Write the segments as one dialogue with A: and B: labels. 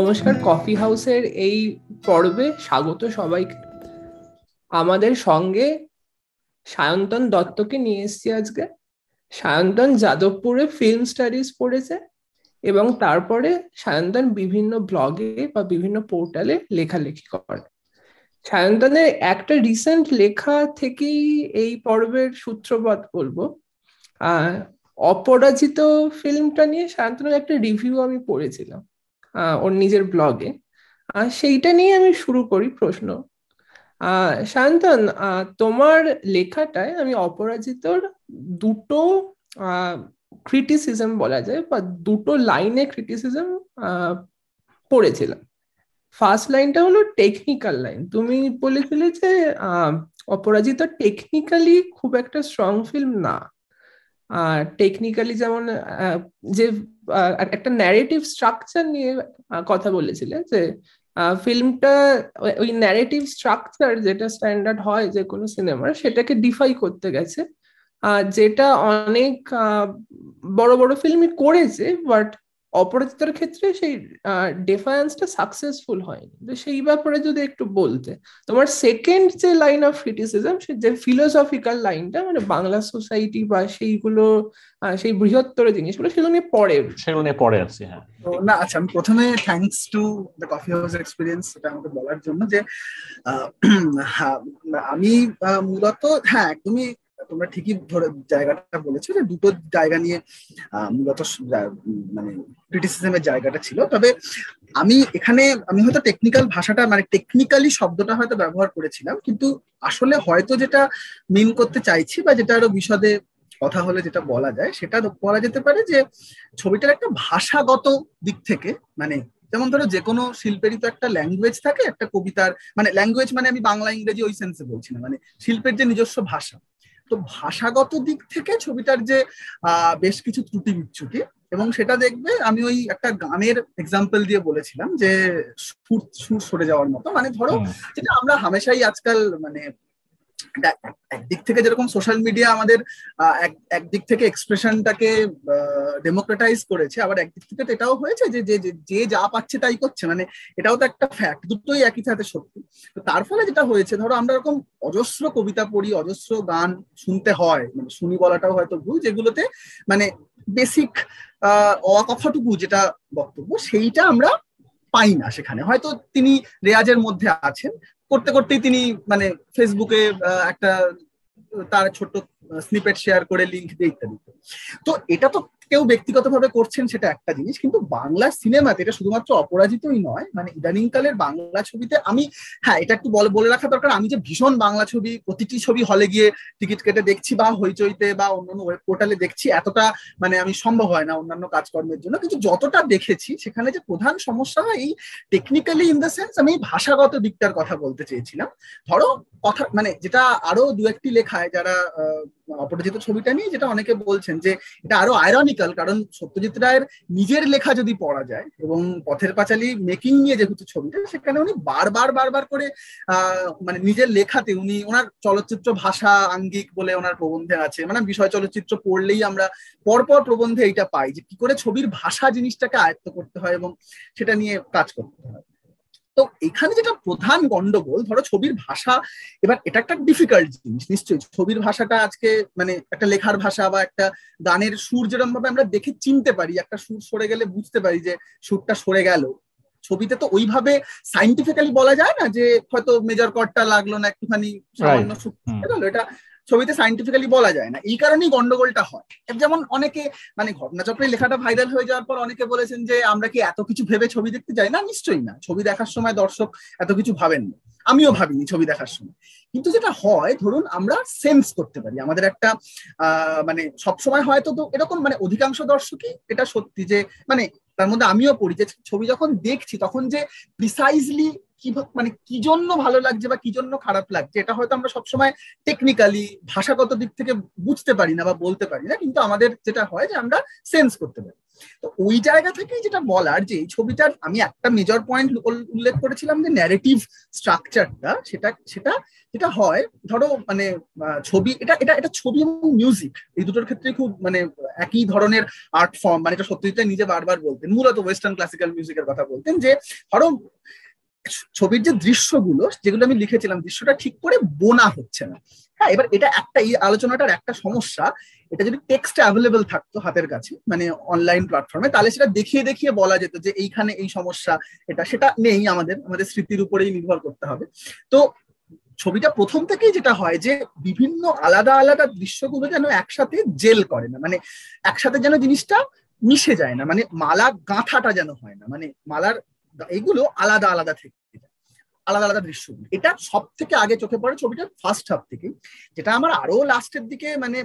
A: নমস্কার কফি হাউসের এই পর্বে স্বাগত সবাইকে। আমাদের সঙ্গে সায়ন্তন দত্তকে নিয়ে এসেছি আজকে। সায়ন্তন যাদবপুরে ফিল্ম স্টাডিজ পড়েছে এবং তারপরে সায়ন্তন বিভিন্ন ব্লগে বা বিভিন্ন পোর্টালে লেখালেখি করে। সায়ন্তনের একটা রিসেন্ট লেখা থেকেই এই পর্বের সূত্রপাত বলব। অপরাজিত ফিল্মটা নিয়ে সায়ন্তনের একটা রিভিউ আমি পড়েছিলাম। ওর নিজের ব্লগে সেইটা নিয়ে আমি শুরু করি প্রশ্ন। শান্তন তোমার লেখাটায় আমি অপরাজিতর দুটো ক্রিটিসিজম বলা যায় বা দুটো লাইনে ক্রিটিসিজম পড়েছিলাম। ফার্স্ট লাইনটা হলো টেকনিক্যাল লাইন তুমি বলেছিলে যে অপরাজিত টেকনিক্যালি খুব একটা স্ট্রং ফিল্ম না। টেকনিক্যালি যেমন যে একটা ন্যারেটিভ স্ট্রাকচার নিয়ে কথা বলেছিলে যে ফিল্মটা ওই ন্যারেটিভ স্ট্রাকচার যেটা স্ট্যান্ডার্ড হয় যে কোনো সিনেমার সেটাকে ডিফাই করতে গেছে। যেটা অনেক বড় বড় ফিল্মই করেছে বাট অপরাজিতার ক্ষেত্রে সেই ডেফায়েন্সটা সাকসেসফুল হয়নি। তো সেই ব্যাপারে যদি একটু বলতে তোমার সেকেন্ড যে লাইন অফ ক্রিটিসিজম সে যে ফিলোসফিক্যাল লাইনটা মানে বাংলা সোসাইটি বা সেইগুলো সেই বৃহত্তর জিনিসগুলো সেগুলো নিয়ে পড়ে
B: সেগুলো নিয়ে পড়ে আছে হ্যাঁ।
C: না আচ্ছা আমি প্রথমে thanks to the coffee house experience এটা আমাকে বলার জন্য যে আমি মূলত হ্যাঁ একদমই তোমরা ঠিকই ধরে, জায়গাটা বলেছ যে দুটো জায়গা নিয়ে মূলত মানে ক্রিটিসিজমের জায়গাটা ছিল। তবে আমি এখানে, আমি হয়তো টেকনিক্যাল ভাষাটা মানে টেকনিক্যালি শব্দটা হয়তো ব্যবহার করেছিলাম, কিন্তু আসলে হয়তো যেটা মিন করতে চাইছি বা যেটা আরও বিশদে কথা হলে যেটা বলা যায়, সেটা বলা যেতে পারে যে ছবিটার একটা ভাষাগত দিক থেকে মানে যেমন ধরো যে কোনো শিল্পেরই তো একটা ল্যাঙ্গুয়েজ থাকে, একটা কবিতার মানে ল্যাঙ্গুয়েজ মানে আমি বাংলা, ইংরেজি ওই সেন্সে বলছি না মানে শিল্পের যে নিজস্ব ভাষা তো ভাষাগত দিক থেকে ছবিটার যে বেশ কিছু ত্রুটি বিচ্ছুটি এবং সেটা দেখবে আমি ওই একটা গানের এক্সাম্পল দিয়ে বলেছিলাম যে সুর সুর সরে যাওয়ার মতো। মানে ধরো যেটা আমরা হামেশাই আজকাল মানে একদিক থেকে যেরকম সোশ্যাল মিডিয়া আমাদের একদিক থেকে এক্সপ্রেশনটাকে ডেমোক্রেটাইজ করেছে, আবার একদিক থেকে তো এটাও হয়েছে যে যে যে পাচ্ছে তাই করছে। মানে এটাও তো একটা ফ্যাক্ট দুটোই একই সাথে সত্যি। তো তার ফলে যেটা হয়েছে, ধরো আমরা এরকম অজস্র কবিতা পড়ি, অজস্র গান শুনতে হয় মানে শুনি বলাটাও হয়তো ভুল, যেগুলোতে মানে বেসিক অকথাটুকু যেটা বক্তব্য, সেইটা আমরা পাই না সেখানে। হয়তো তিনি রেয়াজের মধ্যে আছেন করতে করতেই তিনি মানে ফেসবুকে একটা তার ছোট্ট স্নিপেট শেয়ার করে লিঙ্ক দিয়ে ইত্যাদি। তো এটা তো কেউ ব্যক্তিগতভাবে করছেন সেটা একটা জিনিস, কিন্তু বাংলা সিনেমাতে এটা শুধুমাত্র অপরাজিতই নয় মানে ইদানিংকালের বাংলা ছবিতে আমি হ্যাঁ এটা একটু বলে রাখা দরকার, আমি যে ভীষণ বাংলা ছবি, প্রতিটি ছবি হলে গিয়ে টিকিট কেটে দেখছি বা হইচইতে বা অন্যান্য ওয়েব পোর্টালে দেখছি, এতটা মানে আমি সম্ভব হয় না অন্যান্য কাজকর্মের জন্য, কিন্তু যতটা দেখেছি, সেখানে যে প্রধান সমস্যা হয়, এই টেকনিক্যালি ইন দ্য সেন্স আমি ভাষাগত দিকটার কথা বলতে চেয়েছিলাম। ধরো, কথা মানে যেটা আরও দু একটি লেখায় যারা অপরাজিত ছবিটা নিয়ে যেটা অনেকে বলছেন যে এটা আরও আয়রনিক্যাল কারণ সত্যজিৎ রায়ের নিজের লেখা যদি পড়া যায় এবং পথের পাঁচালি মেকিং নিয়ে যেহেতু ছবিটা, সেখানে উনি বারবার বারবার করে মানে নিজের লেখাতে উনি ওনার চলচ্চিত্র ভাষা আঙ্গিক বলে ওনার প্রবন্ধে আছে মানে বিষয় চলচ্চিত্র পড়লেই আমরা পরপর প্রবন্ধে এইটা পাই যে কি করে ছবির ভাষা জিনিসটাকে আয়ত্ত করতে হয় এবং সেটা নিয়ে কাজ করতে হয়। তো এখানে যেটা প্রধান গন্ডগোল ধরো ছবির ভাষা এবার এটা একটা ডিফিকাল্ট জিনিস নিশ্চয়ই। ছবির ভাষাটা আজকে মানে একটা লেখার ভাষা বা একটা গানের সুর যেরকম ভাবে আমরা দেখে চিনতে পারি একটা সুর সরে গেলে বুঝতে পারি যে সুরটা সরে গেল। ছবিতে তো ওইভাবে সাইন্টিফিক্যালি বলা যায় না যে হয়তো মেজর কটটা লাগল না একটুখানি সামান্য সুর গেল এটা ছবিতে সাইন্টিফিক্যালি বলা যায় না। এই কারণেই গন্ডগোলটা হয়। যেমন অনেকে মানে ঘটনাচক্রে লেখাটা ভাইরাল হয়ে যাওয়ার পর অনেকে বলেছেন যে, আমরা কি এত কিছু ভেবে ছবি দেখতে যাই? না, নিশ্চয়ই না। ছবি দেখার সময় দর্শক এত কিছু ভাবেন না। আমিও ভাবিনি ছবি দেখার সময়। কিন্তু যেটা হয়, ধরুন আমরা সেন্স করতে পারি। আমাদের একটা মানে সবসময় হয়তো তো এরকম মানে অধিকাংশ দর্শকই এটা সত্যি যে মানে তার মধ্যে আমিও পড়ি, যে ছবি যখন দেখছি তখন যে প্রিসাইজলি কি মানে কি জন্য ভালো লাগছে বা কি জন্য খারাপ লাগছে, এটা হয়তো আমরা সবসময় টেকনিক্যালি ভাষাগত দিক থেকে বুঝতে পারি না বা বলতে পারি না, কিন্তু আমাদের যেটা হয় যে আমরা সেন্স করতে পারি। তো ওই জায়গা থেকেই যেটা বলার যে এই ছবিটার আমি একটা মেজর পয়েন্ট উল্লেখ করেছিলাম যে ন্যারেটিভ স্ট্রাকচারটা সেটা সেটা, যেটা হয়, ধরো মানে ছবি, এটা এটা এটা ছবি এবং মিউজিক এই দুটোর ক্ষেত্রে খুব মানে একই ধরনের আর্ট ফর্ম মানে এটা সত্যজিৎ নিজে বারবার বলতেন, মূলত ওয়েস্টার্ন ক্লাসিক্যাল মিউজিকের কথা বলতেন যে, ধরো ছবির যে দৃশ্যগুলো, যেগুলো আমি লিখেছিলাম, দৃশ্যটা ঠিক করে বোনা হচ্ছে না। হ্যাঁ এবার এটা একটা, এই আলোচনাটার একটা সমস্যা, এটা যদি টেক্সট অ্যাভেলেবেল থাকতো হাতের কাছে মানে অনলাইন প্ল্যাটফর্মে তাহলে সেটা দেখিয়ে দেখিয়ে বলা যেত যে এইখানে এই সমস্যা, এটা, সেটা নেই আমাদের আমাদের স্মৃতির উপরেই নির্ভর করতে হবে। তো ছবিটা প্রথম থেকেই যেটা হয় যে বিভিন্ন আলাদা আলাদা দৃশ্যগুলো যেন একসাথে জেল করে না মানে একসাথে যেন জিনিসটা মিশে যায় না মানে মালা গাঁথাটা যেন হয় না মানে মালার, এগুলো আলাদা আলাদা থেকে। আলাদা আলাদা দৃশ্যগুলো এটা সব থেকে আগে চোখে পড়ে ছবিটা ফার্স্ট হাফ থেকে যেটা আমার আরও লাস্টের দিকে মানে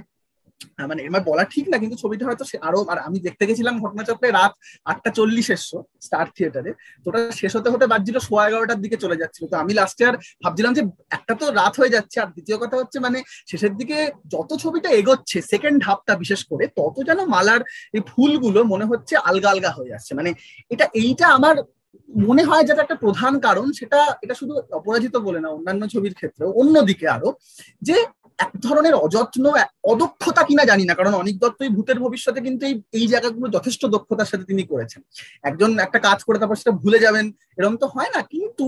C: মানে এবার বলা ঠিক না, কিন্তু ছবিটা হয়তো আরও, আর আমি দেখতে গেছিলাম ঘটনাচক্রে রাত আটটা চল্লিশ এসছো স্টার থিয়েটারে তো ওটা শেষ হতে হতে বাজছিল সোয়া এগারোটার দিকে চলে যাচ্ছিল। তো আমি লাস্টে আর ভাবছিলাম যে একটা তো রাত হয়ে যাচ্ছে, আর দ্বিতীয় কথা হচ্ছে মানে শেষের দিকে যত ছবিটা এগোচ্ছে সেকেন্ড হাফটা বিশেষ করে, তত যেন মালার এই ফুলগুলো মনে হচ্ছে আলগা আলগা হয়ে যাচ্ছে মানে এটা, এইটা আমার মনে হয় যেটা একটা প্রধান কারণ, সেটা এটা শুধু অপরাজিত বলে না, অন্যান্য ছবির ক্ষেত্রে অন্যদিকে আরও, যে এক ধরনের অযত্ন অদক্ষতা কিনা জানি না, কারণ অনেক দত্তই ভূতের ভবিষ্যতে কিন্তু এই এই জায়গাগুলো যথেষ্ট দক্ষতার সাথে তিনি করেছেন। একজন একটা কাজ করে তারপর সেটা ভুলে যাবেন, এরকম তো হয় না, কিন্তু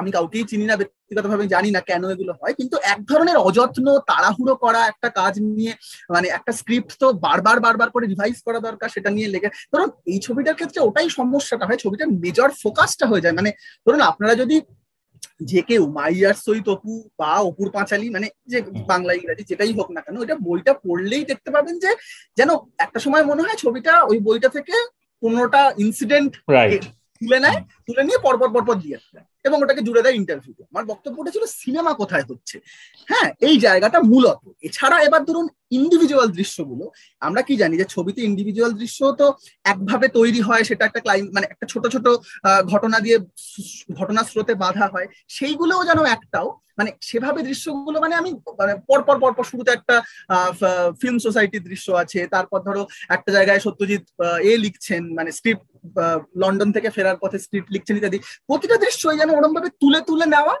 C: আমি কাউকেই চিনি না, ব্যক্তিগতভাবে জানি না কেন এগুলো হয়, কিন্তু এক ধরনের অযত্ন, তাড়াহুড়ো করা একটা কাজ নিয়ে মানে একটা স্ক্রিপ্ট তো বারবার বারবার করে রিভাইজ করা দরকার, সেটা নিয়ে লেগে, ধরুন এই ছবিটার ক্ষেত্রে ওটাই সমস্যাটা হয়, ছবিটার মেজর ফোকাসটা হয়ে যায়। মানে ধরুন আপনারা যদি যে কেউ মাইয়ার সই তপু বা অপুর পাঁচালি মানে যে বাংলা ইংরাজি যেটাই হোক না কেন ওইটা বইটা পড়লেই দেখতে পাবেন যে যেন একটা সময় মনে হয় ছবিটা ওই বইটা থেকে পনেরোটা ইনসিডেন্ট তুলে নেয় তুলে নিয়ে পরপর পরপর দিয়ে এবং ওটাকে জুড়ে দেয় ইন্টারভিউ আমার বক্তব্যটা ছিল সিনেমা কোথায় হচ্ছে? হ্যাঁ এই জায়গাটা মূলত। এছাড়া এবার ধরুন ইন্ডিভিজুয়াল দৃশ্যগুলো। আমরা কি জানি যে ছবিতে ইন্ডিভিজুয়াল দৃশ্য তো একভাবে তৈরি হয়, সেটা একটা ক্লাইম মানে একটা ছোট ছোট ঘটনা দিয়ে ঘটনা স্রোতে বাধা হয়। সেইগুলোও যেন একটাও মানে সেভাবে দৃশ্যগুলো মানে আমি মানে পরপর পরপর শুরুতে একটা ফিল্ম সোসাইটির দৃশ্য আছে। তারপর ধরো একটা জায়গায় সত্যজিৎ এ লিখছেন মানে স্ক্রিপ্ট লন্ডন থেকে ফেরার পথে স্ক্রিপ্ট লিখছেন ইত্যাদি। প্রতিটা দৃশ্যই যেন ওরম ভাবে তুলে তুলে নেওয়া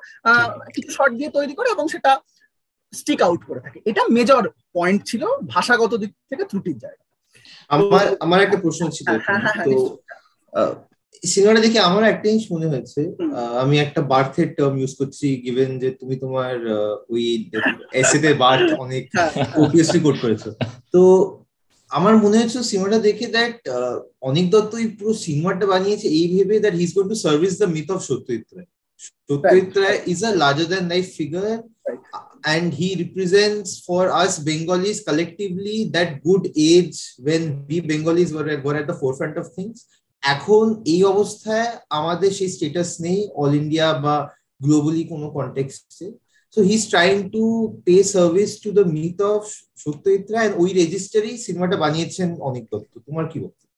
C: কিছু শর্ট দিয়ে তৈরি করে এবং সেটা স্টিক আউট করে থাকে। এটা মেজর পয়েন্ট ছিল ভাষাগত দিক থেকে ত্রুটির জায়গা।
B: আমার আমার একটা প্রশ্ন ছিল হ্যাঁ, হ্যাঁ, হ্যাঁ, তো সিনেমাটা দেখে আমার একটা জিনিস মনে হয়েছে আমি একটা বার্থের টার্ম ইউজ করছি গিভেন যে তুমি তোমার ওই এসেতে বার্থ অনেক কপিয়াসলি কোট করেছ। তো আমার মনে হচ্ছে সিনেমাটা দেখে দ্যাট অনেক দত্তই পুরো সিনেমাটা বানিয়েছে এই ভেবে that he is going to service the myth of Satyajit Ray Satyajit Ray is a larger than life figure and he represents for us Bengalis collectively that good age when we Bengalis were, were at the forefront of things. এখন এই অবস্থায় আমাদের সেই status নেই all India বা globally কোনো কন্টেক্সটে he is trying to pay service to the myth of Satyajit Ray ওই রেজিস্টারেই সিনেমাটা বানিয়েছেন অনেক দত্ত। তোমার কি বক্তব্য?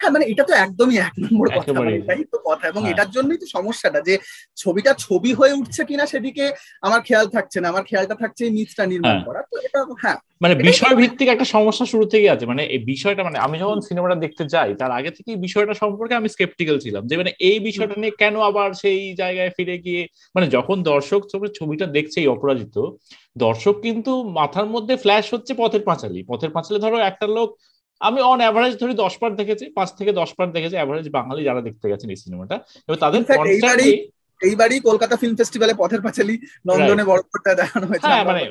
C: হ্যাঁ মানে এটা তো একদমই এক নম্বর কথা মানে এটাই তো কথা। এবং হ্যাঁ। এটার জন্যই তো সমস্যাটা যে ছবিটা ছবি হয়ে উঠছে কিনা সেদিকে আমার খেয়াল থাকছে না। আমার খেয়ালটা থাকছে নিচটা নির্মাণ হ্যাঁ। করা। তো এটা হ্যাঁ।
D: মানে বিষয় ভিত্তিক একটা সমস্যা শুরু থেকেই আছে। মানে এই বিষয়টা মানে আমি যখন সিনেমাটা দেখতে যাই তার আগে থেকে বিষয়টা সম্পর্কে আমি স্কেপটিক্যাল ছিলাম যে মানে এই বিষয়টা নিয়ে কেন আবার সেই জায়গায় ফিরে গিয়ে মানে যখন দর্শক ছবিটা দেখছে এই অপরাজিত দর্শক কিন্তু মাথার মধ্যে ফ্ল্যাশ হচ্ছে পথের পাঁচালি। পথের পাঁচালি ধরো একটা লোক আমি অন অ্যাভারেজ ধরি দশ পার দেখেছি পাঁচ থেকে দশ পার দেখেছি অ্যাভারেজ বাঙালি যারা দেখতে গেছেন এই সিনেমাটা এবার তাদের
C: এইবারই কলকাতা ফিল্ম ফেস্টিভ্যালে পথের পাঁচালি লন্ডনে বড় দেখানো হয়েছে।
D: হ্যাঁ মানে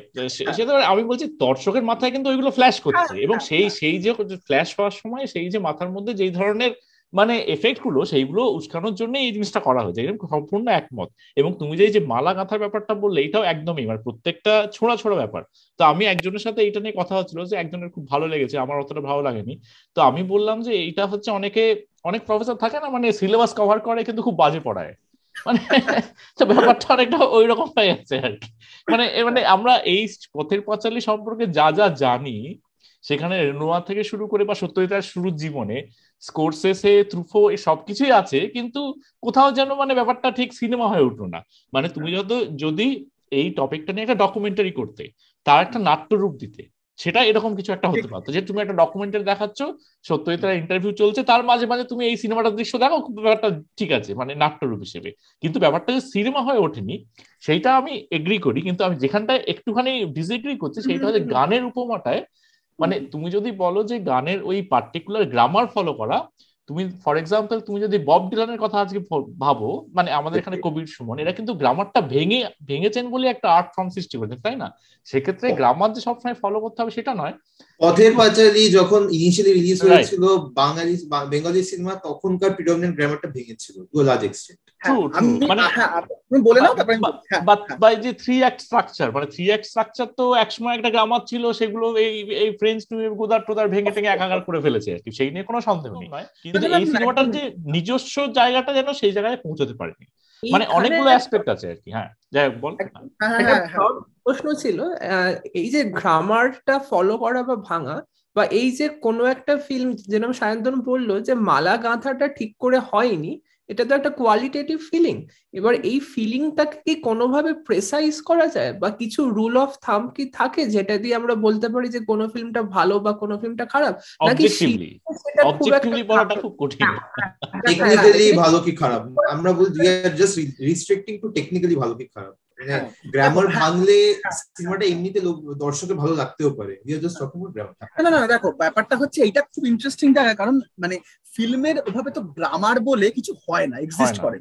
D: সেটা আমি বলছি দর্শকের মাথায় কিন্তু ওইগুলো ফ্ল্যাশ করছে। হ্যাঁ, এবং হ্যাঁ, সেই। সেই যে ফ্ল্যাশ হওয়ার সময় সেই যে মাথার মধ্যে যেই ধরনের মানে এফেক্টগুলো সেইগুলো উস্কানোর জন্য এই জিনিসটা করা হয়েছে। এরকম সম্পূর্ণ একমত। এবং তুমি যে যে মালা গাঁথার ব্যাপারটা বললে, এটাও একদমই মানে প্রত্যেকটা ছোড়া ছোড়া ব্যাপার। তো আমি একজনের সাথে এটা নিয়ে কথা হচ্ছিল যে একজনের খুব ভালো লেগেছে, আমার অতটা ভালো লাগেনি। তো আমি বললাম যে এইটা হচ্ছে অনেকে, অনেক প্রফেসর থাকে না মানে সিলেবাস কভার করে কিন্তু খুব বাজে পড়ায়। মানে তো ব্যাপারটা অনেকটা ওই রকম হয়ে যাচ্ছে আর কি। মানে মানে আমরা এই পথের পাঁচালী সম্পর্কে যা যা জানি, সেখানে রেনোয়া থেকে শুরু করে বা সত্যজিতার শুরুর জীবনে স্কোরসেসে ত্রুফো এই সবকিছুই আছে কিন্তু কোথাও যেন মানে ব্যাপারটা ঠিক সিনেমা হয়ে উঠল না। মানে তুমি যত যদি এই টপিকটা নিয়ে একটা ডকুমেন্টারি করতে তার একটা নাট্যরূপ দিতে সেটা এরকম কিছু একটা হতে পারতো। যে তুমি একটা ডকুমেন্টারি দেখাচ্ছ সত্যজিতের ইন্টারভিউ চলছে তার মাঝে মাঝে তুমি এই সিনেমাটার দৃশ্য দেখো ব্যাপারটা ঠিক আছে মানে নাট্যরূপ হিসেবে। কিন্তু ব্যাপারটা যে সিনেমা হয়ে ওঠেনি সেইটা আমি এগ্রি করি কিন্তু আমি যেখানটায় একটুখানি ডিসএগ্রি করছি সেইটা হচ্ছে গানের উপমাটায় মানে তুমি যদি বলো যে গানের ওই পার্টিকুলার গ্রামার ফলো করা তুমি ফর এক্সাম্পল তুমি যদি বব ডিলানের কথা আজকে ভাবো মানে আমাদের এখানে কবির সুমন এরা কিন্তু গ্রামারটা ভেঙে ভেঙেছেন বলে একটা আর্ট ফর্ম সৃষ্টি করেছেন তাই না? সেক্ষেত্রে গ্রামার যে সবসময় ফলো করতে হবে সেটা নয়।
B: পথের পাঁচালী যখন ইনিশিয়ালি রিলিজ হয়েছিল বাঙালি বেঙ্গলি সিনেমা তখনকার প্রিডমিনেন্ট গ্রামারটা ভেঙেছিল টু লার্জ এক্সটেন্ট
D: মানে
C: বলে নাও
D: বাই যে থ্রি অ্যাক্ট স্ট্রাকচার মানে থ্রি অ্যাক্ট স্ট্রাকচার তো একসময় একটা গ্রামার ছিল সেগুলো এই এই ফ্রেঞ্চ গোদার ভেঙে টেঙে একাকার করে ফেলেছে আর কি। সেই নিয়ে কোনো সন্দেহ নেই। কিন্তু এই সিনেমাটার যে নিজস্ব জায়গাটা যেন সেই জায়গায় পৌঁছতে পারেনি। মানে অনেকগুলো অ্যাসপেক্ট আছে আর কি হ্যাঁ। যাই হোক বল।
A: প্রশ্ন ছিল এই যে গ্রামারটা ফলো করা বা ভাঙা বা এই যে কোনো একটা ফিল্ম যেরকম সায়ন্তন বলল যে মালা গাঁথাটা ঠিক করে হয়নি এটা তো একটা কোয়ালিটেটিভ ফিলিং এবার এই ফিলিংটাকে কি কোনোভাবে প্রেসাইজ করা যায়? বা কিছু রুল অফ থাম কি থাকে যেটা দিয়ে আমরা বলতে পারি যে কোনো ফিল্মটা ভালো বা কোন ফিল্মটা খারাপ? নাকি
B: টেকনিক্যালি ভালো কি খারাপ? আমরা বলছি জাস্ট রিস্ট্রিক্টিং টু টেকনিক্যালি ভালো কি খারাপ। গ্রামার হ্যাঁ। ভাঙলে সিনেমাটা এমনিতে দর্শকের ভালো লাগতেও পারে।
C: না না দেখো ব্যাপারটা হচ্ছে এইটা খুব ইন্টারেস্টিং জায়গা কারণ মানে ফিল্মের ওভাবে তো গ্রামার বলে কিছু হয় না এক্সিস্ট করে।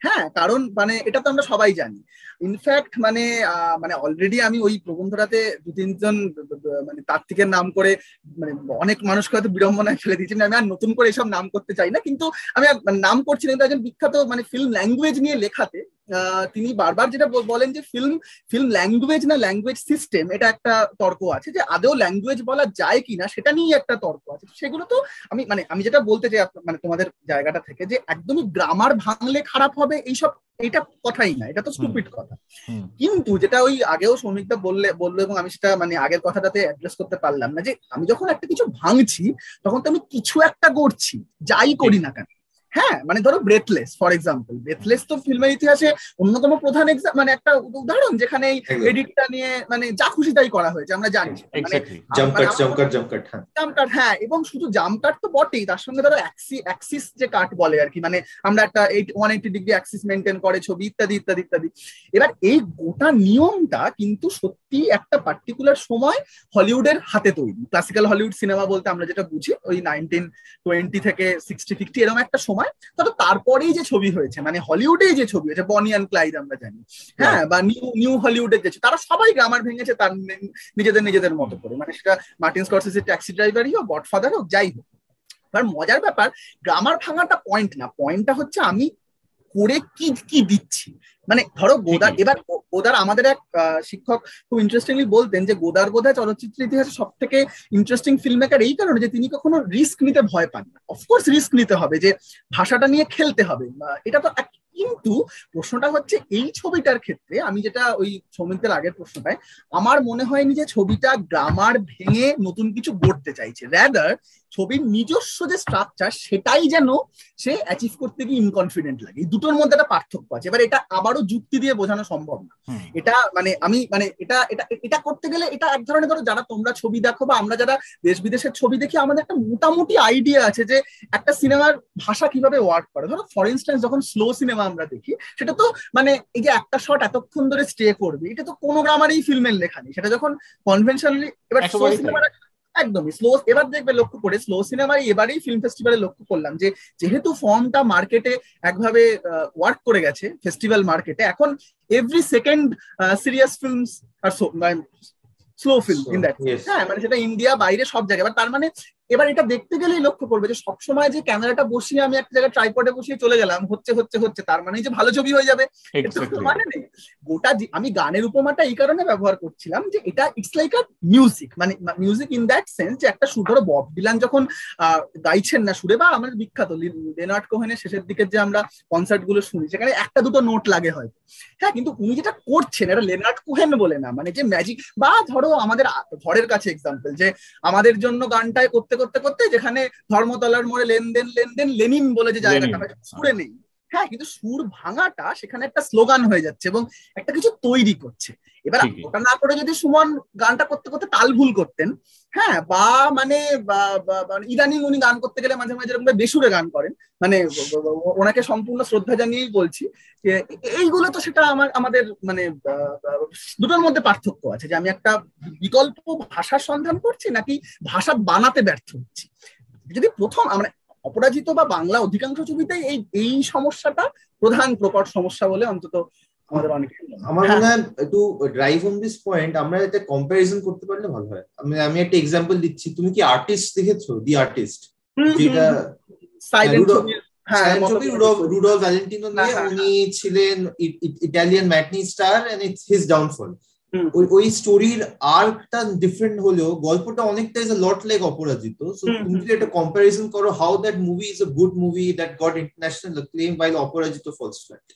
C: হ্যাঁ কারণ মানে এটা তো আমরা সবাই জানি। ইনফ্যাক্ট মানে মানে অলরেডি আমি ওই প্রবন্ধটাতে দু তিনজন মানে তাত্ত্বিকের নাম করে মানে অনেক মানুষকে হয়তো বিড়ম্বনায় ফেলে দিয়েছি। আমি আর নতুন করে এসব নাম করতে চাই না, কিন্তু আমি মানে নাম করছি না একজন বিখ্যাত মানে ফিল্ম ল্যাঙ্গুয়েজ নিয়ে লেখাতে তিনি বারবার যেটা বলেন যে ফিল্ম ফিল্ম ল্যাঙ্গুয়েজ না ল্যাঙ্গুয়েজ সিস্টেম এটা একটা তর্ক আছে যে আদেও ল্যাঙ্গুয়েজ বলা যায় কিনা, সেটা নিয়ে একটা তর্ক আছে। সেগুলো তো আমি মানে আমি যেটা বলতে চাই মানে তোমাদের জায়গাটা থেকে যে একদমই গ্রামার ভাঙলে খারাপ হবে, এইসব এটা কথাই না এটা তো স্টুপিড কথা। কিন্তু যেটা ওই আগেও শ্রমিকদা বললে বলল এবং আমি সেটা মানে আগের কথাটাতে অ্যাড্রেস করতে পারলাম না যে আমি যখন একটা কিছু ভাঙছি তখন তো আমি কিছু একটা করছি যাই করি না কেন। হ্যাঁ মানে ধরো ব্রেথলেস ফর এক্সাম্পল ব্রেথলেস তো ফিল্মের ইতিহাসে অন্যতম প্রধান মানে একটা উদাহরণ যেখানে এডিটটা নিয়ে মানে যা খুশি তাই করা হয়েছে আমরা জানি। জামকাট হ্যাঁ। এবং শুধু জামকাট তো বটেই তার সঙ্গে ধরো অ্যাক্সিস যে কাট বলে আর কি মানে আমরা একটা eight one eighty degree axis maintain করে ছবি ইত্যাদি ইত্যাদি ইত্যাদি। এবার এই গোটা নিয়মটা কিন্তু সত্যি একটা পার্টিকুলার সময় হলিউডের হাতে তৈরি। ক্লাসিক্যাল হলিউড সিনেমা বলতে আমরা যেটা বুঝি ওই নাইনটিন টোয়েন্টি থেকে সিক্সটি ফিফটি এরকম একটা সময়। সময় তবে তারপরেই যে ছবি হয়েছে মানে হলিউডে যে ছবি হয়েছে বনি অ্যান্ড ক্লাইড আমরা জানি হ্যাঁ বা নিউ নিউ হলিউডের যে তারা সবাই গ্রামার ভেঙেছে তার নিজেদের নিজেদের মতো করে। মানে সেটা মার্টিন স্কর্সেসের ট্যাক্সি ড্রাইভারই হোক গডফাদার হোক যাই হোক। এবার মজার ব্যাপার গ্রামার ভাঙাটা পয়েন্ট না পয়েন্টটা হচ্ছে আমি করে কি কি দিচ্ছি? মানে ধরো গোদার এবার গোদার আমাদের এক শিক্ষক খুব ইন্টারেস্টিংলি বলতেন যে গোদার বোধ চলচ্চিত্র ইতিহাসে সব থেকে ইন্টারেস্টিং ফিল্ম মেকার এই কারণে যে তিনি কখনো রিস্ক নিতে ভয় পান না। অফকোর্স রিস্ক নিতে হবে যে ভাষাটা নিয়ে খেলতে হবে। এটা তো কিন্তু প্রশ্নটা হচ্ছে এই ছবিটার ক্ষেত্রে আমি যেটা ওই সৌমিকদের আগের প্রশ্নটায় আমার মনে হয়নি যে ছবিটা গ্রামার ভেঙে নতুন কিছু গড়তে চাইছে। র্যাদার ছবির নিজস্ব যে স্ট্রাকচার সেটাই যেন সে অ্যাচিভ করতে গিয়ে ইনকনফিডেন্ট লাগে। দুটোর মধ্যে একটা পার্থক্য আছে। এবার এটা আবারও যুক্তি দিয়ে বোঝানো সম্ভব না। এটা মানে আমি মানে এটা এটা এটা করতে গেলে এটা এক ধরনের ধরো যারা তোমরা ছবি দেখো বা আমরা যারা দেশ বিদেশের ছবি দেখি আমাদের একটা মোটামুটি আইডিয়া আছে যে একটা সিনেমার ভাষা কীভাবে ওয়ার্ক করে। ধরো ফর ইনস্ট্যান্স যখন স্লো সিনেমা আমরা দেখি সেটা তো মানে এই যে একটা শট এতক্ষণ ধরে স্টে করবে এটা তো কোনো গ্রামারেই ফিল্মের লেখা নেই। সেটা যখন কনভেনশনালি এবার স্লো সিনেমা একদমই স্লো এবার দেখবে লক্ষ্য করে স্লো সিনেমায় এবারেই ফিল্ম ফেস্টিভ্যালে লক্ষ্য করলাম যে যেহেতু ফর্মটা মার্কেটে একভাবে ওয়ার্ক করে গেছে ফেস্টিভ্যাল মার্কেটে এখন এভরি সেকেন্ড সিরিয়াস ফিল্ম আর স্লো ফিল্ম ইন দ্যাট হ্যাঁ মানে সেটা ইন্ডিয়া বাইরে সব জায়গায়। তার মানে এবার এটা দেখতে গেলেই লক্ষ্য করবে যে সবসময় যে ক্যামেরাটা বসিয়ে আমি একটা জায়গায় ট্রাইপডে বসিয়ে চলে গেলাম হচ্ছে হচ্ছে হচ্ছে তার মানে যে ভালো ছবি হয়ে যাবে। মানে নেই। গোটা আমি গানের উপমাটা এই কারণে ব্যবহার করছিলাম যে এটা ইটস লাইক আ মিউজিক মানে মিউজিক ইন দ্যাট সেন্স যে একটা সুর ধরো বব ডিলান যখন গাইছেন না সুরে বা আমাদের বিখ্যাত লেনার্ড কোহেনের শেষের দিকে যে আমরা কনসার্টগুলো শুনি সেখানে একটা দুটো নোট লাগে হয়তো। হ্যাঁ কিন্তু উনি যেটা করছেন এটা লেনার্ড কোহেন বলে না মানে যে ম্যাজিক বা ধরো আমাদের ঘরের কাছে এক্সাম্পল যে আমাদের জন্য গানটায় করতে করতে করতে যেখানে ধর্মতলার মোড়ে লেনদেন লেনদেন লেনিন বলে যে জায়গাটা পুরে নেই। হ্যাঁ কিন্তু সুর ভাঙাটা সেখানে একটা স্লোগান হয়ে যাচ্ছে এবং একটা কিছু তৈরি করছে। এবার ওটা না করে যদি সুমন গানটা করতে করতে তাল ভুল করতেন হ্যাঁ বা মানে ইদানিং উনি গান করতে গেলে মাঝে মাঝে এরকম বেসুরে গান করেন। মানে ওনাকে সম্পূর্ণ শ্রদ্ধা জানিয়েই বলছি যে এইগুলো তো সেটা আমার আমাদের মানে দুটোর মধ্যে পার্থক্য আছে। যে আমি একটা বিকল্প ভাষার সন্ধান করছি নাকি ভাষা বানাতে ব্যর্থ হচ্ছি। যদি প্রথম আমরা অপরাজিত বা বাংলা অধিকাংশ ছবিতেই এই এই সমস্যাটা প্রধান প্রকট সমস্যা বলে অন্তত আমাদের অনেক
B: আমার মনে হয় একটু ড্রাইভ অন দিস পয়েন্ট আমরা এটা কম্পারিজন করতে পারলে ভালো হয়। আমি আমি একটা এক্সাম্পল দিচ্ছি। তুমি কি আর্টিস্ট দেখেছ? দি আর্টিস্ট যেটা রুডolf ভ্যালেন্টিনো নিয়ে উনি ছিলেন Italian matinee star and it's his downfall ওই ওই স্টোরির আর্কটা ডিফারেন্ট হলেও গল্পটা অনেকটা is lot like Aparajito. So তুমি যদি একটা কম্পারিজন করো how that movie is a good movie that got international claim bile Aparajito falls flat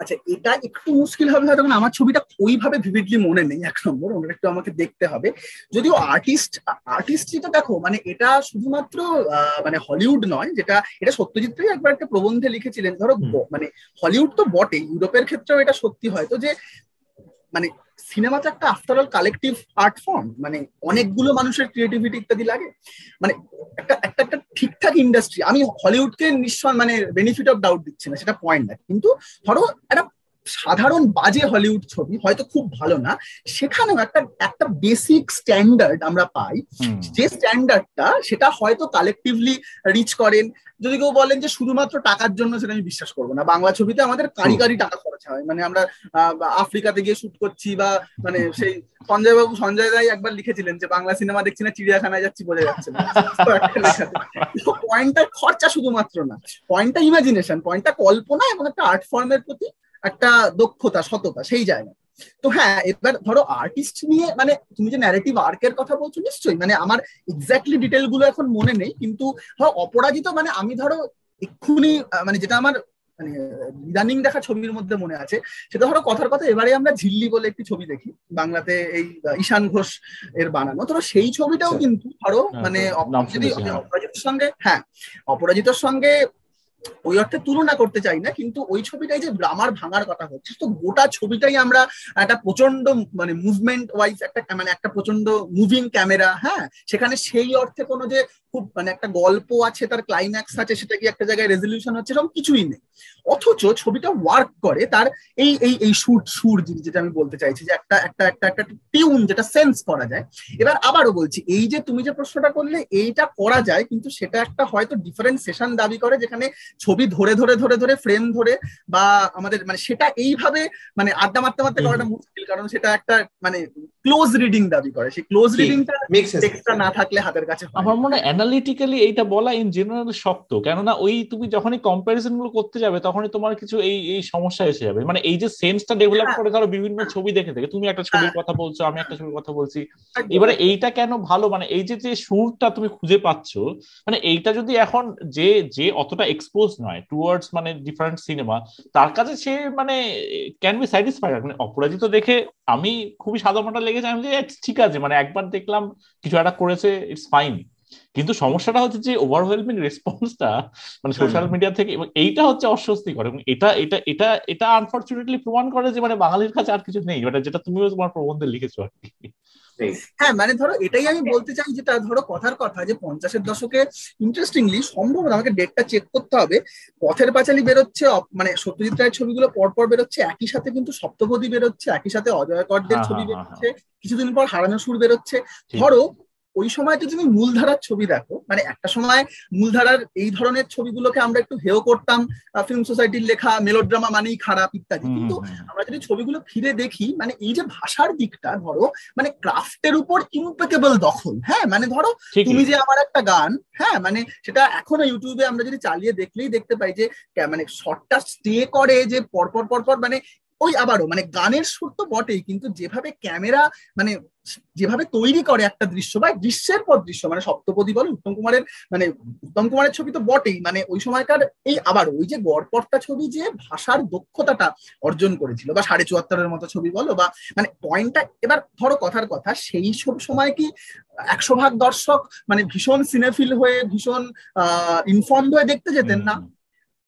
C: আচ্ছা এটা একটু মুশকিল হবে হয়তো আমার ছবিটা ওইভাবে ভিভিডলি মনে নেই এক নম্বর। ওনার একটু আমাকে দেখতে হবে। যদিও আর্টিস্ট আর্টিস্ট যেটা দেখো মানে এটা শুধুমাত্র মানে হলিউড নয় যেটা এটা সত্যজিৎ রায় একবার একটা প্রবন্ধে লিখেছিলেন। ধরো মানে হলিউড তো বটে ইউরোপের ক্ষেত্রেও এটা সত্যি হয়। তো যে মানে সিনেমা তো একটা after all collective art form মানে অনেকগুলো মানুষের ক্রিয়েটিভিটি ইত্যাদি লাগে। মানে একটা একটা একটা ঠিকঠাক ইন্ডাস্ট্রি আমি হলিউডকে নিঃসন মানে বেনিফিট অফ ডাউট দিচ্ছি না, সেটা পয়েন্ট না। কিন্তু ধরো একটা সাধারণ বাজে হলিউড ছবি হয়তো খুব ভালো না সেখানেও একটা একটা বেসিক স্ট্যান্ডার্ড আমরা পাই। যে স্ট্যান্ডার্ডটা সেটা হয়তো কালেকটিভলি রিচ করেন। যদি কেউ বলেন যে শুধুমাত্র টাকার জন্য সেটা আমি বিশ্বাস করব না। বাংলা ছবিতে আমাদের কারি কারি টাকা খরচ হয়। মানে আমরা আফ্রিকাতে গিয়ে শুট করছি বা মানে সেই সঞ্জয় বাবু সঞ্জয় রায় একবার লিখেছিলেন যে বাংলা সিনেমা দেখছি না চিড়িয়াখানায় যাচ্ছি বোঝা যাচ্ছে। না পয়েন্টটা খরচা শুধুমাত্র না। পয়েন্টটা ইমাজিনেশন পয়েন্টটা কল্পনা এবং একটা আর্ট ফর্মের প্রতি একটা দক্ষতা সততা সেই জায়গা তো হ্যাঁ এবার ধরো আর্টিস্ট নিয়ে মানে তুমি যে ন্যারেটিভ আর্কের কথা বলছো নিশ্চয়ই মানে আমার এক্স্যাক্টলি ডিটেলগুলো এখন মনে নেই কিন্তু ধরো অপরাজিত মানে আমি ধরো এক্ষুনি মানে যেটা আমার মানে ইদানিং দেখা ছবির মধ্যে মনে আছে সেটা ধরো কথার কথা এবারে আমরা ঝিল্লি বলে একটি ছবি দেখি বাংলাতে এই ঈশান ঘোষ এর বানানো। ধরো সেই ছবিটাও কিন্তু ধরো মানে যদি অপরাজিতের সঙ্গে হ্যাঁ অপরাজিতর সঙ্গে ওই অর্থে তুলনা করতে চাই না, কিন্তু ওই ছবিটাই যে ব্রামার ভাঙার কথা হচ্ছে, তো গোটা ছবিটাই আমরা একটা প্রচণ্ড মানে মুভমেন্ট ওয়াইজ একটা মানে একটা প্রচণ্ড মুভিং ক্যামেরা হ্যাঁ? সেখানে সেই অর্থে কোনো যে খুব মানে একটা গল্প আছে, তার ক্লাইম্যাক্স আছে, সেটা কি একটা জায়গায় রেজলিউশন হচ্ছে এরকম কিছুই নেই। অথচ ছবিটা ওয়ার্ক করে তার এই এই এই সুর সুর জিনিস যেটা আমি বলতে চাইছি, যে একটা একটা একটা একটা টিউন যেটা সেন্স করা যায়। এবার আবারও বলছি, এই যে তুমি যে প্রশ্নটা করলে, এইটা করা যায়, কিন্তু সেটা একটা হয়তো ডিফারেন্ট সেশন দাবি করে, যেখানে ছবি ধরে ধরে ধরে ধরে ফ্রেম ধরে বা আমাদের মানে সেটা এইভাবে মানে আড্ডা মারতে মারতে করাটা মুশকিল। কারণ সেটা একটা মানে ক্লোজ রিডিং দাবি করে। সেই ক্লোজ রিডিংটা টেক্সটটা না থাকলে হাতের কাছে
D: আমার মনে হয় অ্যানালিটিক্যালি এইটা বলা ইন জেনারেল শক্ত। কেননা ওই তুমি যখনই কম্পারিজনগুলো করতে যাবে তখনই তোমার কিছু এই এই সমস্যা এসে যাবে। মানে এই যে সেন্সটা ডেভেলপ করে ধরো বিভিন্ন ছবি দেখে দেখে তুমি একটা ছবির কথা বলছো আমি একটা ছবির কথা বলছি। এবারে এইটা কেন ভালো? মানে এই যে যে সুরটা তুমি খুঁজে পাচ্ছ মানে এইটা যদি এখন যে যে অতটা এক্সপোজ নয় টুয়ার্ডস মানে ডিফারেন্ট সিনেমা তার কাছে সে মানে ক্যান বি স্যাটিসফাইড মানে অপরাজিত দেখে আমি খুবই সাধারণটা লেগেছে আমি ঠিক আছে। মানে একবার দেখলাম কিছু একটা করেছে ইটস ফাইন কিন্তু সমস্যাটা হচ্ছে যে ওভারওয়েলমিং রেসপন্সটা মানে সোশ্যাল মিডিয়া থেকে এবং এইটা হচ্ছে অস্বস্তিকর এবং এটা এটা এটা এটা আনফর্চুনেটলি প্রমাণ করে যে মানে বাঙালির কাছে আর কিছু নেই মানে যেটা তুমিও তোমার প্রবন্ধে লিখেছো আর কি।
C: হ্যাঁ মানে ধরো এটাই আমি বলতে চাই যেটা ধরো কথার কথা যে পঞ্চাশের দশকে ইন্টারেস্টিংলি সম্ভব সম্ভবত আমাকে ডেটটা চেক করতে হবে। পথের পাঁচালি বেরোচ্ছে মানে সত্যজিৎ রায়ের ছবিগুলো পরপর বেরোচ্ছে একই সাথে কিন্তু সপ্তপদী বেরোচ্ছে একই সাথে অজয় করদের ছবি বেরোচ্ছে কিছুদিন পর হারানো সুর বেরোচ্ছে। ধরো ওই সময় তো তুমি মূলধারার ছবি দেখো। মানে একটা সময় মূলধারার এই ধরনের ছবিগুলোকে আমরা একটু হেও করতাম ফিল্ম সোসাইটির লেখা মেলোড্রামা মানেই খারাপ ইত্যাদি। কিন্তু আমরা যদি ছবিগুলো ফিরে দেখি মানে এই যে ভাষার দিকটা ধরো মানে ক্রাফটের উপর ইম্পেকেবল দখল হ্যাঁ? মানে ধরো তুমি যে আমার একটা গান হ্যাঁ? মানে সেটা এখনও ইউটিউবে আমরা যদি চালিয়ে দেখলেই দেখতে পাই যে মানে শর্টটা স্টে করে যে পরপর পরপর মানে ওই আবারও মানে গানের সুর তো বটেই, কিন্তু যেভাবে ক্যামেরা মানে যেভাবে তৈরি করে একটা দৃশ্য বা দৃশ্যের পর দৃশ্য মানে সপ্তপদী বল, উত্তম কুমারের মানে উত্তম কুমারের ছবি তো বটেই মানে ওই সময়কার এই আবার ওই যে গড়পড়তা ছবি যে ভাষার দক্ষতাটা অর্জন করেছিল, বা সাড়ে চুয়াত্তরের মতো ছবি বলো, বা মানে পয়েন্টটা, এবার ধরো কথার কথা, সেই সব সময় কি একশো ভাগ দর্শক মানে ভীষণ সিনেফিল হয়ে, ভীষণ, আহ ইনফর্মড হয়ে দেখতে যেতেন না?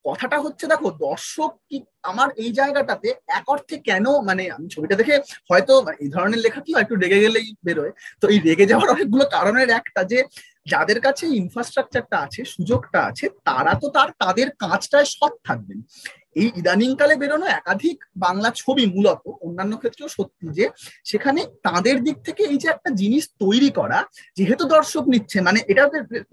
C: কথাটা হচ্ছে, দেখো, দর্শক কি আমার এই জায়গাটাতে এক অর্থে কেন মানে আমি ছবিটা দেখে হয়তো এই ধরনের লেখা কি একটু রেগে গেলেই বেরোয়। তো এই রেগে যাওয়ার অনেকগুলো কারণের একটা যে যাদের কাছে ইনফ্রাস্ট্রাকচারটা আছে, সুযোগটা আছে, তারা তো তার, তাদের কাজটায় সৎ থাকবেন। এই ইদানিংকালে বেরোনো একাধিক বাংলা ছবি মূলত অন্যান্য ক্ষেত্রেও সত্যি যে সেখানে তাদের দিক থেকে এই যে একটা জিনিস তৈরি করা যেহেতু দর্শক নিচ্ছে মানে এটা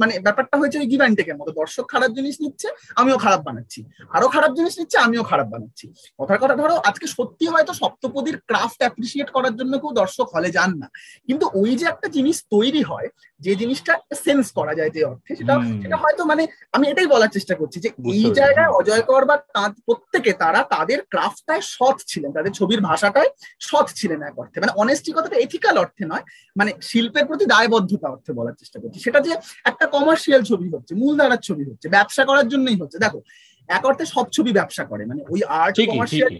C: মানে ব্যাপারটা হয়েছে ওই গিভ্যান্ড টেকের মতো। দর্শক খারাপ জিনিস নিচ্ছে আমিও খারাপ বানাচ্ছি। আরও খারাপ জিনিস নিচ্ছে আমিও খারাপ বানাচ্ছি। কথার কথা ধরো আজকে সত্যি হয়তো সপ্তপদীর ক্রাফট অ্যাপ্রিসিয়েট করার জন্য কেউ দর্শক হলে যান না। কিন্তু ওই যে একটা জিনিস তৈরি হয় যে জিনিসটা সেন্স করা যায় যে অর্থে সেটা সেটা হয়তো মানে আমি এটাই বলার চেষ্টা করছি যে এই জায়গায় অজয় কর বা তাঁর প্রত্যেকে তারা তাদের ক্রাফটটায় সৎ ছিলেন তাদের ছবির ভাষাটায় সৎ ছিলেন এক অর্থে। মানে অনেস্টি কথাটা এথিক্যাল অর্থে নয় মানে শিল্পের প্রতি দায়বদ্ধতা অর্থে বলার চেষ্টা করছি। সেটা যে একটা কমার্শিয়াল ছবি হচ্ছে মূলধারার ছবি হচ্ছে ব্যবসা করার জন্যই হচ্ছে। দেখো এক অর্থে সব ছবি ব্যবসা করে। মানে ওই আর্ট
D: কমার্শিয়াল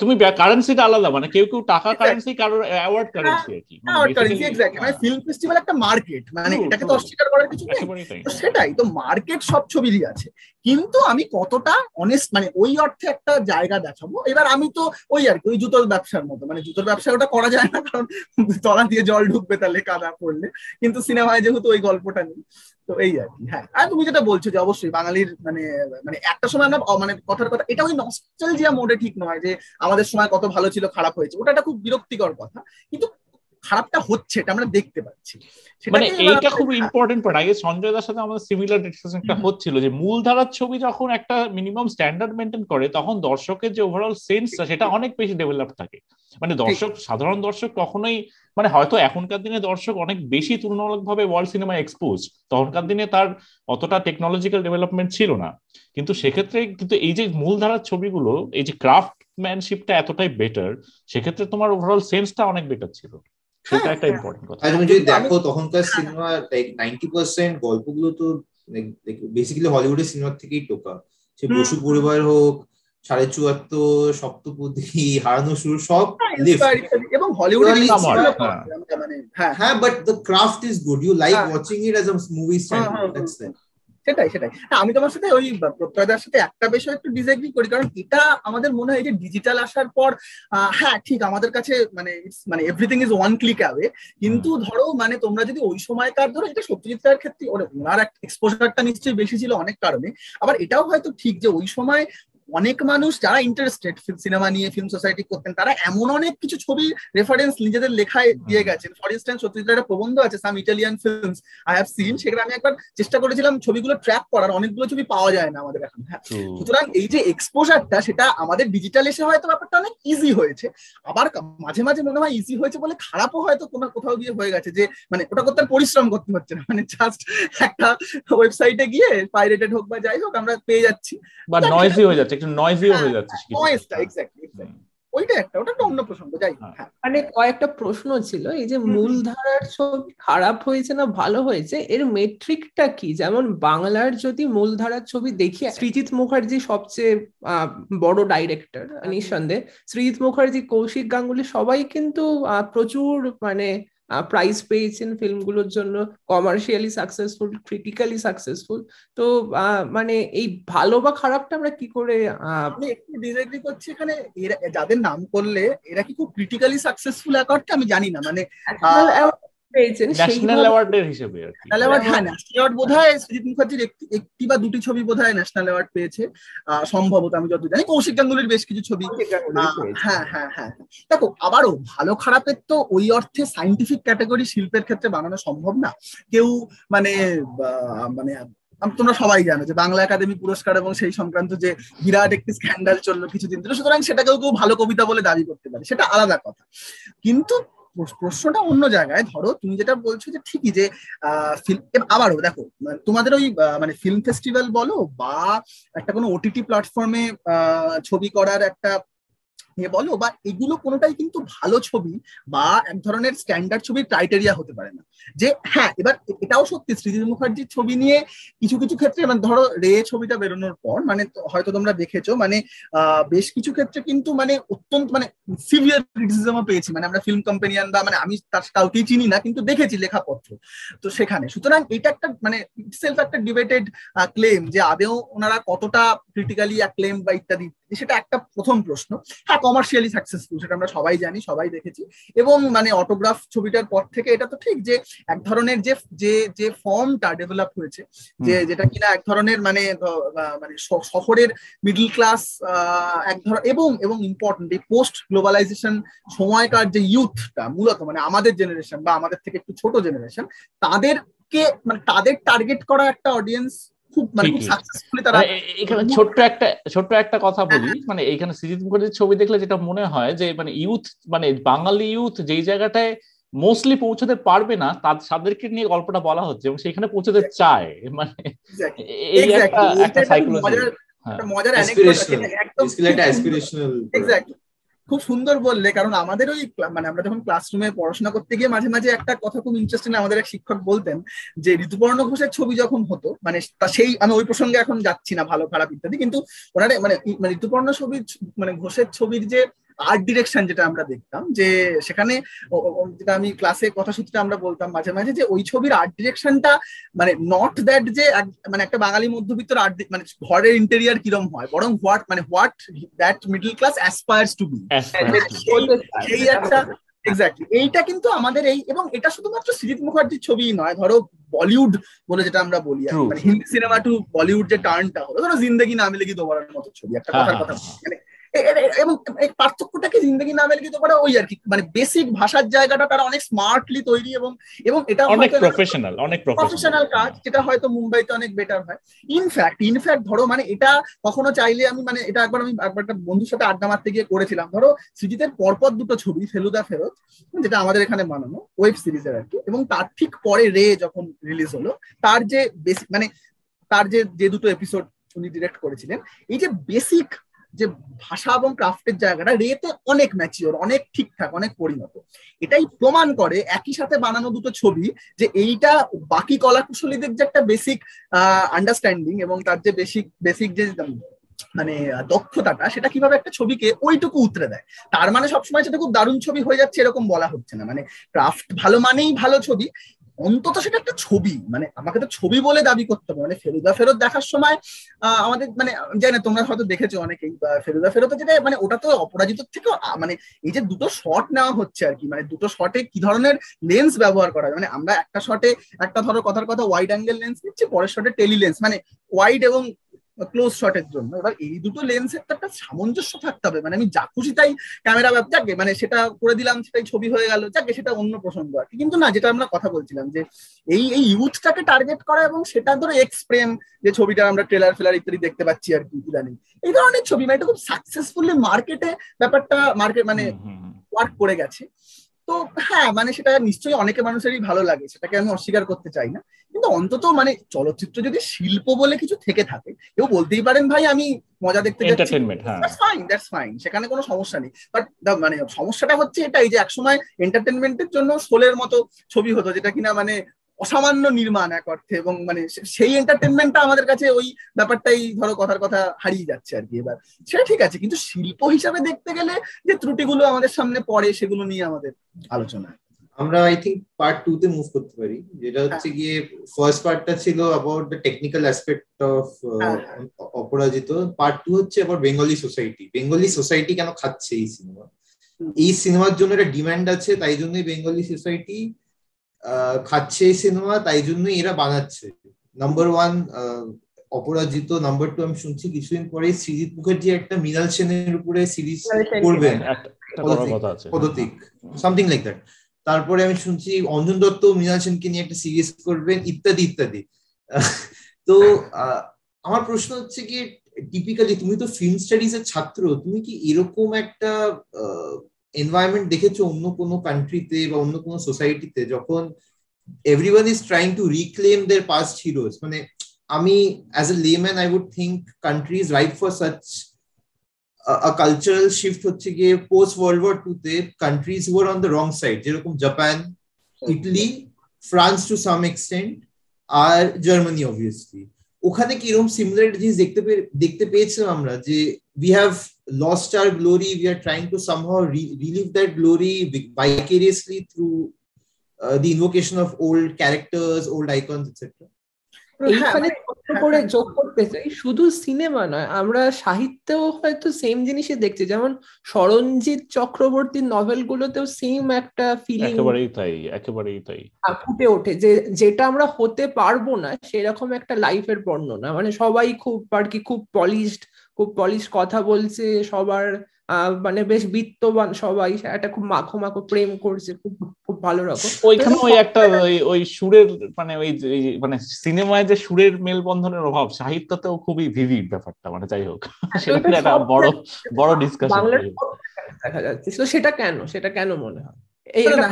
D: তুমি কারেন্সিটা আলাদা মানে কেউ কেউ টাকা কারেন্সি কারোর অ্যাওয়ার্ড কারেন্সি আর কি।
C: অ্যাওয়ার্ড কারেন্সি এক্স্যাক্টলি মানে ফিল্ম ফেস্টিভ্যাল একটা মার্কেট মানে এটাকে তো অস্বীকার করার কিছু নেই। সেটাই তো মার্কেট সব ছবিরই আছে। কিন্তু আমি কতটা অনেস্ট মানে ওই অর্থে একটা জায়গা দেখাবো? এবার আমি তো ওই আর কি ওই জুতোর ব্যবসার মতো। মানে জুতোর ব্যবসা ওটা করা যায় না কারণ তলা দিয়ে জল ঢুকবে তাহলে কাদা পড়লে। কিন্তু সিনেমায় যেহেতু ওই গল্পটা নেই। তো এই আর কি হ্যাঁ। আর তুমি যেটা বলছো যে অবশ্যই বাঙালির মানে মানে একটা সময় আমরা মানে কথার কথা এটা ওই নস্টালজিয়া মোডে ঠিক নয় যে আমাদের সময় কত ভালো ছিল, খারাপ হয়েছে। ওটা একটা খুব বিরক্তিকর কথা। কিন্তু খারাপটা হচ্ছে এটা আমরা দেখতে পাচ্ছি।
D: মানে এইটা খুব ইম্পর্টেন্ট পয়েন্ট আগে সঞ্জয় দার সাথে আমাদের সিমিলার ডিসকাশনটা হচ্ছিল যে মূল ধারার ছবি যখন একটা মিনিমাম স্ট্যান্ডার্ড মেনটেন করে তখন দর্শকের যে ওভারঅল সেন্সটা সেটা অনেক বেশি ডেভেলপ থাকে। মানে দর্শক সাধারণ দর্শক কখনোই মানে হয়তো এখনকার দিনে দর্শক অনেক বেশি তুলনামূলকভাবে ওয়ার্ল্ড সিনেমা এক্সপোজ তখনকার দিনে তার অতটা টেকনোলজিক্যাল ডেভেলপমেন্ট ছিল না। কিন্তু সেক্ষেত্রে কিন্তু এই যে মূলধারার ছবিগুলো এই যে ক্রাফটম্যানশিপটা এতটাই বেটার সেক্ষেত্রে তোমার ওভারঅল সেন্সটা অনেক বেটার ছিল। সেটা একটা ইম্পর্টেন্ট কথা।
B: তুমি যদি দেখো তখনকার সিনেমা লাইক নাইনটি পার্সেন্ট গল্পগুলো তো বেসিক্যালি হলিউডের সিনেমার থেকেই টোকা। সে বসু পরিবার হোক সাড়ে চুয়াত্তর সপ্তপদী হারানো শুরু সব
C: এবং হলিউডের
B: মানে হ্যাঁ। But the craft is good you like watching it as a movie stand
C: সেটাই সেটাই। আমি তোমার সাথে ওই প্রত্যয়দার সাথে একটা বিষয় একটু ডিসএগ্রি করি কারণ এটা আমাদের মনে হয় যে ডিজিটাল আসার পর হ্যাঁ ঠিক আমাদের কাছে মানে মানে everything is one click away কিন্তু ধরো মানে তোমরা যদি ওই সময়কার ধরো এটা সত্যজিৎ রায়ের ক্ষেত্রে ওনার এক্সপোজারটা নিশ্চয়ই বেশি ছিল অনেক কারণে আবার এটাও হয়তো ঠিক যে ওই সময় অনেক মানুষ যারা ইন্টারেস্টেড সিনেমা নিয়ে ফিল্ম সোসাইটি করতেন তারা এমন অনেক কিছু ছবি রেফারেন্স নিজেদের লেখায় দিয়ে গেছেন। ফর ইনস্টেন্স সত্যজিৎ একটা প্রবন্ধ আছে some Italian films I have seen সেখানে আমি একবার চেষ্টা করেছিলাম ছবিগুলো ট্র্যাক করার অনেকগুলো ছবি পাওয়া যায় না আমাদের এখন হ্যাঁ। সুতরাং এই যে এক্সপোজারটা সেটা আমাদের ডিজিটাল এসে হয়তো ব্যাপারটা অনেক ইজি হয়েছে আবার মাঝে মাঝে মনে হয় ইজি হয়েছে বলে খারাপও হয়তো কোনো কোথাও গিয়ে হয়ে গেছে যে মানে ওটা করতে পরিশ্রম করতে হচ্ছে না মানে জাস্ট একটা ওয়েবসাইটে গিয়ে পাইরেটেড হোক বা যাই হোক আমরা পেয়ে যাচ্ছি।
D: বা নয়েজি হয়ে যাচ্ছে একটু নয়েজিও হয়ে যাচ্ছে
C: নয়েজটা এক্স্যাক্টলি ওইটা একটা ওটা একটা অন্য প্রসঙ্গ যাই
A: হ্যাঁ। মানে কয়েকটা প্রশ্ন ছিল এই যে মূলধারার ছবি খারাপ হয়েছে না ভালো হয়েছে এর মেট্রিকটা কি? যেমন বাংলার যদি মূলধারার ছবি দেখি সৃজিৎ মুখার্জি সবচেয়ে বড় ডাইরেক্টর নিঃসন্দেহে। সৃজিৎ মুখার্জি কৌশিক গাঙ্গুলি সবাই কিন্তু প্রচুর মানে প্রাইজ পেয়েছেন ফিল্মগুলোর জন্য কমার্শিয়ালি সাকসেসফুল ক্রিটিক্যালি সাকসেসফুল তো মানে এই ভালো বা খারাপটা আমরা কি করে
C: আমি একটু ডিসএগ্রি করছি এখানে। যাদের নাম করলে এরা কি খুব ক্রিটিক্যালি সাকসেসফুল অ্যাকর্ডটা আমি জানি না। মানে
A: পেয়েছেন
D: ন্যাশনাল অ্যাওয়ার্ডের হিসেবে
C: ন্যাশনাল অ্যাওয়ার্ড হ্যাঁ ন্যাশনাল অ্যাওয়ার্ড বোধহয় সৃজিত মুখার্জির একটি বা দুটি ছবি বোধহয় ন্যাশনাল অ্যাওয়ার্ড পেয়েছে সম্ভবত আমি যত জানি। কৌশিক গাঙ্গুলির বেশ কিছু ছবি হ্যাঁ হ্যাঁ হ্যাঁ দেখো আবারও ভালো খারাপের তো ওই অর্থে সাইন্টিফিক ক্যাটাগরি শিল্পের ক্ষেত্রে বানানো সম্ভব না। কেউ মানে মানে তোমরা সবাই জানো যে বাংলা একাডেমি পুরস্কার এবং সেই সংক্রান্ত যে বিরাট একটি স্ক্যান্ডাল চলল কিছুদিন ধরে সুতরাং সেটাকেও কেউ ভালো কবিতা বলে দাবি করতে পারে সেটা আলাদা কথা। কিন্তু প্রশ্নটা অন্য জায়গায়। ধরো, তুমি যেটা বলছো যে ঠিকই যে আবারও দেখো তোমাদের ওই মানে ফিল্ম ফেস্টিভ্যাল বলো বা একটা কোনো ওটিটি প্ল্যাটফর্মে ছবি করার একটা বলো বা এগুলো কোনোটাই কিন্তু ভালো ছবি বা এক ধরনের স্ট্যান্ডার্ড ছবির ক্রাইটেরিয়া হতে পারে না। যে হ্যাঁ এবার এটাও সত্যি শ্রীজিৎ মুখার্জির ছবি নিয়ে কিছু কিছু ক্ষেত্রে মানে ধরো রে ছবিটা বেরোনোর পর মানে হয়তো তোমরা দেখেছ মানে বেশ কিছু ক্ষেত্রে কিন্তু মানে অত্যন্ত মানে সিভিয়ার ক্রিটিসিজমও পেয়েছি। মানে আমরা ফিল্ম কোম্পানিয়ান বা মানে আমি তার কাউকেই চিনি না কিন্তু দেখেছি লেখাপত্র। তো সেখানে সুতরাং এটা একটা মানে সেলফ একটা ডিবেটেড ক্লেম যে আদেও ওনারা কতটা ক্রিটিক্যালি ক্লেম বা ইত্যাদি, সেটা একটা প্রথম প্রশ্ন। হ্যাঁ কমার্শিয়ালি সাকসেসফুল সেটা আমরা সবাই জানি সবাই দেখেছি। এবং মানে অটোগ্রাফ ছবিটার পর থেকে এটা তো ঠিক যে এক ধরনের যে যে যে ফর্মটা ডেভেলপ হয়েছে যে যেটা কিনা এক ধরনের মানে মানে শহরের মিডল ক্লাস এক ধর এবং এবং ইম্পর্টেন্ট এই পোস্ট গ্লোবালাইজেশন সময়কার যে ইউথটা মূলত মানে আমাদের জেনারেশন বা আমাদের থেকে একটু ছোট জেনারেশন তাদেরকে মানে তাদের টার্গেট করা একটা অডিয়েন্স খুব মানে খুব সাকসেসফুলি তারা
D: মানে এখানে ছোট্ট একটা ছোট্ট একটা কথা বলি। হ্যাঁ, হ্যাঁ। মানে এইখানে সৃজিত মুখার্জির ছবি দেখলে যেটা মনে হয় যে মানে ইউথ মানে বাঙালি ইউথ যেই জায়গাটায় মোস্টলি পৌঁছতে পারবে না তাদেরকে নিয়ে গল্পটা বলা হচ্ছে এবং সেখানে পৌঁছতে চায়। মানে এই একটা একটা সাইকোলজি
C: মজার এক্স্যাক্টলি খুব সুন্দর বললে, কারণ আমাদের ওই মানে আমরা যখন ক্লাসরুমে পড়াশোনা করতে গিয়ে মাঝে মাঝে একটা কথা খুব ইন্টারেস্টিং আমাদের এক শিক্ষক বলতেন যে, ঋতুপর্ণ ঘোষের ছবি যখন হতো মানে তা সেই, আমি ওই প্রসঙ্গে এখন যাচ্ছি না ভালো খারাপ ইত্যাদি। কিন্তু ওনারে মানে মানে ঋতুপর্ণ ছবির মানে ঘোষের ছবির যে আর্ট ডিরেকশন যেটা আমরা দেখতাম যে সেখানে যেটা আমি ক্লাসে কথা সূত্রে আমরা বলতাম মাঝে মাঝে যে ওই ছবির আর্ট ডিরেকশনটা মানে নট দ্যাট যে মানে একটা বাঙালি মধ্যবিত্ত আর্ট মানে ঘরের ইন্টেরিয়ার কিরম হয় বরং হোয়াট মানে what that middle class aspires to be এই একটা এক্স্যাক্টলি এইটা কিন্তু আমাদের এই এবং এটা শুধুমাত্র সৃজিত মুখার্জির ছবি নয় ধরো বলিউড বলে যেটা আমরা বলি মানে হিন্দি সিনেমা টু বলিউড যে টার্নটা হলো ধরো জিন্দগি না মিলেগি দোবারের মতো ছবি একটা কথার কথা মানে এবং এই পার্থক্যটাকে জিন্দগি না মেলে পারে ওই আর কি? মানে বেসিক ভাষার জায়গাটা তারা অনেক স্মার্টলি তৈরি এবং এবং এটা
D: অনেক প্রফেশনাল অনেক
C: প্রফেশনাল কাজ যেটা হয়তো মুম্বাইতে অনেক বেটার হয়। ইনফ্যাক্ট ইনফ্যাক্ট ধরো মানে এটা কখনো চাইলে আমি মানে এটা একবার আমি একবার একটা বন্ধুর সাথে আড্ডা মারতে গিয়ে করেছিলাম। ধরো সৃজিতের পরপর দুটো ছবি ফেলুদা ফেরত যেটা আমাদের এখানে বানানো ওয়েব সিরিজের আর কি। এবং তার ঠিক পরে রে যখন রিলিজ হলো তার যে বেসিক মানে তার যে যে দুটো এপিসোড উনি ডিরেক্ট করেছিলেন এই যে বেসিক যে ভাষা এবং ক্রাফটের জায়গাটা রেতে অনেক ম্যাচিওর অনেক ঠিকঠাক, অনেক পরিণত। এটাই প্রমাণ করে একই সাথে বানানো দুটো ছবি যে এইটা বাকি কলাকুশলীদের যে একটা বেসিক আন্ডারস্ট্যান্ডিং এবং তার যে বেসিক বেসিক যে মানে দক্ষতাটা, সেটা কীভাবে একটা ছবিকে ওইটুকু উতরে দেয়। তার মানে সবসময় সেটা খুব দারুণ ছবি হয়ে যাচ্ছে, এরকম বলা হচ্ছে না। মানে ক্রাফট ভালো মানেই ভালো ছবি অন্তত সেটা একটা ছবি মানে আমাকে তো ছবি বলে দাবি করতে হবে। মানে ফেরুদা ফেরত দেখার সময় আমাদের মানে জানি না, তোমরা হয়তো দেখেছ অনেকেই ফেরুদা ফেরত যেটা মানে ওটা তো অপরাজিত থেকে মানে এই যে দুটো শট নেওয়া হচ্ছে আর কি মানে দুটো শটে কি ধরনের লেন্স ব্যবহার করা মানে আমরা একটা শটে একটা ধরো কথার কথা ওয়াইড অ্যাঙ্গেল লেন্স নিচ্ছি, পরের শটে টেলি লেন্স মানে ওয়াইড এবং ক্লোজ শটের জন্য। এবার এই দুটো লেন্সের তো একটা সামঞ্জস্য থাকতে হবে। মানে আমি যা খুশি তাই ক্যামেরা যাকে মানে সেটা করে দিলাম সেটাই ছবি হয়ে গেল যাকে সেটা অন্য প্রসঙ্গ আর কিন্তু না যেটা আমরা কথা বলছিলাম যে এই এই ইউথটাকে টার্গেট করা এবং সেটা ধরো এক্সপ্রেম যে ছবিটা আমরা ট্রেলার ফেলার ইত্যাদি দেখতে পাচ্ছি আর কি ইদানিং। এই ধরনের ছবি মানে এটা খুব সাকসেসফুলি মার্কেটে ব্যাপারটা মার্কেট মানে ওয়ার্ক করে গেছে। তো হ্যাঁ মানে সেটা নিশ্চয়ই অনেকে মানুষেরই ভালো লাগে সেটাকে আমি অস্বীকার করতে চাই না। কিন্তু অন্তত মানে চলচ্চিত্র যদি শিল্প বলে কিছু থেকে থাকে কেউ বলতেই পারেন ভাই আমি মজা দেখতে ফাইন দ্যাটস ফাইন সেখানে কোনো সমস্যা নেই। বাট মানে সমস্যাটা হচ্ছে এটাই যে একসময় এন্টারটেনমেন্টের জন্য সোলের মতো ছবি হতো যেটা কিনা মানে অসামান্য নির্মাণ এক অর্থে এবং মানে সেই এন্টারটেনমেন্টটা আমাদের কাছে ওই ব্যাপারটাই ধরো কথার কথা হারিয়ে যাচ্ছে আর কি এবার। সেটা ঠিক আছে কিন্তু শিল্প হিসাবে দেখতে গেলে যে ত্রুটিগুলো আমাদের সামনে পড়ে সেগুলো নিয়ে আমাদের আলোচনা।
B: আমরা আই থিঙ্ক পার্ট টু তে মুভ করতে পারি যেটা হচ্ছে হ্যাঁ। গিয়ে ফার্স্ট পার্টটা ছিল about the technical aspect of Aparajito. Part two হচ্ছে about Bengali society Bengali society কেন খাচ্ছে এই সিনেমা এই সিনেমার জন্য একটা ডিমান্ড আছে তাই জন্যই বেঙ্গলি সোসাইটি খাচ্ছে এই সিনেমা তাই জন্যই এরা বানাচ্ছে। Number one Aparajito number two আমি শুনছি কিছুদিন পরে সৃজিৎ মুখার্জি একটা মৃণাল সেনের উপরে সিরিজ করবেন। পদতিক সামথিং লাইক দ্যাট তারপরে আমি শুনছি অঞ্জন দত্ত মৃণাল সেনকে নিয়ে একটা সিরিজ করবেন ইত্যাদি ইত্যাদি। তো আমার প্রশ্ন হচ্ছে কি টিপিক্যালি তুমি তো ফিল্ম স্টাডিজ এর ছাত্র তুমি কি এরকম একটা এনভায়রনমেন্ট দেখেছ অন্য কোনো কান্ট্রিতে বা অন্য কোনো সোসাইটিতে যখন everyone is trying to reclaim their past heroes মানে আমি as a layman I would think country is right for such cultural shift হচ্ছে গিয়ে পোস্ট ওয়ার্ল্ড ওয়ার টু তে countries were on the wrong side যেরকম Japan Italy France to some extent R Germany obviously ওখানে কি এরকম similar জিনিস দেখতে দেখতে পেয়েছিলাম আমরা যে we have lost our glory we are trying to somehow relive that glory vicariously through uh, the invocation of old characters old icons etc
A: এইখানে করে যোগ করতে চাই শুধু সিনেমা নয় আমরা সাহিত্যেও হয়তো সেম জিনিসই দেখছি যেমন সরঞ্জিৎ চক্রবর্তীর নভেল গুলোতেও সেম একটা ফিলিং
D: একেবারেই তাই একেবারেই তাই।
A: ফুটে ওঠে যে যেটা আমরা হতে পারব না সেরকম একটা লাইফের বর্ণনা মানে সবাই খুব আর কি খুব পলিশড খুব পলিশ কথা বলছে সবার মানে বেশ বিত্তবান সবাই একটা খুব মাখো মাখো প্রেম করছে খুব খুব ভালো রকম।
D: ওইখানে ওই একটা ওই ওই সুরের মানে ওই মানে সিনেমায় যে সুরের মেলবন্ধনের অভাব সাহিত্যতেও খুবই ভিভিড ব্যাপারটা মানে যাই হোক।
A: হ্যাঁ,
D: সেটা একটা বড় বড় ডিসকাশন
A: দেখা যাচ্ছে। তো সেটা কেন? সেটা কেন মনে হয়? এই একটা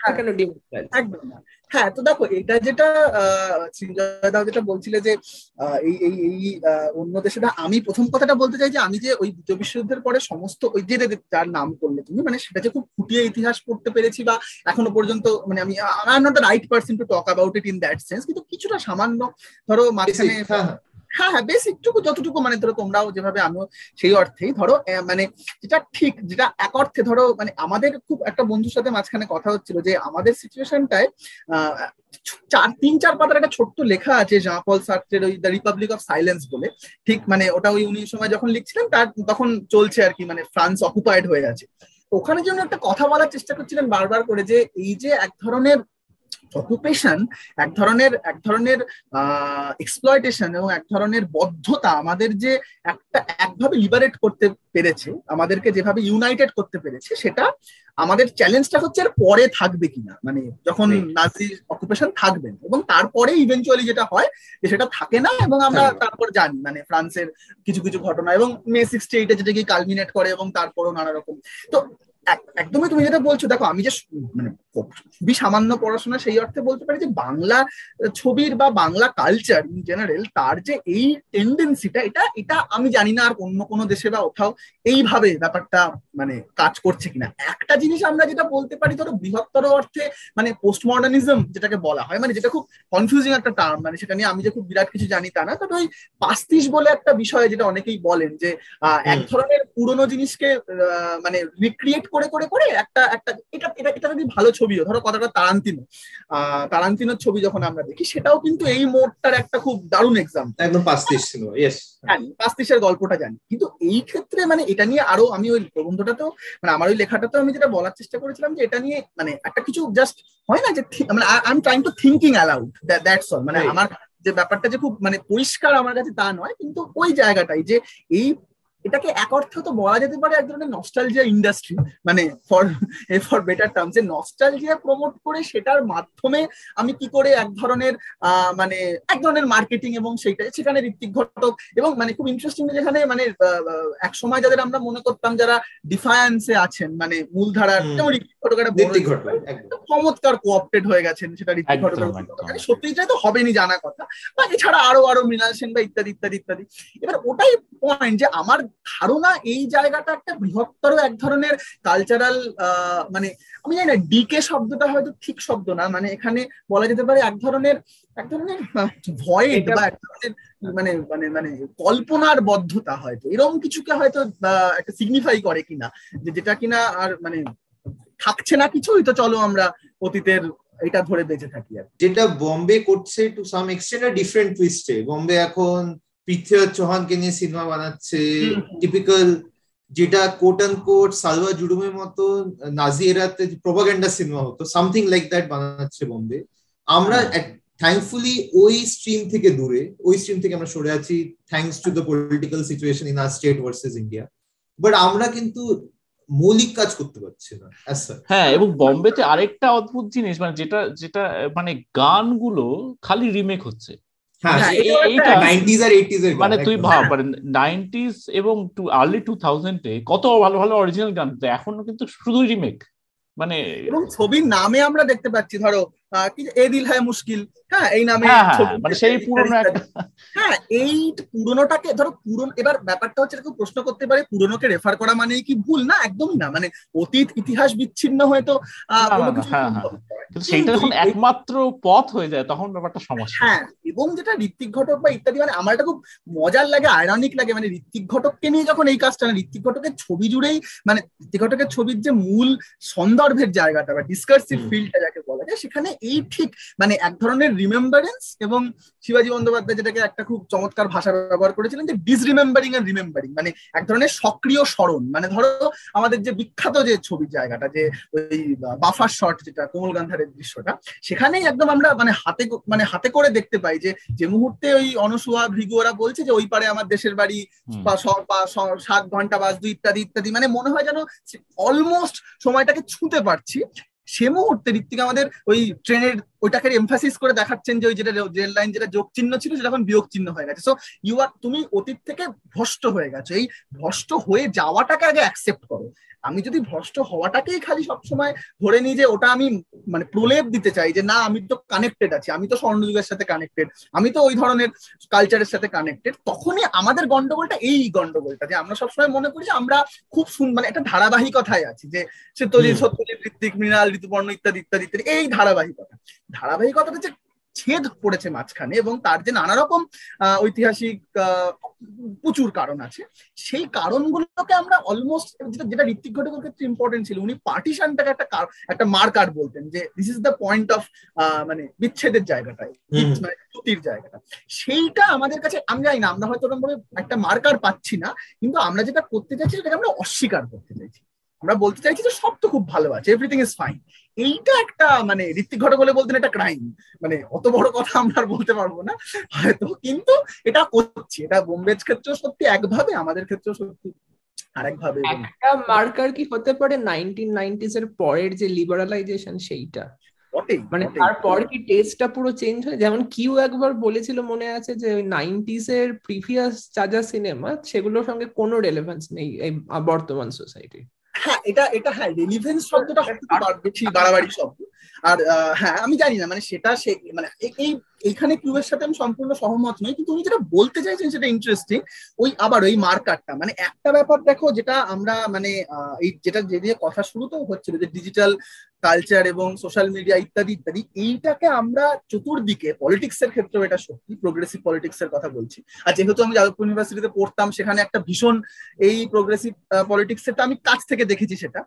A: হ্যাঁ, কেন
C: একদম হ্যাঁ তো দেখো এটা যেটা দাও যেটা বলছিলে যে এই এই এই অন্য দেশে আমি প্রথম কথাটা বলতে চাই যে আমি যে ওই দ্বিতীয় বিশ্বযুদ্ধের পরে সমস্ত ওই যে যার নাম করলে তুমি মানে সেটা যে খুব ফুটিয়ে ইতিহাস পড়তে পেরেছি বা এখনও পর্যন্ত মানে আমি I am not the right person to talk about it in that sense কিন্তু কিছুটা সামান্য ধরো মাঝখানে হ্যাঁ হ্যাঁ বেশ একটুকু, যতটুকু মানে ধরো তোমরাও যেভাবে আমিও সেই অর্থেই ধরো মানে যেটা ঠিক, যেটা এক অর্থে ধরো মানে আমাদের খুব একটা বন্ধুর সাথে মাঝখানে কথা হচ্ছিল যে আমাদের সিচুয়েশনটায় চার, তিন, চার পাতার একটা ছোট্ট লেখা আছে জাঁ পল সার্টের ওই দ্য রিপাবলিক অফ সাইলেন্স বলে। ঠিক মানে ওটা ওই উনি সময় যখন লিখছিলেন, তার তখন চলছে আর কি মানে ফ্রান্স অকুপাইড হয়ে আছে। ওখানে জন্য একটা কথা বলার চেষ্টা করছিলেন বারবার করে যে, এই যে এক ধরনের অকুপেশন এক ধরনের এক ধরনের এক্সপ্লয়টেশন এবং এক ধরনের বদ্ধতা আমাদের যে একটা একভাবে লিবারেট করতে পেরেছে আমাদেরকে যেভাবে ইউনাইটেড করতে পেরেছে সেটা আমাদের চ্যালেঞ্জটা হচ্ছে এর পরে থাকবে কিনা। মানে যখন নাজি অকুপেশন থাকবেন এবং তারপরে ইভেন্চুয়ালি যেটা হয় যে সেটা থাকে না এবং আমরা তারপর জানি মানে ফ্রান্সের কিছু কিছু ঘটনা এবং মে সিক্সটি এইটে যেটা কি কালমিনেট করে এবং তারপরও নানা রকম। তো একদমই তুমি যেটা বলছো দেখো আমি যে মানে খুবই সামান্য পড়াশোনা সেই অর্থে বলতে পারি যে বাংলা ছবির বা বাংলা কালচার ইন জেনারেল তার যে এই টেন্ডেন্সিটা এটা এটা আমি জানি না আর অন্য কোনো দেশে বা কোথাও এইভাবে ব্যাপারটা মানে কাজ করছে কিনা। একটা জিনিস আমরা যেটা বলতে পারি ধরো বৃহত্তর অর্থে মানে পোস্ট মডার্নিজম যেটাকে বলা হয় মানে যেটা খুব কনফিউজিং একটা টার্ম মানে সেটা নিয়ে আমি যে খুব বিরাট কিছু জানি তা না তবে ওই পাস্তিস বলে একটা বিষয় যেটা অনেকেই বলেন যে এক ধরনের পুরনো জিনিসকে মানে রিক্রিয়েট করে করে করে একটা একটা এটা এটা এটা যদি ভালো ছবিও ধরো কথাটা তারান্তিনো। আহ তারান্তিনোর ছবি যখন আমরা দেখি সেটাও কিন্তু এই মোড়টার একটা খুব দারুণ এক্সাম
B: একদম পাস্তিস ছিল ইয়েস
C: জানি পাস্তিসের গল্পটা জানি। কিন্তু এই ক্ষেত্রে মানে এটা নিয়ে আরও আমি ওই প্রবন্ধটাতেও মানে আমার ওই লেখাটাতেও আমি যেটা বলার চেষ্টা করেছিলাম যে এটা নিয়ে মানে একটা কিছু জাস্ট হয় না যে মানে I am trying to thinking aloud that's all মানে আমার যে ব্যাপারটা যে খুব মানে পরিষ্কার আমার কাছে তা নয় কিন্তু ওই জায়গাটাই যে এই এটাকে এক অর্থে তো বলা যেতে পারে এক ধরনের নস্টালজিয়া ইন্ডাস্ট্রি মানে ফর ফর বেটার টার্ম যে নস্টালজিয়া প্রমোট করে সেটার মাধ্যমে আমি কি করে এক ধরনের মানে এক ধরনের মার্কেটিং এবং সেইটা সেখানে ঋত্বিক ঘটক এবং মানে খুব ইন্টারেস্টিং যেখানে মানে এক সময় যাদের আমরা মনে করতাম যারা ডিফায়ান্সে আছেন মানে মূলধারার যেমন ঋত্বিক ঘটক একটা চমৎকার কোঅপটেড হয়ে গেছেন সেটা ঋত্বিক ঘটকের সত্যিটাই তো হবেনি জানা কথা। বা এছাড়া আরও আরও মৃণাল সেন বা ইত্যাদি ইত্যাদি ইত্যাদি। এবার ওটাই পয়েন্ট যে আমার ধারণা এই জায়গাটা একটা বৃহত্তর এক ধরনের কালচারাল মানে আমি জানি না ডিকে শব্দটা হয়তো ঠিক শব্দ না মানে এখানে বলা যেতে পারে এক ধরনের এক ধরনের ভয়েড বা এক ধরনের মানে মানে মানে কল্পনার বদ্ধতা হয়তো। এরকম কিছুকে হয়তো একটা সিগনিফাই করে কিনা যে যেটা কিনা আর মানে থাকছে না কিছুই তো চলো আমরা অতীতের এটা ধরে বেঁচে থাকি আর
B: যেটা বম্বে করছে টু সাম এক্সটেন্ট ডিফারেন্ট টুইস্টে বম্বে এখন পৃথ্বীরাজ চৌহানকে নিয়ে সিনেমা বানাচ্ছে টিপিক্যাল যেটা কোট অ্যান্ড কোট সালভা জুডুমের মতো নাজি এরাতে প্রোপাগান্ডা সিনেমা হতো সামথিং লাইক দ্যাট বানাচ্ছে বম্বে আমরা থ্যাঙ্কফুলি ওই স্ট্রিম থেকে দূরে ওই স্ট্রিম থেকে আমরা সরে আছি thanks to the political situation in our state versus India but আমরা কিন্তু মৌলিক কাজ করতে পারছি না
D: হ্যাঁ এবং বম্বেতে আরেকটা অদ্ভুত জিনিস মানে যেটা যেটা মানে গানগুলো খালি রিমেক হচ্ছে। মানে তুই ভাব মানে নাইনটিস এবং টু আর্লি টু থাউজেন্ডে কত ভালো ভালো অরিজিনাল গান এখনও কিন্তু শুধু রিমেক মানে
C: এবং ছবির নামে আমরা দেখতে পাচ্ছি ধরো কি এ দিল হ্যায় মুশকিল। হ্যাঁ এই নামে
D: হ্যাঁ, হ্যাঁ, মানে সেই পুরনো
C: হ্যাঁ এই পুরনোটাকে ধরো পুরনো এবার ব্যাপারটা হচ্ছে এরকম প্রশ্ন করতে পারে পুরনোকে রেফার করা মানে কি ভুল? না একদমই না। মানে অতীত ইতিহাস বিচ্ছিন্ন
D: সেইটা যখন একমাত্র পথ হয়ে যায় তখন ব্যাপারটা সমস্যা।
C: হ্যাঁ এবং যেটা ঋত্বিক ঘটক বা ইত্যাদি মানে আমার এটা খুব মজার লাগে আয়রনিক লাগে। মানে ঋত্বিক ঘটককে নিয়ে যখন এই কাজটা ঋত্বিক ঘটকের ছবি জুড়েই মানে ঋত্বিক ঘটকের ছবির যে মূল সন্দর্ভের জায়গাটা বা ডিসকার্সিভ ফিল্ডটা যাকে বলা যায় সেখানে এই ঠিক মানে এক ধরনের রিমেম্বারেন্স এবং শিবাজী বন্দ্যোপাধ্যায় যেটাকে একটা খুব চমৎকার ভাষা ব্যবহার করেছিলেন যে ডিসরিমেম্বারিং এন্ড রিমেম্বারিং মানে এক ধরনের সক্রিয় স্মরণ। মানে ধরো আমাদের যে বিখ্যাত যে ছবির জায়গাটা যে ওই বাফার শট যেটা কোমল গান্ধারের দৃশ্যটা সেখানেই একদম আমরা মানে হাতে মানে হাতে করে দেখতে পাই যে যে মুহূর্তে ওই অনসুয়া ভৃগু ওরা বলছে যে ওই পারে আমার দেশের বাড়ি বা সাত ঘণ্টা বাস দুই ইত্যাদি ইত্যাদি। মানে মনে হয় যেন অলমোস্ট সময়টাকে ছুঁতে পারছি। সে মুহূর্তে ঋত্বিক আমাদের ওই ট্রেনের ওইটাকে এমফাসিস করে দেখাচ্ছেন যে ওই যেটা রেল লাইন যেটা যোগ চিহ্ন ছিল সেটা এখন বিয়োগ চিহ্ন হয়ে গেছে। সো ইউ আর তুমি অতীত থেকে ভ্রষ্ট হয়ে গেছো। এই ভ্রষ্ট হয়ে যাওয়াটাকে আগে অ্যাকসেপ্ট করো। আমি যদি ভ্রষ্ট হওয়াটাকেই খালি সবসময় ধরে নিই যে ওটা আমি মানে প্রলেপ দিতে চাই যে না আমি তো কানেক্টেড আছি। আমি তো স্বর্ণযুগের সাথে কানেক্টেড আমি তো ওই ধরনের কালচারের সাথে কানেক্টেড তখনই আমাদের গন্ডগোলটা এই গন্ডগোলটা যে আমরা সবসময় মনে করি যে আমরা খুব মানে একটা ধারাবাহিকতায় আছি যে সত্যজিৎ সত্যজিৎ ঋত্বিক মৃণাল ঋতুপর্ণ ইত্যাদি ইত্যাদি ইত্যাদি এই ধারাবাহিকতা। ধারাবাহিকতাটা যে ছেদ পড়েছে মাঝখানে এবং তার যে নানা রকম ঐতিহাসিক প্রচুর কারণ আছে সেই কারণগুলোকে আমরা অলমোস্ট যেটা যেটা ঋত্বিক ঘটকের ক্ষেত্রে ইম্পর্টেন্ট ছিল উনি পার্টিশনটাকে একটা একটা মার্কার বলতেন যে this is the point of মানে বিচ্ছেদের জায়গাটাই মানে চ্যুতির জায়গাটা। সেইটা আমাদের কাছে আমি জানি না আমরা হয়তো ওরকম একটা মার্কার পাচ্ছি না কিন্তু আমরা যেটা করতে চাইছি সেটাকে আমরা অস্বীকার করতে চাইছি। আমরা বলতে চাইছি যে সব তো খুব ভালো আছে এভরিথিং ইজ ফাইন এইটা একটা মানে ঋত্বিক ঘটক বলে বলতেন একটা ক্রাইম মানে অত বড় কথা আমরা আর বলতে পারব না হয়তো কিন্তু এটা করছি এটা বোম্বেজ ক্ষেত্রেও সত্যি একভাবে আমাদের ক্ষেত্রেও সত্যি আরেকভাবে।
A: একটা মার্কার কি হতে পারে নাইনটিন নাইনটিস এর পরের যে লিবারালাইজেশন সেইটা? মানে তারপর কি টেস্টটা পুরো চেঞ্জ হয় যেমন কিউ একবার বলেছিল মনে আছে যে ওই নাইনটিস এর প্রিভিয়াস যা যা সিনেমা সেগুলোর সঙ্গে কোনো রেলেভেন্স নেই এই বর্তমান সোসাইটি
C: হ্যাঁ এটা এটা হ্যাঁ রেলিভেন্স শব্দটা বেশি বাড়াবাড়ি শব্দ। আর হ্যাঁ আমি জানি না মানে সেটা সে মানে এই, এইখানে কিউবের সাথে আমি সম্পূর্ণ সহমত নই, কিন্তু উনি যেটা বলতে চাইছেন সেটা ইন্টারেস্টিং ওই আবার ওই মার্কারটা। মানে একটা ব্যাপার দেখো, যেটা আমরা মানে এই যেটা যে দিয়ে কথা শুরু তো হচ্ছিল, যে ডিজিটাল কালচার এবং সোশ্যাল মিডিয়া ইত্যাদি ইত্যাদি, এইটাকে আমরা চতুর্দিকে পলিটিক্স এর ক্ষেত্রেও এটা সত্যি প্রোগ্রেসিভ পলিটিক্স এর কথা বলছি। আর যেহেতু আমি যাদবপুর ইউনিভার্সিটিতে পড়তাম, সেখানে একটা ভীষণ এই প্রোগ্রেসিভ পলিটিক্স এরটা আমি কাছ থেকে দেখেছি সেটা।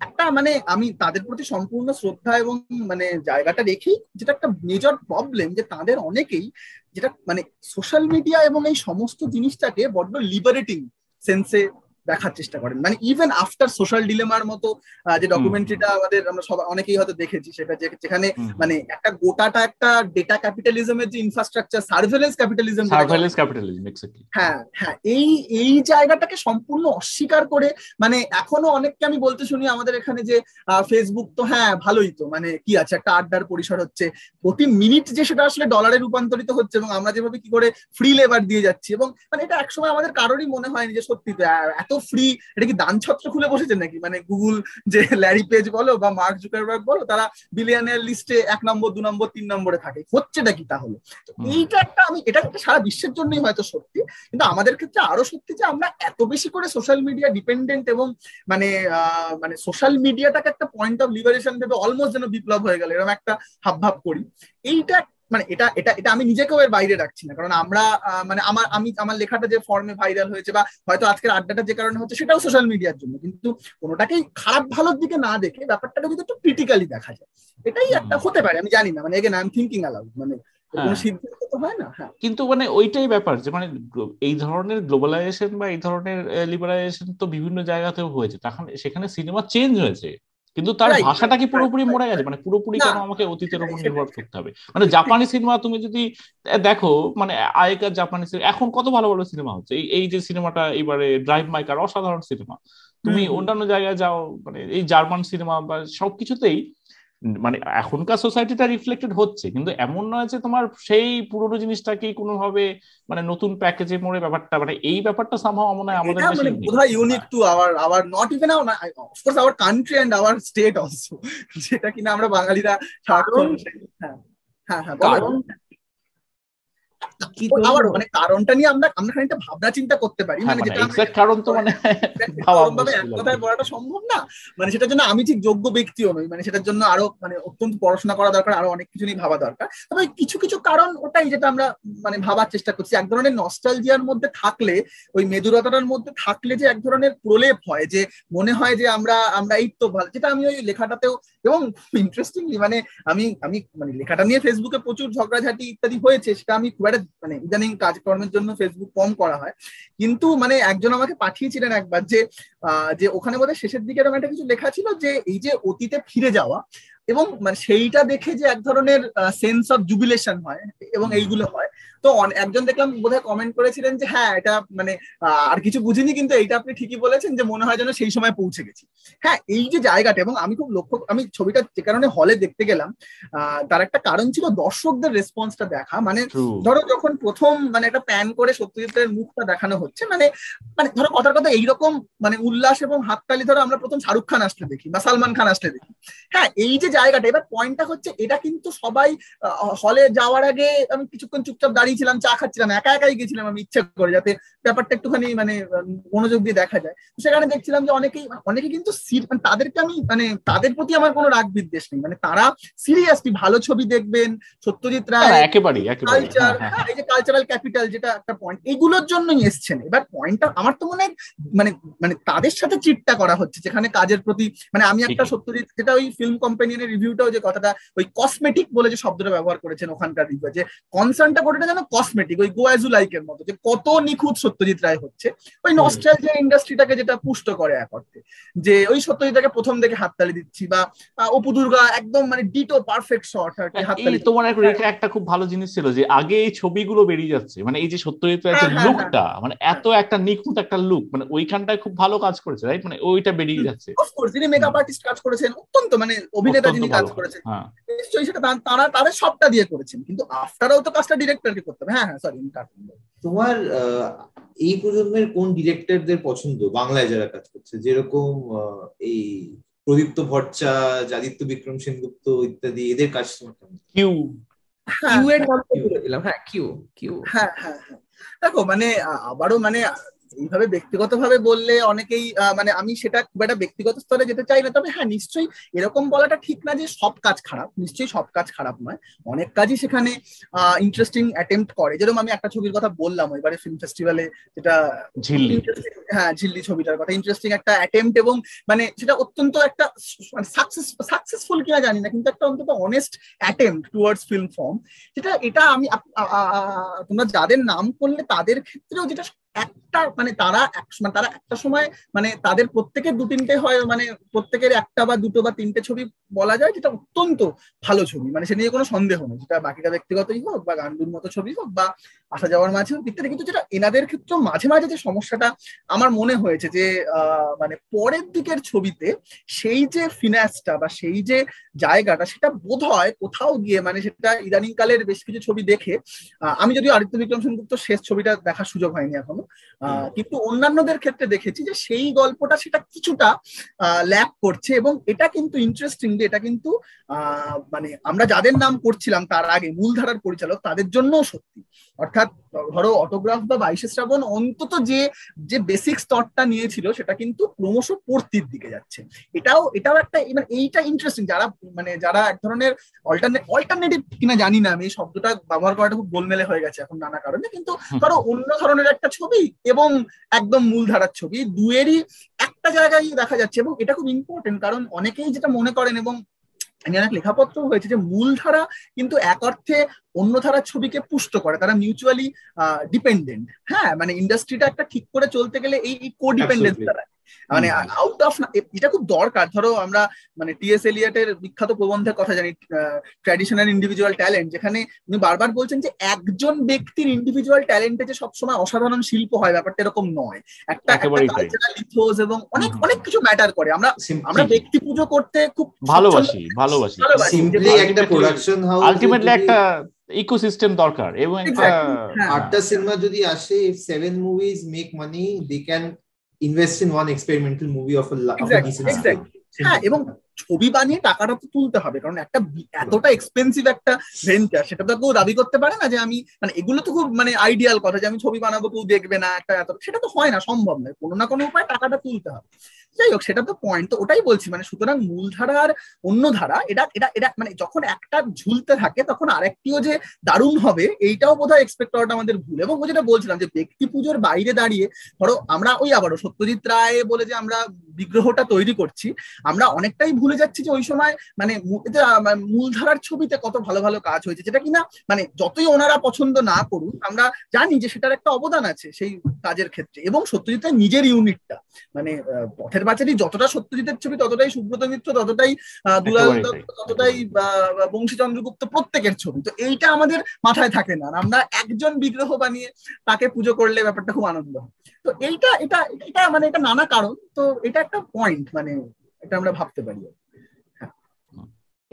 C: একটা মানে আমি তাদের প্রতি সম্পূর্ণ শ্রদ্ধা এবং মানে জায়গাটা রেখেই যেটা একটা মেজর প্রবলেম যে তাদের অনেকেই যেটা মানে সোশ্যাল মিডিয়া এবং এই সমস্ত জিনিসটাকে বড্ড লিবারেটিং সেন্সে দেখার চেষ্টা করেন। মানে ইভেন আফটার সোশ্যাল ডিলেমার মতো যে ডকুমেন্টারিটা আমাদের আমরা সবাই অনেকেই হয়তো দেখেছি সেটা যেখানে মানে একটা গোটাটা একটা ডেটা ক্যাপিটালিজমের যে infrastructure surveillance capitalism
D: surveillance capitalism
C: হ্যাঁ হ্যাঁ এই এই জায়গাটাকে সম্পূর্ণ অস্বীকার করে মানে এখনও অনেককে আমি বলতে শুনি আমাদের এখানে যে ফেসবুক তো হ্যাঁ ভালোই তো মানে কি আছে একটা আড্ডার পরিসর হচ্ছে প্রতি মিনিট যে সেটা আসলে ডলারে রূপান্তরিত হচ্ছে এবং আমরা যেভাবে কি করে ফ্রি লেবার দিয়ে যাচ্ছি এবং মানে এটা একসময় আমাদের কারোরই মনে হয়নি যে সত্যি তো এত ফ্রি এটা কি দান ছত্র খুলে বসেছে নাকি? মানে গুগল যে ল্যারি পেজ বলো বা মার্ক জুকারবার্গ বলো তারা বিলিয়নের লিস্টে এক নম্বর দু নম্বর তিন নম্বরে থাকে। হচ্ছেটা কি তাহলে? এইটা একটা আমি এটা একটা সারা বিশ্বের জন্যই হয়তো সত্যি কিন্তু আমাদের ক্ষেত্রে আরও সত্যি যে আমরা এত বেশি করে সোশ্যাল মিডিয়া ডিপেন্ডেন্ট এবং মানে মানে সোশ্যাল মিডিয়াটাকে একটা পয়েন্ট অফ লিবারেশন ভেবে অলমোস্ট যেন বিপ্লব হয়ে গেল এরকম একটা হাব ভাব করি। এইটা মানে এটা এটা এটা আমি নিজেকেও এর বাইরে রাখছি না। কারণ আমরা মানে আমার আমি আমার লেখাটা যে ফর্মে ভাইরাল হয়েছে বা হয়তো আজকের আড্ডাটা যে কারণে হচ্ছে সেটাও সোশ্যাল মিডিয়ার জন্য। কিন্তু কোনোটাকেই খারাপ ভালোর দিকে না দেখে ব্যাপারটাকে কিন্তু একটু ক্রিটিক্যালি দেখা যায় এটাই একটা হতে পারে। আমি জানি না। মানে again I am thinking aloud মানে
D: হ্যাঁ। কিন্তু মানে ওইটাই ব্যাপার যে মানে এই ধরনের গ্লোবালাইজেশন বা এই ধরনের লিবারাইজেশন তো বিভিন্ন জায়গাতেও হয়েছে। তখন সেখানে সিনেমা চেঞ্জ হয়েছে। কিন্তু তার ভাষাটা কি পুরোপুরি মরে গেছে? মানে পুরোপুরি কেন আমাকে অতীতের উপর নির্ভর করতে হবে। মানে জাপানি সিনেমা তুমি যদি দেখো মানে আগেকার জাপানি সিনেমা এখন কত ভালো ভালো সিনেমা হচ্ছে। এই এই যে সিনেমাটা এবারে ড্রাইভ মাইকার অসাধারণ সিনেমা। তুমি অন্যান্য জায়গায় যাও মানে এই জার্মান সিনেমা বা সবকিছুতেই মানে এখনকার সোসাইটিটা রিফ্লেক্টেড হচ্ছে কিন্তু এমন নয় যে তোমার সেই পুরনো জিনিসটাকেই কোনোভাবে মানে নতুন প্যাকেজে মোড়ে ব্যাপারটা মানে এই ব্যাপারটা সামহাও মনে হয় আমাদের
C: মানে বোধহয় unique to our our not even our of course our country and our state also যেটা কিনা আমরা বাঙালিরা ছাড়ুন হ্যাঁ হ্যাঁ হ্যাঁ কারণ আবার মানে কারণটা নিয়ে আমরা আমরা খানিকটা ভাবনা চিন্তা করতে পারি।
D: মানে যেটা কারণ তো মানে
C: এক কথায় বলাটা সম্ভব না। মানে সেটার জন্য আমি ঠিক যোগ্য ব্যক্তিও নই। মানে সেটার জন্য আরও মানে অত্যন্ত পড়াশোনা করা দরকার আরও অনেক কিছু নিয়ে ভাবা দরকার। তবে কিছু কিছু কারণ ওটাই যেটা আমরা মানে ভাবার চেষ্টা করছি। এক ধরনের নস্টালজিয়ার মধ্যে থাকলে ওই মেদুরতার মধ্যে থাকলে যে এক ধরনের প্রলেপ হয় যে মনে হয় যে আমরা আমরা এই তো ভালো। যেটা আমি ওই লেখাটাতেও এবং ইন্টারেস্টিংলি মানে আমি আমি মানে লেখাটা নিয়ে ফেসবুকে প্রচুর ঝগড়াঝাটি ইত্যাদি হয়েছে সেটা আমি খুব একটা মানে ইদানিং কাজকর্মের জন্য ফেসবুক কম করা হয়। কিন্তু মানে একজন আমাকে পাঠিয়েছিলেন একবার যে যে ওখানে বোধহয় শেষের দিকে এরকম একটা কিছু লেখা ছিল যে, এই যে অতীতে ফিরে যাওয়া এবং মানে সেইটা দেখে যে এক ধরনের সেন্স অফ জুবিলেশন হয় এবং এইগুলো হয়। তো একজন দেখলাম বোধহয় কমেন্ট করেছিলেন যে হ্যাঁ এটা মানে আর কিছু বুঝিনি কিন্তু এইটা আপনি ঠিকই বলেছেন যে মনে হয় যেন সেই সময় পৌঁছে গেছি। হ্যাঁ এই যে জায়গাটা এবং আমি খুব লক্ষ্য আমি ছবিটা যে কারণে হলে দেখতে গেলাম তার একটা কারণ ছিল দর্শকদের রেসপন্সটা দেখা। মানে ধরো যখন প্রথম মানে একটা প্যান করে সত্যজিতের মুখটা দেখানো হচ্ছে মানে মানে ধরো কথার কথা এইরকম মানে উল্লাস এবং হাততালি ধরো আমরা প্রথম শাহরুখ খান আসলে দেখি বা সালমান খান আসলে দেখি। হ্যাঁ এই যে জায়গাটা এবার পয়েন্টটা হচ্ছে এটা কিন্তু সবাই হলে যাওয়ার আগে আমি কিছুক্ষণ চুপচাপ দাঁড়িয়েছিলাম চা খাচ্ছিলাম একা একাই গেছিলাম আমি ইচ্ছে করে যাতে ব্যাপারটা একটুখানি মানে মনোযোগ দিয়ে দেখা যায়। সেখানে দেখছিলাম যে অনেকেই অনেকে কিন্তু মানে তাদেরকে আমি মানে তাদের প্রতি আমার কোনো রাগ বিদ্বেষ নেই। মানে তারা সিরিয়াসলি ভালো ছবি দেখবেন সত্যজিৎ রায়
D: একেবারেই
C: কালচার এই যে কালচারাল ক্যাপিটাল যেটা একটা পয়েন্ট এগুলোর জন্যই এসছেন এবার পয়েন্টটা আমার তো মনে হয় মানে মানে তাদের সাথে চিটটা করা হচ্ছে যেখানে কাজের প্রতি মানে আমি একটা সত্যজিৎ যেটা ওই ফিল্ম কোম্পানির রিভিউটাও যে কথাটা ওই কসমেটিক বলে যে শব্দটা ব্যবহার করেছেন ওখানকার রিভিউ যে কনসার্নটা গোটাটা যেন কসমেটিক ওই গোয়াজু লাইকের মতো যে কত নিখুঁত সত্যজিৎ রায় হচ্ছে ওই নস্ট্রালজিয়া ইন্ডাস্ট্রিটাকে যেটা পুষ্ট করে এক অর্থে যে ওই সত্যজিৎটাকে প্রথম দেখে হাততালি দিচ্ছি বা অপু দুর্গা একদম মানে ডিটো পারফেক্ট শট আর কি হাততালি
D: তোমার একটা খুব ভালো জিনিস ছিল যে আগে এই ছবিগুলো বেরিয়ে যাচ্ছে মানে এই যে সত্যজিৎ রায়ের লুকটা মানে এত একটা নিখুঁত একটা লুক মানে ওইখানটায় খুব ভালো কাজ করেছে রাইট মানে ওইটা বেরিয়ে যাচ্ছে।
C: অফকোর্স যিনি মেকআপ আর্টিস্ট কাজ করেছেন অত্যন্ত মানে অভিনেতা যিনি কাজ করেছেন নিশ্চয়ই সেটা তারা তাদের সবটা দিয়ে করেছেন কিন্তু আফটার তো কাজটা ডিরেক্টরকে করতে হবে। হ্যাঁ হ্যাঁ সরি
B: তোমার এই প্রজন্মের কোন ডিরেক্টরদের পছন্দ বাংলায় যারা কাজ করছে? যেরকম এই প্রদীপ্ত ভট্টা আদিত্য বিক্রম সেনগুপ্ত ইত্যাদি এদের কাজ তোমার
A: কিউ কিউ এর নাম দিলাম হ্যাঁ কিউ কিউ
C: হ্যাঁ হ্যাঁ হ্যাঁ। দেখো মানে আবারও মানে এইভাবে ব্যক্তিগতভাবে বললে অনেকেই মানে আমি সেটা খুব একটা ব্যক্তিগত স্তরে যেতে চাই না তবে হ্যাঁ নিশ্চয়ই এরকম বলাটা ঠিক না যে সব কাজ খারাপ নিশ্চয়ই সব কাজ খারাপ নয়। অনেক কাজই সেখানে ইন্টারেস্টিং অ্যাটেম্প করে। যেরকম আমি একটা ছবির কথা বললাম এবারে ফিল্ম ফেস্টিভ্যালে যেটা হ্যাঁ ঝিল্লি ছবিটার কথা। ইন্টারেস্টিং একটা অ্যাটেম্প্ট এবং মানে সেটা অত্যন্ত একটা সাকসেস সাকসেসফুল কিনা জানি না কিন্তু একটা অন্তত honest attempt towards film form যেটা এটা আমি তোমরা যাদের নাম করলে তাদের ক্ষেত্রেও যেটা একটা মানে তারা এক মানে তারা একটা সময় মানে তাদের প্রত্যেকের দু তিনটে হয় মানে প্রত্যেকের একটা বা দুটো বা তিনটে ছবি বলা যায় যেটা অত্যন্ত ভালো ছবি। মানে সে নিয়ে কোনো সন্দেহ নেই। যেটা বাকিটা ব্যক্তিগতই হোক বা গান্ডুর মতো ছবি হোক বা আসা যাওয়ার মাঝে হোক, ইত্যাদি। কিন্তু যেটা এনাদের ক্ষেত্রে মাঝে মাঝে যে সমস্যাটা আমার মনে হয়েছে যে মানে পরের দিকের ছবিতে সেই যে ফিনান্সটা বা সেই যে জায়গাটা সেটা বোধ হয় কোথাও গিয়ে মানে সেটা ইদানিং কালের বেশ কিছু ছবি দেখে আমি যদিও আদিত্য বিক্রম সেনগুপ্ত শেষ ছবিটা দেখার সুযোগ হয়নি এখনও কিন্তু অন্যান্যদের ক্ষেত্রে দেখেছি যে সেই গল্পটা সেটা কিছুটা ল্যাপ করছে এবং এটা কিন্তু ইন্টারেস্টিং যে এটা কিন্তু মানে আমরা যাদের নাম করছিলাম তার আগে মূলধারার পরিচালক তাদের জন্যও সত্যি। অর্থাৎ ধরো অটোগ্রাফ বা বাইশে শ্রাবণ অন্তত যে যে বেসিক স্তরটা নিয়েছিল সেটা কিন্তু ক্রমশ পড়তির দিকে যাচ্ছে। এটাও এটাও একটা মানে এইটা ইন্টারেস্টিং যারা মানে যারা এক ধরনের অল্টারনেট অল্টারনেটিভ কিনা জানি না আমি এই শব্দটা ব্যবহার করাটা খুব গোলমেলে হয়ে গেছে এখন নানা কারণে কিন্তু ধরো অন্য ধরনের একটা ছবি এবং একদম মূলধারার ছবি দুয়েরই একটা জায়গায় দেখা যাচ্ছে এবং এটা খুব ইম্পর্টেন্ট কারণ অনেকেই যেটা মনে করেন এবং অনেক লেখাপত্র হয়েছে যে মূলধারা কিন্তু এক অর্থে অন্য ধারার ছবিকে পুষ্ট করে তারা মিউচুয়ালি ডিপেন্ডেন্ট হ্যাঁ মানে ইন্ডাস্ট্রিটা একটা ঠিক করে চলতে গেলে এই কো ডিপেন্ডেন্স দ্বারা। মানে আউট অফ এটা খুব দরকার। ধরো আমরা মানে টিএস এলিয়াটের বিখ্যাত প্রবন্ধের কথা জানি ট্র্যাডিশনাল ইন্ডিভিজুয়াল ট্যালেন্ট যেখানে উনি বারবার বলছেন যে একজন ব্যক্তির ইন্ডিভিজুয়াল ট্যালেন্টে যে সবসময় অসাধারণ শিল্প হয় ব্যাপারটা এরকম নয়। একটা কালচারাল ইথোস এবং অনেক অনেক কিছু ম্যাটার করে। আমরা আমরা ব্যক্তি পুজো করতে খুব
D: ভালোবাসি ভালোবাসি।
B: সিম্পলি একটা প্রোডাকশন হাউস
D: আলটিমেটলি একটা ইকোসিস্টেম দরকার এবং একটা
B: হ্যাঁ। আটটা সিনেমা যদি আসে if seven movies make money they can invest in one experimental movie of
C: হ্যাঁ এবং ছবি বানিয়ে টাকাটা তো তুলতে হবে কারণ একটা এতটা এক্সপেন্সিভ একটা ভেঞ্চার সেটা তো কেউ দাবি করতে পারে না যে আমি মানে এগুলো তো খুব মানে আইডিয়াল কথা যে আমি ছবি বানাবো কেউ দেখবে না একটা এত সেটা তো হয় না সম্ভব নয়। কোনো না কোনো উপায় টাকাটা তুলতে হবে। যাই হোক, সেটা তো পয়েন্ট তো ওটাই বলছি মানে সুতরাং মূলধারার অন্য ধারা, এটা এটা এটা মানে যখন একটা ঝুলতে থাকে, তখন আরেকটিও যে দারুণ হবে, এইটাও বোধহয় এক্সপেক্ট করাটা আমাদের ভুল। এবং যেটা বলছিলাম যে ব্যক্তি পুজোর বাইরে দাঁড়িয়ে, ধরো আমরা ওই আবারও সত্যজিৎ রায় বলে যে আমরা বিগ্রহটা তৈরি করছি, আমরা অনেকটাই ভুলে যাচ্ছি যে ওই সময় মানে মূলধারার ছবিতে কত ভালো ভালো কাজ হয়েছে। যেটা কিনা মানে যতই ওনারা পছন্দ না করুন, আমরা জানি যে সেটার একটা অবদান আছে সেই কাজের ক্ষেত্রে। এবং সত্যজিতের নিজের ইউনিটটা মানে পথের বাচারি যতটা সত্যজিতের ছবি ততটাই সুব্রত মিত্র ততটাই দুলাল ততটাই বংশী চন্দ্রগুপ্ত প্রত্যেকের ছবি। তো এইটা আমাদের মাথায় থাকে না। আমরা একজন বিগ্রহ বানিয়ে তাকে পুজো করলে ব্যাপারটা খুব আনন্দ তো এইটা এটা এটা মানে এটা নানা কারণ। তো এটা একটা পয়েন্ট মানে এটা আমরা ভাবতে পারি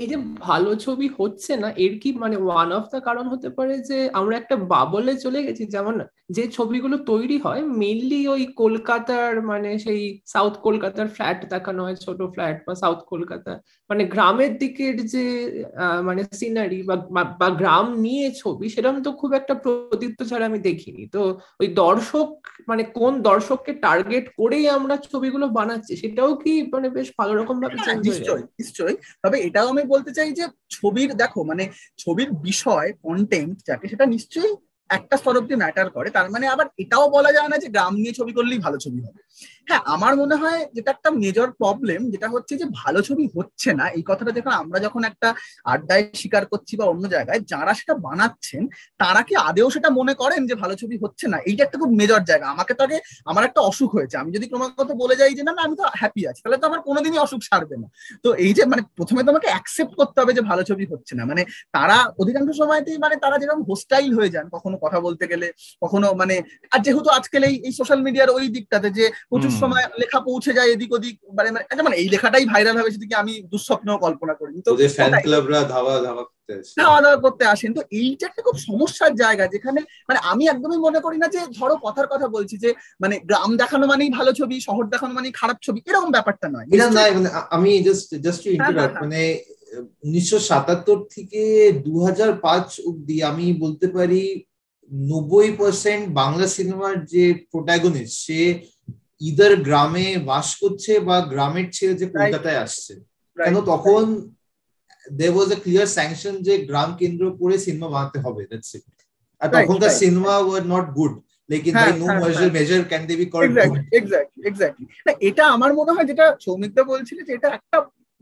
A: এই যে ভালো ছবি হচ্ছে না, এর কি মানে ওয়ান অফ দা কারণ হতে পারে যে আমরা একটা বাবলে চলে গেছি? যেমন যে ছবিগুলো তৈরি হয় মেনলি ওই কলকাতার মানে সেই সাউথ কলকাতার ফ্ল্যাট দেখানো হয়, ছোট ফ্ল্যাট বা সাউথ কলকাতা। মানে গ্রামের দিকের যে মানে সিনারি বা গ্রাম নিয়ে ছবি সেরকম তো খুব একটা প্রদীপ্ত ছাড়া আমি দেখিনি। তো ওই দর্শক মানে কোন দর্শককে টার্গেট করেই আমরা ছবিগুলো বানাচ্ছি সেটাও কি মানে বেশ ভালো রকম ভাবে
C: যায় নিশ্চয়ই তবে এটাও আমি বলতে চাই যে ছবির দেখো মানে ছবির বিষয় কন্টেন্ট যাকে সেটা নিশ্চয়ই একটা স্তর অব্দি ম্যাটার করে। তার মানে আবার এটাও বলা যায় না যে গ্রাম নিয়ে ছবি করলেই ভালো ছবি হবে। হ্যাঁ আমার মনে হয় যেটা একটা মেজর প্রবলেম যেটা হচ্ছে যে ভালো ছবি হচ্ছে না, এই কথাটা যখন আমরা যখন একটা আড্ডায় স্বীকার করছি বা অন্য জায়গায়, যারা সেটা বানাচ্ছেন, তারা কি আদেও সেটা মনে করেন যে ভালো ছবি হচ্ছে না? এইটা একটা খুব মেজর জায়গা। আমাকে তো আগে, আমার একটা অসুখ হয়েছে। আমি যদি ক্রমাগত বলে যাই যে, না না, আমি তো হ্যাপি আছি তাহলে তো আমার কোনোদিনই অসুখ সারবে না। তো এই যে মানে প্রথমে তোমাকে অ্যাকসেপ্ট করতে হবে যে ভালো ছবি হচ্ছে না। মানে তারা অধিকাংশ সময়তেই মানে তারা যেরকম হোস্টাইল হয়ে যান, কখনো কথা বলতে গেলে, কখনো মানে আর যেহেতু আজকাল এই সোশ্যাল মিডিয়ার ওই দিকটাতে যে প্রচুর সময় লেখা পৌঁছে যায় এদিক ওদিক মানে মানে, মানে এই লেখাটাই ভাইরাল হবে সেদিকে আমি দুঃস্বপ্ন কল্পনা করি
B: তো ফ্যান ক্লাবরা ধাওয়া ধাওয়া
C: খাওয়া দাওয়া করতে আসেন। তো এইটা একটা খুব সমস্যার জায়গা যেখানে মানে আমি একদমই মনে করি না যে ধরো কথার কথা বলছি যে মানে গ্রাম দেখানো মানেই ভালো ছবি শহর দেখানো মানেই খারাপ ছবি এরকম ব্যাপারটা নয়।
B: মানে আমি জাস্ট জাস্ট ইন্টারাপ্ট মানে উনিশশো সাতাত্তর থেকে দু হাজার পাঁচ অব্দি আমি বলতে পারি নব্বই পার্সেন্ট বাংলা সিনেমার যে প্রোটাগনিস্ট সে ইদার গ্রামে বাস করছে বা গ্রামের ছেড়ে যে কলকাতায় আসছে কেন তখন দেব ওয়াজ এ ক্লিয়ার স্যাংশন যে গ্রাম কেন্দ্র করে সিনেমা বানাতে হবে দ্যাটস ইট আর তখনকার সিনেমা ওয়ার নট গুড লেকিন by no measure measure can they be called
C: exactly exactly এটা আমার মনে হয় যেটা সৌমিকদা বলছিল যে এটা একটা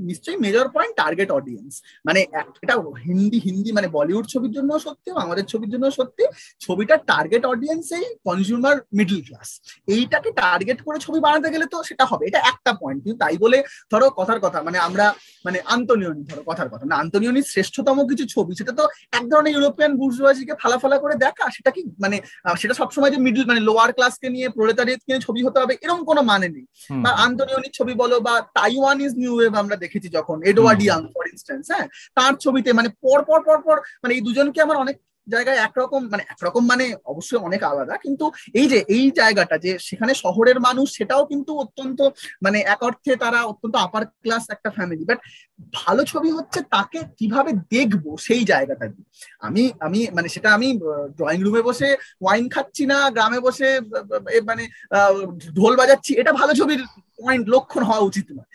C: নিশ্চয়ই মেজর পয়েন্ট টার্গেট অডিয়েন্স মানে এটা হিন্দি হিন্দি মানে বলিউড ছবির জন্য সত্যি আমাদের ছবির জন্য সত্যি ছবিটার টার্গেট অডিয়েন্স এই কনজিউমার মিডল ক্লাস এইটাকে টার্গেট করে ছবি বানাতে গেলে তো সেটা হবে। এটা একটা পয়েন্ট কিন্তু তাই বলে ধরো কথার কথা মানে আমরা মানে আন্তনিয়নি ধরো কথার কথা। না আন্তনিয়নির শ্রেষ্ঠতম কিছু ছবি সেটা তো এক ধরনের ইউরোপিয়ান বুর্জুয়াজিকে ফালাফালা করে দেখা সেটা কি মানে সেটা সবসময় যে মিডল মানে লোয়ার ক্লাসকে নিয়ে প্রোলেটারিয়েটকে নিয়ে ছবি হতে হবে এরকম কোনো মানে নেই। বা আন্তনিয়নির ছবি বলো বা তাইওয়ান ইজ নিউ ওয়েভ আমরা দেখেছি যখন এডওয়ার্ড ইয়াং ফর ইনস্ট্যান্স হ্যাঁ তার ছবিতে মানে পর পর পর পর মানে এই দুজনকে আমার অনেক জায়গায় একরকম মানে একরকম মানে অবশ্যই অনেক আলাদা কিন্তু এই যে এই জায়গাটা যে সেখানে শহরের মানুষ সেটাও কিন্তু অত্যন্ত মানে এক অর্থে তারা অত্যন্ত আপার ক্লাস একটা ফ্যামিলি বাট ভালো ছবি হচ্ছে তাকে কীভাবে দেখব সেই জায়গাটা দিয়ে। আমি আমি মানে সেটা আমি ড্রয়িং রুমে বসে ওয়াইন খাচ্ছি না গ্রামে বসে মানে ঢোল বাজাচ্ছি এটা ভালো ছবির পয়েন্ট লক্ষণ হওয়া উচিত নয়।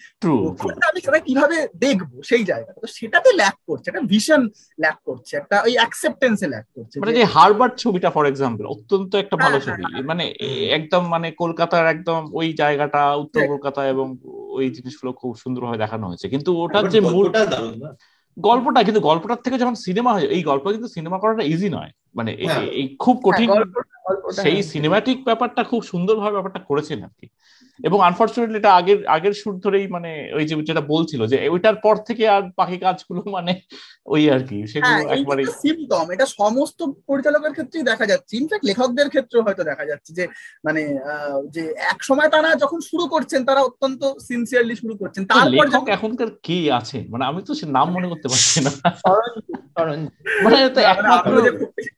C: আমি সেটা কীভাবে দেখব সেই জায়গাটা? তো সেটাতে ল্যাক করছে একটা ভিশন ল্যাক করছে একটা ওই অ্যাকসেপ্টেন্সে ল্যাক করছে
D: মানে যে হারবার্ট ছবিটা ফর এক্সাম্পল অত্যন্ত একটা ভালো হ্যাঁ, ছবি। হ্যাঁ, হ্যাঁ। মানে একদম মানে কলকাতার একদম ওই জায়গাটা উত্তর কলকাতা এবং ওই জিনিসগুলো খুব সুন্দরভাবে দেখানো হয়েছে। কিন্তু ওটার যে মূল গল্পটা কিন্তু গল্পটার থেকে যখন সিনেমা হয় এই গল্প কিন্তু সিনেমা করাটা ইজি নয়। মানে এই খুব কঠিন সেই সিনেমাটিক ব্যাপারটা খুব সুন্দরভাবে ব্যাপারটা করেছেন আর কি। এবং আনফর্চুনেটলি এটা আগের আগের সুর ধরেই মানে ওই যে যেটা বলছিল যে ওইটার পর থেকে আর বাকি কাজগুলো মানে ওই আর কি সেগুলো
C: হ্যাঁ,
D: একবারে
C: সিমটম এটা সমস্ত পরিচালকের ক্ষেত্রেই দেখা যাচ্ছে। ইনফ্যাক্ট লেখকদের ক্ষেত্রেও হয়তো দেখা যাচ্ছে যে মানে যে এক সময় তারা যখন শুরু করছেন তারা অত্যন্ত সিনসিয়ারলি শুরু করছেন। তারপর
D: লেখক এখনকার কি আছে? মানে আমি তো সে নাম মনে করতে পারছি না। মানে তো
C: মানে
D: একমাত্র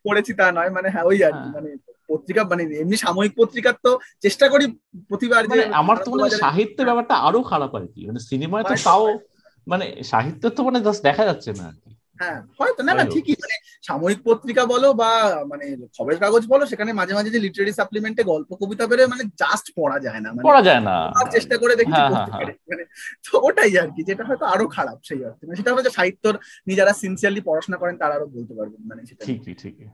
C: পড়েছি তা নয় মানে হ্যাঁ ওই আর কি
D: হ্যাঁ।
C: মানে পত্রিকা মানে এমনি সাময়িক পত্রিকার তো চেষ্টা করি প্রতিবার যে
D: মানে আমার তো মনে হয়
C: বাজারে-
D: ব্যাপারটা আরও খারাপ আর কি। মানে সিনেমায় তো তাও মানে সাহিত্য তো মানে জাস্ট দেখা যাচ্ছে না আর কি।
C: হ্যাঁ হয়তো। না না ঠিকই। মানে সাময়িক পত্রিকা বলো বা মানে খবরের কাগজ বলো সেখানে মাঝে মাঝে যে লিটারেরি সাপ্লিমেন্টে গল্প কবিতা বেরো মানে জাস্ট পড়া যায় না। মানে
D: পড়া যায় না।
C: আর চেষ্টা করে দেখেছি
D: হ্যাঁ, হ্যাঁ,
C: মানে তো ওটাই আর কি যেটা হয়তো আরও খারাপ সেই অর্থে। মানে সেটা হচ্ছে সাহিত্যর নিয়ে যারা সিনসিয়ারলি পড়াশোনা করেন তারা আরও বলতে পারবেন। মানে সেটা
D: ঠিকই ঠিকই।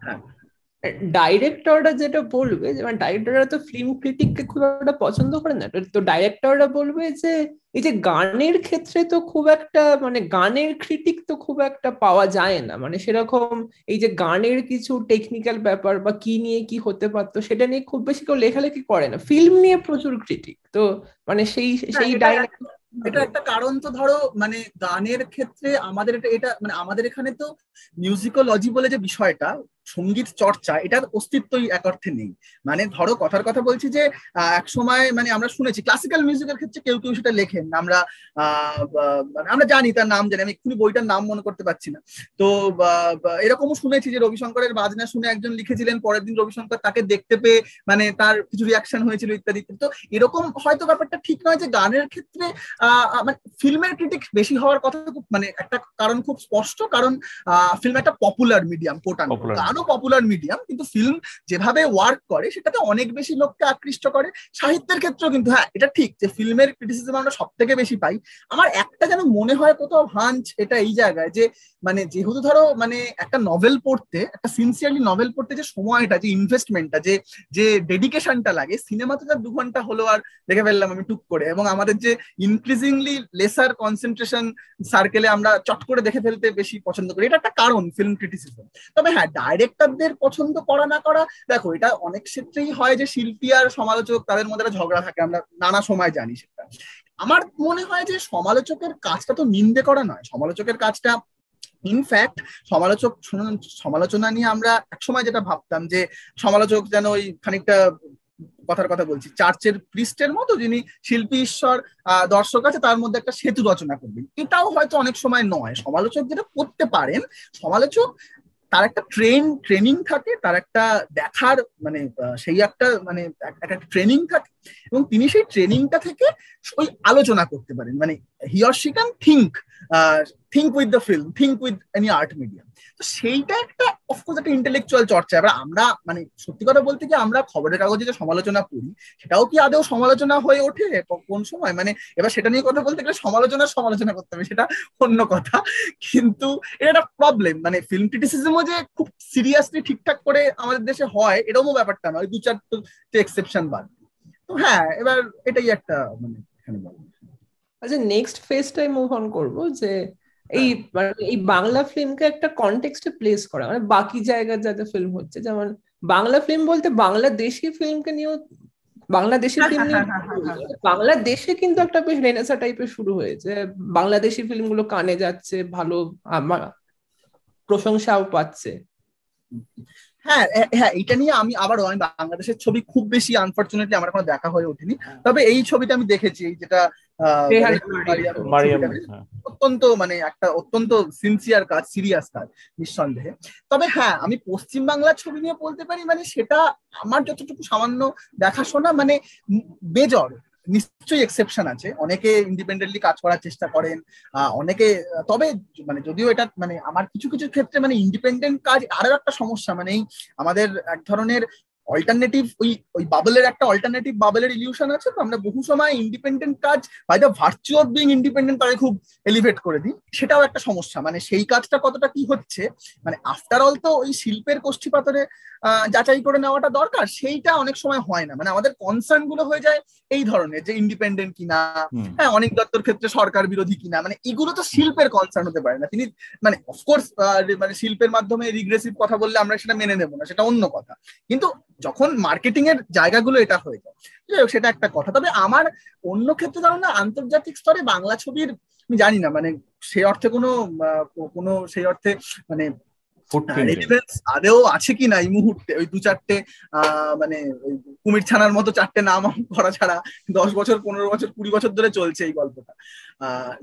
A: ডাইরেক্টররা যেটা বলবে যেমন ডাইরেক্টররা তো ফিল্ম ক্রিটিককে খুব একটা পছন্দ করে না। তো ডাইরেক্টররা বলবে যে এই যে গানের ক্ষেত্রে তো খুব একটা মানে গানের ক্রিটিক তো খুব একটা পাওয়া যায় না। মানে সেরকম এই যে গানের কিছু টেকনিক্যাল ব্যাপার বা কি নিয়ে কি হতে পারতো সেটা নিয়ে খুব বেশি কেউ লেখালেখি করে না। ফিল্ম নিয়ে প্রচুর ক্রিটিক তো মানে সেই সেই
C: এটা একটা কারণ তো ধরো মানে গানের ক্ষেত্রে আমাদের এটা এটা মানে আমাদের এখানে তো মিউজিকোলজি বলে যে বিষয়টা সংগীত চর্চা এটার অস্তিত্বই এক অর্থে নেই। মানে ধরো কথার কথা বলছি যে এক সময় মানে আমরা শুনেছি ক্লাসিক্যাল মিউজিকের ক্ষেত্রে কেউ কেউ সেটা লেখেন। আমরা মানে আমরা জানি তার নাম জানি আমি এক্ষুনি বইটার নাম মনে করতে পারছি না। তো এরকমও শুনেছি যে রবিশঙ্করের বাজনা শুনে একজন লিখেছিলেন পরের দিন রবিশঙ্কর তাকে দেখতে পেয়ে মানে তার কিছু রিয়াকশন হয়েছিল ইত্যাদি। তো এরকম হয়তো ব্যাপারটা ঠিক নয় যে গানের ক্ষেত্রে মানে ফিল্মের ক্রিটিক বেশি হওয়ার কথা মানে একটা কারণ খুব স্পষ্ট কারণ ফিল্ম একটা পপুলার মিডিয়াম কোটান গানও পপুলার মিডিয়াম কিন্তু ফিল্ম যেভাবে ওয়ার্ক করে, সেটাতে অনেক বেশি লোককে আকৃষ্ট করে। সাহিত্যের ক্ষেত্রেও কিন্তু হ্যাঁ এটা ঠিক যে ফিল্মের ক্রিটিসিজম আমরা সব থেকে বেশি পাই। আমার একটা যেন মনে হয় কোথাও হাঞ্চ এটা এই জায়গায় যে মানে যেহেতু ধরো মানে একটা নভেল পড়তে, একটা সিনসিয়ারলি নভেল পড়তে যে সময়টা, যে ইনভেস্টমেন্টটা যে যে ডেডিকেশনটা লাগে সিনেমাতে তার দু ঘণ্টা হলো আর দেখে ফেললাম আমি টুক করে। এবং আমাদের যে ইনক্রিজিংলি লেসার কনসেন্ট্রেশন সার্কেলে আমরা চট করে দেখে ফেলতে বেশি পছন্দ করি। এটা একটা কারণ ফিল্ম ক্রিটিসিজম তবে হ্যাঁ ডাইরেক্টরদের পছন্দ করা না করা, দেখো এটা অনেক ক্ষেত্রেই হয় যে শিল্পী আর সমালোচক তাদের মধ্যে একটা ঝগড়া থাকে, আমরা নানা সময় জানি সেটা। আমার মনে হয় যে সমালোচকের কাজটা তো নিন্দে করা নয়, সমালোচকের কাজটা ইনফ্যাক্ট সমালোচক সমালোচনা নিয়ে আমরা একসময় যেটা ভাবতাম যে সমালোচক যেন ওই খানিকটা কথার কথা বলছি, চার্চের পৃষ্ঠের মতো যিনি শিল্পী ঈশ্বর দর্শক আছে, তার মধ্যে একটা সেতু রচনা করবেন। এটাও হয়তো অনেক সময় নয়, সমালোচক যেটা করতে পারেন, সমালোচক তার একটা ট্রেন ট্রেনিং থাকে, তার একটা দেখার মানে সেই একটা মানে একটা ট্রেনিং থাকে। এবং তিনি সেই ট্রেনিংটা থেকে ওই আলোচনা করতে পারেন। মানে he or she can think think with the film think with any art medium তো সেইটা একটা অফকোর্স একটা ইন্টেলেকচুয়াল চর্চা। এবার আমরা মানে সত্যি কথা বলতে কি, আমরা খবরের কাগজে যে সমালোচনা করি সেটাও কি আদৌ সমালোচনা হয়ে ওঠে? কোন সময়? মানে এবার সেটা নিয়ে কথা বলতে গেলে সমালোচনার সমালোচনা করতে হবে, সেটা অন্য কথা। কিন্তু এটা একটা প্রবলেম মানে ফিল্ম ক্রিটিসিজমও যে খুব সিরিয়াসলি ঠিকঠাক করে আমাদের দেশে হয় এরকমও ব্যাপারটা নয়। দু চারটে এক্সেপশন বাদ। তো হ্যাঁ এবার এটাই একটা মানে এখানে
A: আচ্ছা নেক্সট ফেজটাই মুভ অন করব যে এই মানে এই বাংলা ফিল্মকে একটা কনটেক্সটে প্লেস করা মানে বাকি জায়গার যাতে ফিল্ম হচ্ছে যেমন বাংলা ফিল্ম বলতে বাংলাদেশি ফিল্মকে নিয়েও বাংলাদেশি ফিল্ম নিয়ে বাংলাদেশে কিন্তু একটা বেশ রেনেসা টাইপের শুরু হয়েছে। বাংলাদেশি ফিল্মগুলো কানে যাচ্ছে ভালো প্রশংসাও পাচ্ছে।
C: হ্যাঁ হ্যাঁ এটা নিয়ে আমি আবারও আমি বাংলাদেশের ছবি খুব বেশি আনফর্চুনেটলি আমার কোনো দেখা হয়ে ওঠেনি। তবে এই ছবিটা আমি দেখেছি যেটা অত্যন্ত মানে একটা অত্যন্ত সিনসিয়ার কাজ সিরিয়াস কাজ নিঃসন্দেহে। তবে হ্যাঁ আমি পশ্চিম বাংলার ছবি নিয়ে বলতে পারি মানে সেটা আমার যতটুকু সামান্য দেখাশোনা মানে বেজর। নিশ্চয়ই এক্সেপশন আছে। অনেকে ইন্ডিপেন্ডেন্টলি কাজ করার চেষ্টা করেন অনেকে, তবে মানে যদিও এটা মানে আমার কিছু কিছু ক্ষেত্রে মানে ইন্ডিপেন্ডেন্ট কাজ আরও একটা সমস্যা মানে আমাদের এক ধরনের অল্টারনেটিভ ওই ওই বাবলের একটা অল্টারনেটিভ বাবলের ইলিউশন আছে তো? আমরা বহু সময় ইন্ডিপেন্ডেন্ট কাজ by the virtue of being independent তাকে খুব এলিভেট করে দিই। সেটাও একটা সমস্যা। মানে সেই কাজটা কতটা কি হচ্ছে? মানে আফটার অল তো ওই শিল্পের কোষ্ঠী পাথরে যাচাই করে নেওয়াটা দরকার। সেইটা অনেক সময় হয় না। মানে আমাদের কনসার্নগুলো হয়ে যায় এই ধরনের যে ইন্ডিপেন্ডেন্ট কিনা। হ্যাঁ অনেক দত্তর ক্ষেত্রে সরকার বিরোধী কিনা। মানে এগুলো তো শিল্পের কনসার্ন হতে পারে না। তিনি মানে অফকোর্স মানে শিল্পের মাধ্যমে রিগ্রেসিভ কথা বললে আমরা সেটা মেনে নেব না। সেটা অন্য কথা। কিন্তু যখন মার্কেটিং এর জায়গাগুলো এটা হয়ে যায়। সেটা একটা কথা। তবে আমার অন্য ক্ষেত্রে ধরো না, আন্তর্জাতিক স্তরে বাংলা ছবির, আমি জানি না মানে সেই অর্থে কোনো কোনো, সেই অর্থে মানে আদেও আছে কি না এই মুহূর্তে? ওই দু চারটে মানে কুমির ছানার মতো চারটে নাম করা ছাড়া দশ বছর পনেরো বছর কুড়ি বছর ধরে চলছে এই গল্পটা।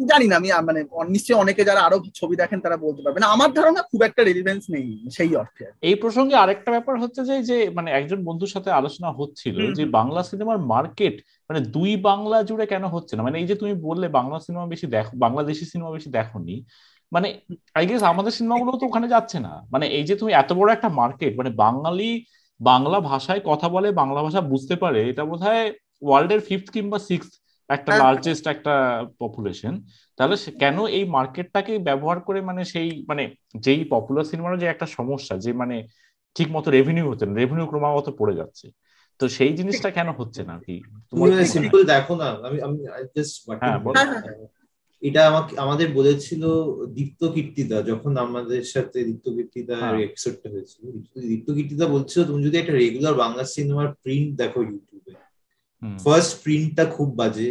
C: জানি না আমি মানে নিশ্চয়ই অনেকে যারা আরও ছবি দেখেন তারা বলতে পারবেন আমার ধারণা খুব একটা রেলিভেন্স নেই সেই অর্থে
D: এই প্রসঙ্গে আরেকটা ব্যাপার হচ্ছে যে যে মানে একজন বন্ধুর সাথে আলোচনা হচ্ছিল যে বাংলা সিনেমার মার্কেট মানে দুই বাংলা জুড়ে কেন হচ্ছে না? মানে এই যে তুমি বললে বাংলা সিনেমা বেশি দেখো বাংলাদেশি সিনেমা বেশি দেখোনি মানে আই গেস আমাদের সিনেমাগুলো তো ওখানে যাচ্ছে না। মানে এই যে তুমি এত বড় একটা মার্কেট মানে বাঙালি বাংলা ভাষায় কথা বলে বাংলা ভাষা বুঝতে পারে এটা বোধ হয় ওয়ার্ল্ডের ফিফথ কিংবা সিক্স একটা লার্জেস্ট হ্যাঁ। একটা পপুলেশন তাহলে কেন এই মার্কেটটাকে ব্যবহার করে মানে সেই মানে যেই পপুলার সিনেমার যে একটা সমস্যা যে মানে ঠিক মতো রেভিনিউ হচ্ছে না রেভিনিউ ক্রমাগত পড়ে যাচ্ছে। তো সেই জিনিসটা কেন হচ্ছে না কি?
B: দেখো না আমি আমি জাস্ট হ্যাঁ এটা আমাকে আমাদের বলেছিল দীপ্ত কীর্তিদা যখন আমাদের সাথে দীপ্ত কীর্তিদা এপিসোডটা হয়েছিল। দীপ্ত কীর্তিদা বলছিল তুমি যদি একটা রেগুলার বাংলা সিনেমার প্রিন্ট দেখো ইউটিউবে ফার্স্ট প্রিন্টটা খুব বাজে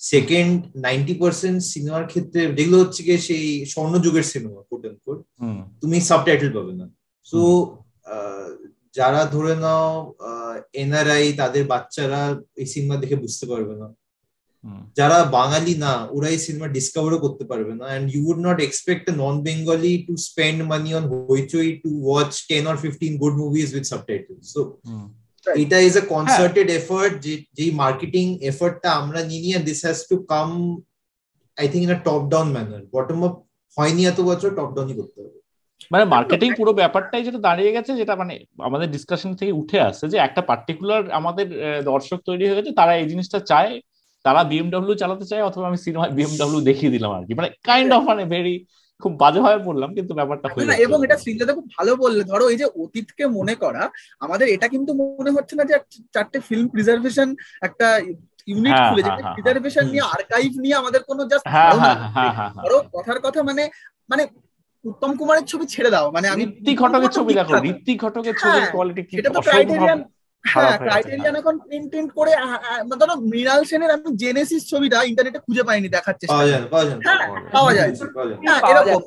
B: সেকেন্ড নাইনটি পার্সেন্ট সিনেমার ক্ষেত্রে যেগুলো হচ্ছে গিয়ে সেই স্বর্ণযুগের সিনেমা কোট এন্ড কোট তুমি সাবটাইটেল পাবে না। সো যারা ধরে নাও এনআরআই তাদের বাচ্চারা এই সিনেমা দেখে বুঝতে পারবে না। যারা বাঙালি না ওরা এই সিনেমা ডিসকভারও করতে পারবে না। And you would not expect non Bengali to spend money on Hoichoi to watch ten or fifteen good movies with subtitle so এটা ইজ এ কনসার্টেড এফার্ট যে যেই মার্কেটিং এফার্টটা আমরা নিয়ে নিয়ে this has to come I think in a top down manner bottom up হয়নি এত বছর টপ ডাউনই করতে হবে।
D: মানে মার্কেটিং পুরো ব্যাপারটাই যেটা দাঁড়িয়ে গেছে যেটা মানে আমাদের ডিসকাশন থেকে উঠে আসছে যে একটা পার্টিকুলার আমাদের দর্শক তৈরি হয়ে গেছে তারা এই জিনিসটা চায় তারা বিএমডব্লিউ চালাতে চায় অথবা আমি সিনেমায় বিএমডব্লিউ দেখিয়ে দিলাম আর কি। মানে কাইন্ড অফ মানে ভেরি খুব বাজেভাবে বললাম কিন্তু ব্যাপারটা
C: হয়ে এবং এটা শ্রীজাদা খুব ভালো বললে ধরো এই যে অতীতকে মনে করা আমাদের এটা কিন্তু মনে হচ্ছে না যে চারটে ফিল্ম প্রিজার্ভেশন একটা ইউনিট হ্যাঁ, খুলে যেটা প্রিজার্ভেশন নিয়ে আর্কাইভ নিয়ে আমাদের কোনো জাস্ট ধরো কথার কথা মানে মানে উত্তম কুমারের ছবি ছেড়ে দাও মানে আমি
D: ঋত্বিক ঘটকের ছবি দেখো ঋত্বিক ঘটকের ছবির কোয়ালিটি কি
C: এটা তো ক্রাইটেরিয়ান হ্যাঁ ক্রাইটেরিয়ান এখন প্রিন্ট করে ধরো মৃণাল সেনের আমি জেনেসিস ছবিটা ইন্টারনেটে খুঁজে পাইনি দেখার চেষ্টা পাওয়া যায় হ্যাঁ এরকম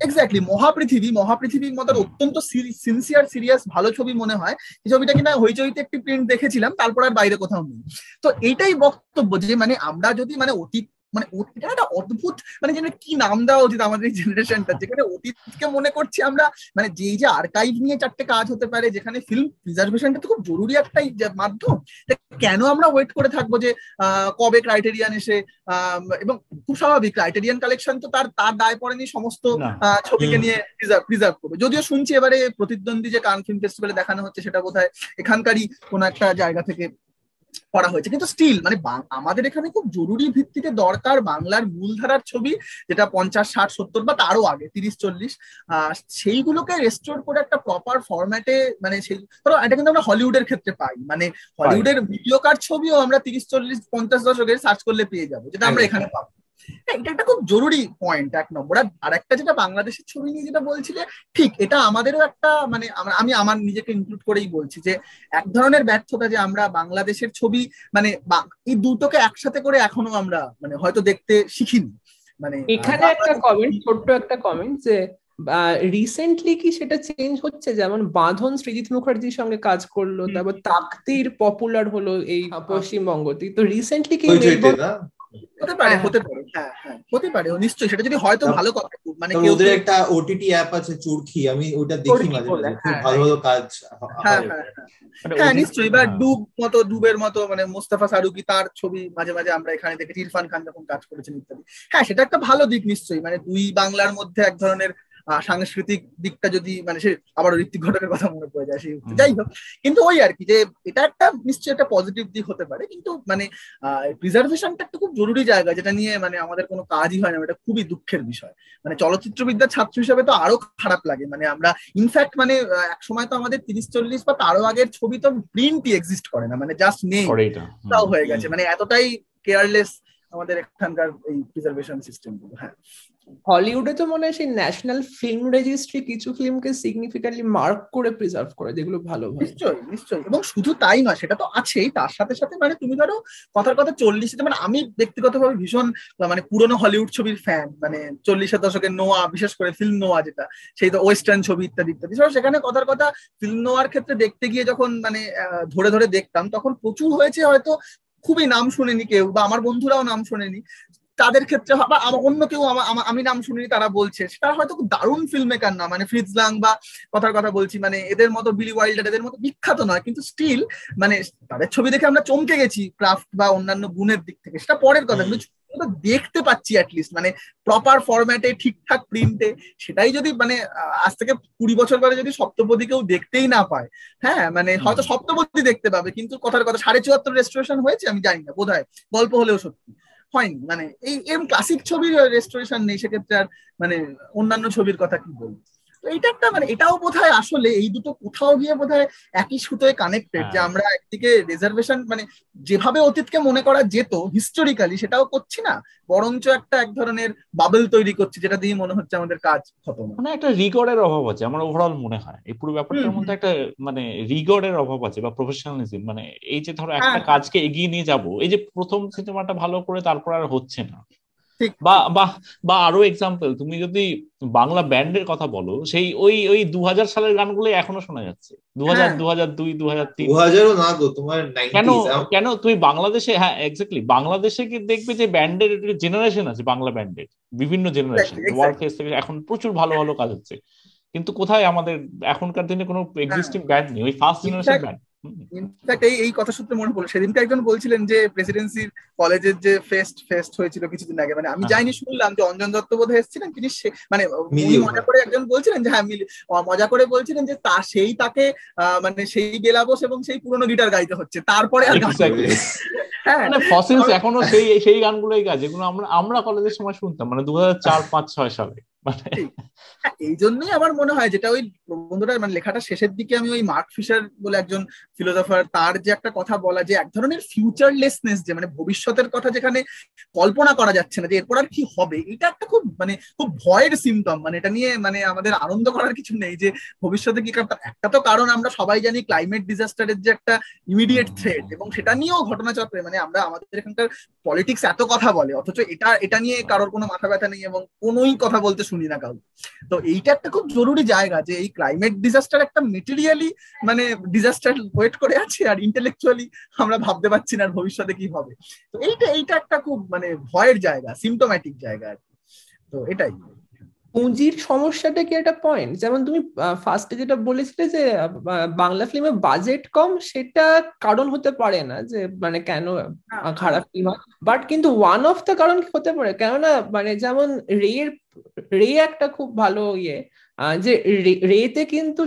C: এক্স্যাক্টলি মহাপৃথিবী মহাপৃথিবীর মতো অত্যন্ত সিনসিয়ার সিরিয়াস ভালো ছবি মনে হয়। এই ছবিটা কিনা হইচইতে একটি প্রিন্ট দেখেছিলাম তারপর আর বাইরে কোথাও নেই। তো এইটাই বক্তব্য যে মানে আমরা যদি মানে অতীত মানে এটা একটা অদ্ভুত মানে যেন কি নাম দেওয়া উচিত আমাদের জেনারেশনটা যেখানে অতীতকে মনে করছি আমরা মানে যেই যে আর্কাইভ নিয়ে চারটে কাজ হতে পারে যেখানে ফিল্ম প্রিজার্ভেশনটা তো খুব জরুরি একটা মাধ্যম কেন আমরা ওয়েট করে থাকব যে কবে ক্রাইটেরিয়ান এসে এবং খুব স্বাভাবিক ক্রাইটেরিয়ান কালেকশন তো তার তার দায় পড়েনি সমস্ত ছবিকে নিয়ে প্রিজার্ভ করবে। যদিও শুনছি এবারে প্রতিদ্বন্দ্বী যে কান ফিল্ম ফেস্টিভ্যালে দেখানো হচ্ছে সেটা বোধহয় এখানকারই কোন একটা জায়গা থেকে করা হয়েছে। কিন্তু স্টিল মানে আমাদের এখানে খুব জরুরি ভিত্তিতে দরকার বাংলার মূলধারার ছবি যেটা পঞ্চাশ ষাট সত্তর বা তারও আগে তিরিশ চল্লিশ সেইগুলোকে রেস্টোর করে একটা প্রপার ফরম্যাটে মানে সেই ধরো এটা কিন্তু আমরা হলিউডের ক্ষেত্রে পাই। মানে হলিউডের ভিডিও কার্ড ছবিও আমরা তিরিশ চল্লিশ পঞ্চাশ দশকের সার্চ করলে পেয়ে যাব যেটা আমরা এখানে পাবো। এটা একটা খুব জরুরি পয়েন্ট এক নম্বর। আর একটা যেটা বাংলাদেশের ছবি নিয়ে যেটা বলছিলে ঠিক এটা আমাদেরও একটা মানে আমি আমার নিজেকে ইনক্লুড করেই বলছি যে এক ধরনের ব্যর্থতা যে আমরা বাংলাদেশের ছবি মানে এই দুটোকে একসাথে করে এখনও আমরা মানে হয়তো দেখতে শিখিনি।
A: মানে এখানে একটা কমেন্ট ছোট্ট একটা কমেন্ট যে রিসেন্টলি কি সেটা চেঞ্জ হচ্ছে? যেমন বাঁধন সৃজিত মুখার্জির সঙ্গে কাজ করল তারপর তাকতির পপুলার হলো এই পশ্চিমবঙ্গতে তো রিসেন্টলি কি
C: হতে পারে হ্যাঁ, হতে পারে। হ্যাঁ হ্যাঁ। হতে পারে নিশ্চয়ই সেটা যদি হয়তো ভালো কথা
B: মানে ওদের একটা ওটিটি অ্যাপ আছে চুরকি আমি ওটা দেখি মাঝে মাঝে খুব হ্যাঁ, ভালো ভালো কাজ
C: হ্যাঁ হ্যাঁ। মানে হ্যাঁ নিশ্চয়ই বা ডুব মতো ডুবের মতো মানে মোস্তাফা সারুকি তার ছবি মাঝে মাঝে আমরা এখানে দেখেছি ইরফান খান যখন কাজ করেছেন ইত্যাদি। হ্যাঁ সেটা একটা ভালো দিক নিশ্চয়ই মানে দুই বাংলার মধ্যে এক ধরনের সাংস্কৃতিক দিকটা যদি মানে সে আবার ঋত্বিক ঘটকের কথা মনে পড়ে যায় সেই যাই হোক। কিন্তু ওই আর কি যে এটা একটা নিশ্চয়ই একটা পজিটিভ দিক হতে পারে। কিন্তু মানে প্রিজার্ভেশনটা একটা খুব জরুরি জায়গা যেটা নিয়ে মানে আমাদের কোনো কাজই হয় না এটা খুবই দুঃখের বিষয়। মানে চলচ্চিত্রবিদ্যার ছাত্র হিসাবে তো আরও খারাপ লাগে। মানে আমরা ইনফ্যাক্ট মানে এক সময় তো আমাদের তিরিশ চল্লিশ বা তারও আগের ছবি তো প্রিন্টই এক্সিস্ট করে না মানে জাস্ট নেই। তাও হয়ে গেছে। মানে এতটাই কেয়ারলেস আমাদের এখানকার এই প্রিজার্ভেশন সিস্টেমগুলো হ্যাঁ।
A: হলিউডে তো মনে হয় সেই ন্যাশনাল ফিল্ম রেজিস্ট্রি কিছু ফিল্মকে সিগনিফিকেন্টলি মার্ক করে প্রিজার্ভ করে, যেগুলো ভালো
C: নিশ্চয়ই নিশ্চয়ই। এবং শুধু তাই নয়, সেটা তো আছেই। তার সাথে সাথে মানে তুমি ধরো, কথার কথা চল্লিশ মানে আমি ব্যক্তিগতভাবে ভীষণ মানে পুরনো হলিউড ছবির ফ্যান মানে চল্লিশের দশকের নোয়া বিশেষ করে ফিল্ম নোয়া যেটা, সেই তো ওয়েস্টার্ন ছবি ইত্যাদি ইত্যাদি। সেখানে কথার কথা ফিল্ম নোয়ার ক্ষেত্রে দেখতে গিয়ে যখন মানে ধরে ধরে দেখতাম, তখন প্রচুর হয়েছে হয়তো, খুবই নাম শুনেনি কেউ, বা আমার বন্ধুরাও নাম শুনেনি। তাদের ক্ষেত্রে বা অন্য কেউ আমি নাম শুনিনি তারা বলছে। তারা হয়তো দারুণ ফিল্ম মেকার না মানে ফ্রিজলাং বা কথার কথা বলছি মানে এদের মতো বিলি ওয়াইল্ডার এদের মতো বিখ্যাত নয় কিন্তু স্টিল মানে তাদের ছবি দেখে আমরা চমকে গেছি ক্রাফট বা অন্যান্য গুণের দিক থেকে। সেটা পরের কথা কিন্তু দেখতে পাচ্ছি অ্যাটলিস্ট মানে প্রপার ফরম্যাটে ঠিকঠাক প্রিন্টে সেটাই যদি মানে আজ থেকে কুড়ি বছর পরে যদি সপ্তপদী কেউ দেখতেই না পায় হ্যাঁ মানে হয়তো সপ্তপদী দেখতে পাবে কিন্তু কথার কথা সাড়ে চুয়াত্তর রেস্টোরেশন হয়েছে আমি জানি না বোধ গল্প হলেও সত্যি। হয়নি মানে এই এরকম ক্লাসিক ছবির রেস্টোরেশন নেই, সেক্ষেত্রে আর মানে অন্যান্য ছবির কথা কি বলব? তো এটা একটা মানে এটাও বোধহয় আসলে এই দুটো কোথাও গিয়ে বোধহয় একই সুতোয় কানেক্টেড যে হ্যাঁ। আমরা একদিকে রিজার্ভেশন মানে যেভাবে অতীতকে মনে করা যেত হিস্টোরিক্যালি সেটাও করছি না বরঞ্চ একটা এক ধরনের বাবেল তৈরি করছি যেটা দিয়ে মনে হচ্ছে আমাদের কাজ খতম
D: মানে একটা রিগরের অভাব আছে আমার ওভারঅল মনে হয় এই পুরো ব্যাপারটার মধ্যে একটা মানে রিগরের অভাব আছে বা প্রফেশনালিজম মানে এই যে ধরো একটা হ্যাঁ। কাজকে এগিয়ে নিয়ে যাব এই যে প্রথম সিনেমাটা ভালো করে তারপর আর হচ্ছে না বা বা আরও এক্সাম্পল তুমি যদি বাংলা ব্যান্ডের কথা বলো সেই ওই ওই দু হাজার সালের গানগুলো এখনও শোনা যাচ্ছে। দু হাজার দু হাজার দুই দু হাজার তিন
B: না গো তোমার
D: কেন কেন তুই বাংলাদেশে হ্যাঁ এক্স্যাক্টলি বাংলাদেশে কি দেখবে যে ব্যান্ডের জেনারেশন আছে বাংলা ব্যান্ডের বিভিন্ন জেনারেশন ওয়ার্ল্ড ফেস থেকে এখন প্রচুর ভালো ভালো কাজ হচ্ছে। কিন্তু কোথায় আমাদের এখনকার দিনে কোনো এক্সিস্টিং ব্যান্ড নেই ওই ফার্স্ট জেনারেশন ব্যান্ড
C: ইনফ্যাক্ট এই এই কথা সূত্রে মনে পড়ল। সেদিনকে একজন বলছিলেন যে প্রেসিডেন্সির কলেজের যে ফেস্ট ফেস্ট হয়েছিল কিছুদিন আগে মানে আমি হ্যাঁ। যাইনি শুনলাম যে অঞ্জন দত্ত বোধ এসেছিলেন তিনি মানে মজা করে একজন বলছিলেন যে হ্যাঁ মজা করে বলছিলেন যে তা সেই তাকে মানে সেই বেলাবোস এবং সেই পুরনো গিটার গাইতে হচ্ছে। তারপরে আর
D: হ্যাঁ। মানে ফসিলস এখনও সেই সেই গানগুলোই গায় যেগুলো আমরা আমরা কলেজের সময় শুনতাম মানে দু হাজার চার পাঁচ ছয় সালে। মানে
C: হ্যাঁ, এই জন্যই আমার মনে হয় যেটা ওই বন্ধুরা মানে লেখাটা শেষের দিকে আমি ওই মার্ক ফিশার বলে একজন ফিলোসফার তার যে একটা কথা বলা যে এক ধরনের ফিউচারলেসনেস যে মানে ভবিষ্যতের কথা যেখানে কল্পনা করা যাচ্ছে না যে এরপর আর কি হবে এটা একটা খুব মানে খুব ভয়ের সিমটম মানে এটা নিয়ে মানে আমাদের আনন্দ করার কিছু নেই যে ভবিষ্যতে কি একটা তো কারণ আমরা সবাই জানি ক্লাইমেট ডিজাস্টারের যে একটা ইমিডিয়েট থ্রেট এবং সেটা নিয়েও ঘটনাচক্রে মানে আমরা আমাদের এখানকার পলিটিক্স এত কথা বলে অথচ এটা এটা নিয়ে কারোর কোনো মাথা ব্যথা নেই এবং কোনোই কথা বলতে শুনি না কাউকে। তো এইটা একটা খুব জরুরি জায়গা যে এই ক্লাইমেট ডিজাস্টার একটা মেটেরিয়ালি মানে ডিজাস্টার ওয়েট করে আছে আর ইন্টেলেকচুয়ালি আমরা ভাবতে পারছি না ভবিষ্যতে কি হবে। তো এইটা এইটা একটা খুব মানে ভয়ের জায়গা সিমটোম্যাটিক জায়গা আর কি। তো এটাই।
A: পুঁজির সমস্যাটা কি একটা পয়েন্ট যেমন তুমি ফার্স্টে যেটা বলেছিলে যে বাংলা ফিল্মে বাজেট কম সেটা কারণ হতে পারে না যে মানে কেন হ্যাঁ। খারাপ ফিল্ম বাট কিন্তু ওয়ান অফ দ্য কারণ কি হতে পারে? কেননা মানে যেমন রে রে একটা খুব ভালো ইয়ে যে রেতে কিন্তু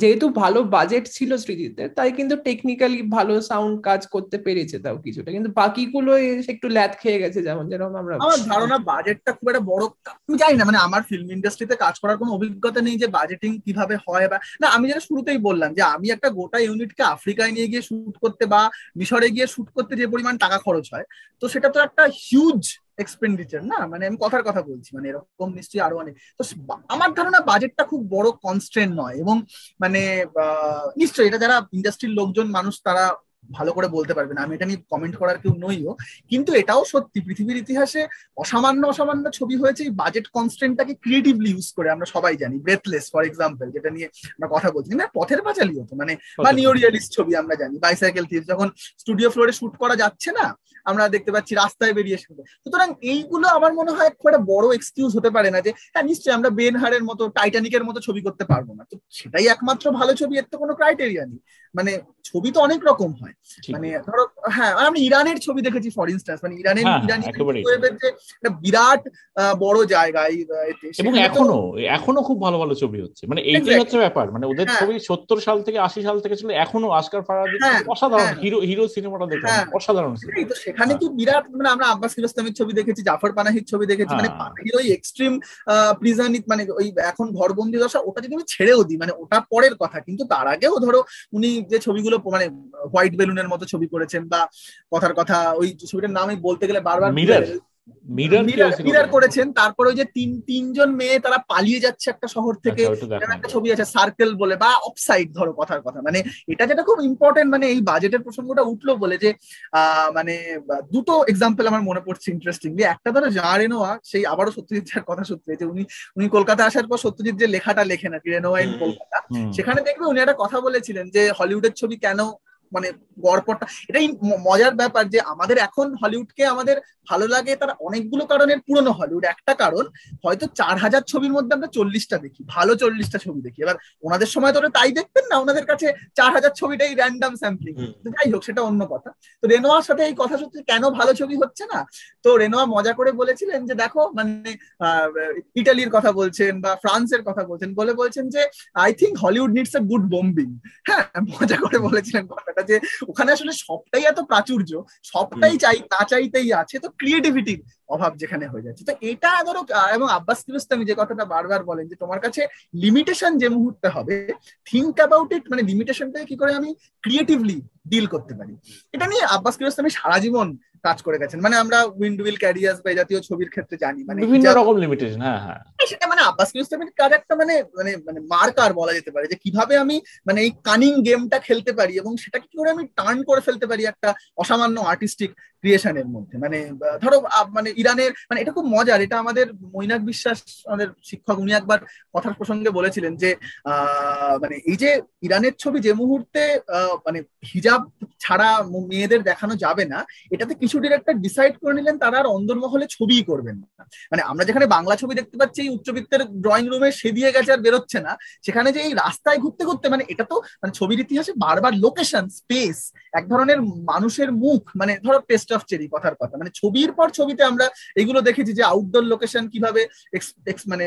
A: যেহেতু ভালো বাজেট ছিল স্মৃতিতে, তাই কিন্তু টেকনিক্যালি ভালো সাউন্ড কাজ করতে পেরেছে তাও কিছুটা। কিন্তু বাকিগুলো একটু ল্যাদ খেয়ে গেছে যেমন যেরকম আমরা
C: আমার ধারণা বাজেটটা খুব একটা বড় আমি জানি না মানে আমার ফিল্ম ইন্ডাস্ট্রিতে কাজ করার কোনো অভিজ্ঞতা নেই যে বাজেটিং কীভাবে হয় বা না, আমি যেটা শুরুতেই বললাম যে আমি একটা গোটা ইউনিটকে আফ্রিকায় নিয়ে গিয়ে শুট করতে বা মিশরে গিয়ে শুট করতে যে পরিমাণ টাকা খরচ হয়, তো সেটা তো একটা হিউজ এক্সপেন্ডিচার না? মানে আমি কথার কথা বলছি মানে এরকম নিশ্চয়ই আরও অনেক। তো আমার ধারণা বাজেটটা খুব বড় কনস্ট্রেন্ট নয় এবং মানে নিশ্চয়ই এটা যারা ইন্ডাস্ট্রির লোকজন, মানুষ তারা ভালো করে বলতে পারবেন আমি এটা নিয়ে কমেন্ট করার কেউ নইও। কিন্তু এটাও সত্যি পৃথিবীর ইতিহাসে অসামান্য অসামান্য ছবি হয়েছে এই বাজেট কনস্ট্রেন্টটাকে ক্রিয়েটিভলি ইউজ করে আমরা সবাই জানি। ব্রেথলেস ফর এক্সাম্পল যেটা নিয়ে আমরা কথা বলছি। না পথের পাঁচালি হতো মানে বা নিউ রিয়ালিস্ট ছবি আমরা জানি। বাইসাইকেল থিপ যখন স্টুডিও ফ্লোরে শুট করা যাচ্ছে না আমরা দেখতে পাচ্ছি রাস্তায় বেরিয়ে এসে সুতরাং এইগুলো আমার মনে হয় খুব একটা বড় এক্সকিউজ হতে পারে না যে হ্যাঁ নিশ্চয়ই আমরা বেন হারের মতো টাইটানিকের মতো ছবি করতে পারব না। তো সেটাই একমাত্র ভালো ছবি এর তো কোনো ক্রাইটেরিয়া নেই। মানে ছবি তো অনেক রকম হয়। মানে ধরো হ্যাঁ আমি ইরানের ছবি দেখেছি ফর ইনস্ট্যান্স মানে ইরানের হ্যাঁ, ইরানি যে একটা বিরাট বড় জায়গা
D: এবং এখনও এখনও খুব ভালো ভালো ছবি হচ্ছে। মানে এইটাই হচ্ছে ব্যাপার। মানে ওদের হ্যাঁ। ছবি সত্তর সাল থেকে আশি সাল থেকে ছিল এখনও আস্কার ফারাদি হ্যাঁ, অসাধারণ হিরো হিরো সিনেমাটা দেখলাম অসাধারণ
C: সেখানে কি বিরাট মানে আমরা আব্বাস কিরোস্তমের ছবি দেখেছি জাফর পানাহির ছবি দেখেছি মানে পানাহির ওই এক্সট্রিম প্রিজন মানে ওই এখন ঘরবন্দি দশা ওটা যদি আমি ছেড়েও দিই মানে ওটা পরের কথা। কিন্তু তার আগেও ধরো উনি যে ছবিগুলো মানে হোয়াইট বেলুনের মতো ছবি করেছেন বা কথার কথা ওই ছবিটার নাম আমি বলতে গেলে বারবার মিরার। করেছেন তারপরে ওই যে তিন তিনজন মেয়ে তারা পালিয়ে যাচ্ছে একটা শহর থেকে
D: আচ্ছা,
C: একটা ছবি আছে সার্কেল বলে বা অফসাইড ধরো কথার কথা। মানে এটা যেটা খুব ইম্পর্টেন্ট মানে এই বাজেটের প্রসঙ্গটা উঠল বলে যে মানে দুটো এক্সাম্পল আমার মনে পড়ছে ইন্টারেস্টিংলি একটা ধরো যা রেনোয়া সেই আবারও সত্যজিৎ কথা সত্যি যে উনি উনি কলকাতা আসার পর সত্যজিৎ যে লেখাটা লেখেন আর কি রেনোয়া ইন কলকাতা সেখানে দেখবে উনি একটা কথা বলেছিলেন যে হলিউডের ছবি কেন মানে গড়পড়টা এটাই মজার ব্যাপার যে আমাদের এখন হলিউডকে আমাদের ভালো লাগে তার অনেকগুলো কারণের পুরনো হলিউড। একটা কারণ হয়তো চার হাজার ছবির মধ্যে আমরা চল্লিশটা দেখি ভালো চল্লিশটা ছবি দেখি। এবার ওনাদের সময় তো তাই দেখতেন না ওনাদের কাছে চার হাজার ছবিটাই র্যান্ডাম স্যাম্পলিং যাই হোক সেটা অন্য কথা। তো রেনোয়ার সাথে এই কথা সত্যি কেন ভালো ছবি হচ্ছে না? তো রেনোয়া মজা করে বলেছিলেন যে দেখো মানে ইটালির কথা বলছেন বা ফ্রান্সের কথা বলছেন বলে বলছেন যে I think Hollywood needs a good bombing হ্যাঁ মজা করে বলেছিলেন কথাটা। যে ওখানে আসলে সবটাই এত প্রাচুর্য সবটাই চাই না চাইতেই আছে তো ক্রিয়েটিভিটির অভাব যেখানে হয়ে যাচ্ছে। তো এটা ধরো এবং আব্বাস কিরোস্তামি যে কথাটা বারবার বলেন যে তোমার কাছে লিমিটেশন যে মুহূর্তে হবে থিঙ্ক অ্যাবাউট ইট মানে লিমিটেশনটাকে কি করে আমি ক্রিয়েটিভলি ডিল করতে পারি। এটা নিয়ে আব্বাস কিরোস্তামি সারা জীবন কাজ করে গেছেন। মানে আমরা উইন্ড উইল ক্যারিয়ার্স বা জাতীয় ছবির ক্ষেত্রে জানি মানে
D: বিভিন্ন রকম লিমিটেশন হ্যাঁ হ্যাঁ।
C: সেটা মানে আব্বাস কিরোস্তামির কাজ একটা মানে মানে মানে মার্কার বলা যেতে পারে যে কীভাবে আমি মানে এই কানিং গেমটা খেলতে পারি এবং সেটাকে কি করে আমি টার্ন করে ফেলতে পারি একটা অসামান্য আর্টিস্টিক ক্রিয়েশনের মধ্যে। মানে ধরো মানে ইরানের মানে এটা খুব মজার, এটা আমাদের মৈনাক বিশ্বাস, আমাদের শিক্ষক, উনি একবার কথার প্রসঙ্গে বলেছিলেন যে মানে এই যে ইরানের ছবি যে মুহূর্তে মানে হিজাব ছাড়া মেয়েদের দেখানো যাবে না, এটাতে কিছু ডিরেক্টর ডিসাইড করে নিলেন তারা আর অন্দরমহলে ছবিই করবেন না। মানে আমরা যেখানে বাংলা ছবি দেখতে পাচ্ছি, এই উচ্চবিত্তের ড্রয়িং রুমে সে দিয়ে গেছে আর বেরোচ্ছে না, সেখানে যে এই রাস্তায় ঘুরতে ঘুরতে মানে এটা তো মানে ছবির ইতিহাসে বারবার লোকেশন স্পেস এক ধরনের মানুষের মুখ মানে ধরো টেস্ট অফ চেরি কথার কথা। মানে ছবির পর ছবিতে আমরা এগুলো দেখেছি যে আউটডোর লোকেশন কীভাবে মানে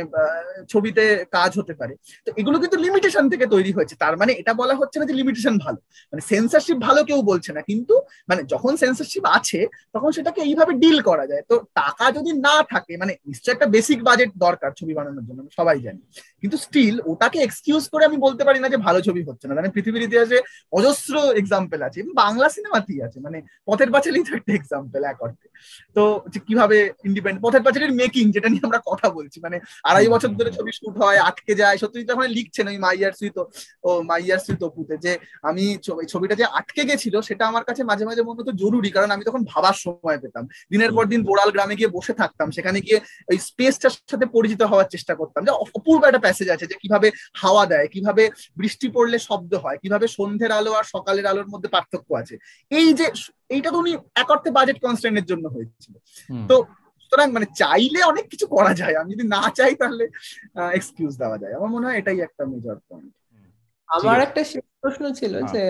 C: ছবিতে কাজ হতে পারে। তো এগুলো কিন্তু লিমিটেশন থেকে তৈরি হয়েছে। তার মানে এটা বলা হচ্ছে না যে লিমিটেশন ভালো। মানে সেন্সারশিপ ভালো কেউ বলছে না। কিন্তু মানে যখন সেন্সারশিপ আছে, তখন সেটাকে এইভাবে ডিল করা যায়। তো টাকা যদি না থাকে মানে নিশ্চয় একটা বেসিক বাজেট দরকার ছবি বানানোর জন্য সবাই জানি। কিন্তু স্টিল ওটাকে এক্সকিউজ করে আমি বলতে পারি না যে ভালো ছবি হচ্ছে না। মানে পৃথিবীর ইতিহাসে অজস্র এক্সাম্পল আছে বাংলা সিনেমাতেই আছে। মানে পথের পাঁচালি তো একটা এক্সাম্পল এক অর্থে। তো কীভাবে ইন্ডিপেন্ডেন্ট পথের পাঁচালির মেকিং যেটা নিয়ে আমরা কথা বলছি। মানে আড়াই বছর ধরে ছবি শুট হয়, আটকে যায়। সত্যি তখন লিখছেন ওই মাইয়ার সুইত ও মাইয়ার সুইত অপুতে যে আমি ছবিটা যে আটকে গেছিল সেটা আমার কাছে মাঝে মাঝে মনে হতো জরুরি। কারণ আমি তখন ভাবার সময় পেতাম। দিনের পর দিন বোড়াল গ্রামে গিয়ে বসে থাকতাম। সেখানে গিয়ে ওই স্পেসটার সাথে পরিচিত হওয়ার চেষ্টা করতাম। যে অপূর্ব একটা প্যাসেজ আছে যে কীভাবে হাওয়া দেয় কীভাবে বৃষ্টি পড়লে শব্দ হয় কীভাবে সন্ধ্যের আলো আর সকালের আলোর মধ্যে পার্থক্য আছে। এই যে এইটা তো উনি এক অর্থে বাজেট কনস্ট্যান্টের জন্য হয়েছিল। তো সুতরাং মানে চাইলে অনেক কিছু করা যায় আমি যদি না চাই তাহলে এক্সকিউজ দেওয়া যায়। আমার মনে হয় এটাই একটা মেজর পয়েন্ট
A: আমার একটা শেষ প্রশ্ন ছিল যে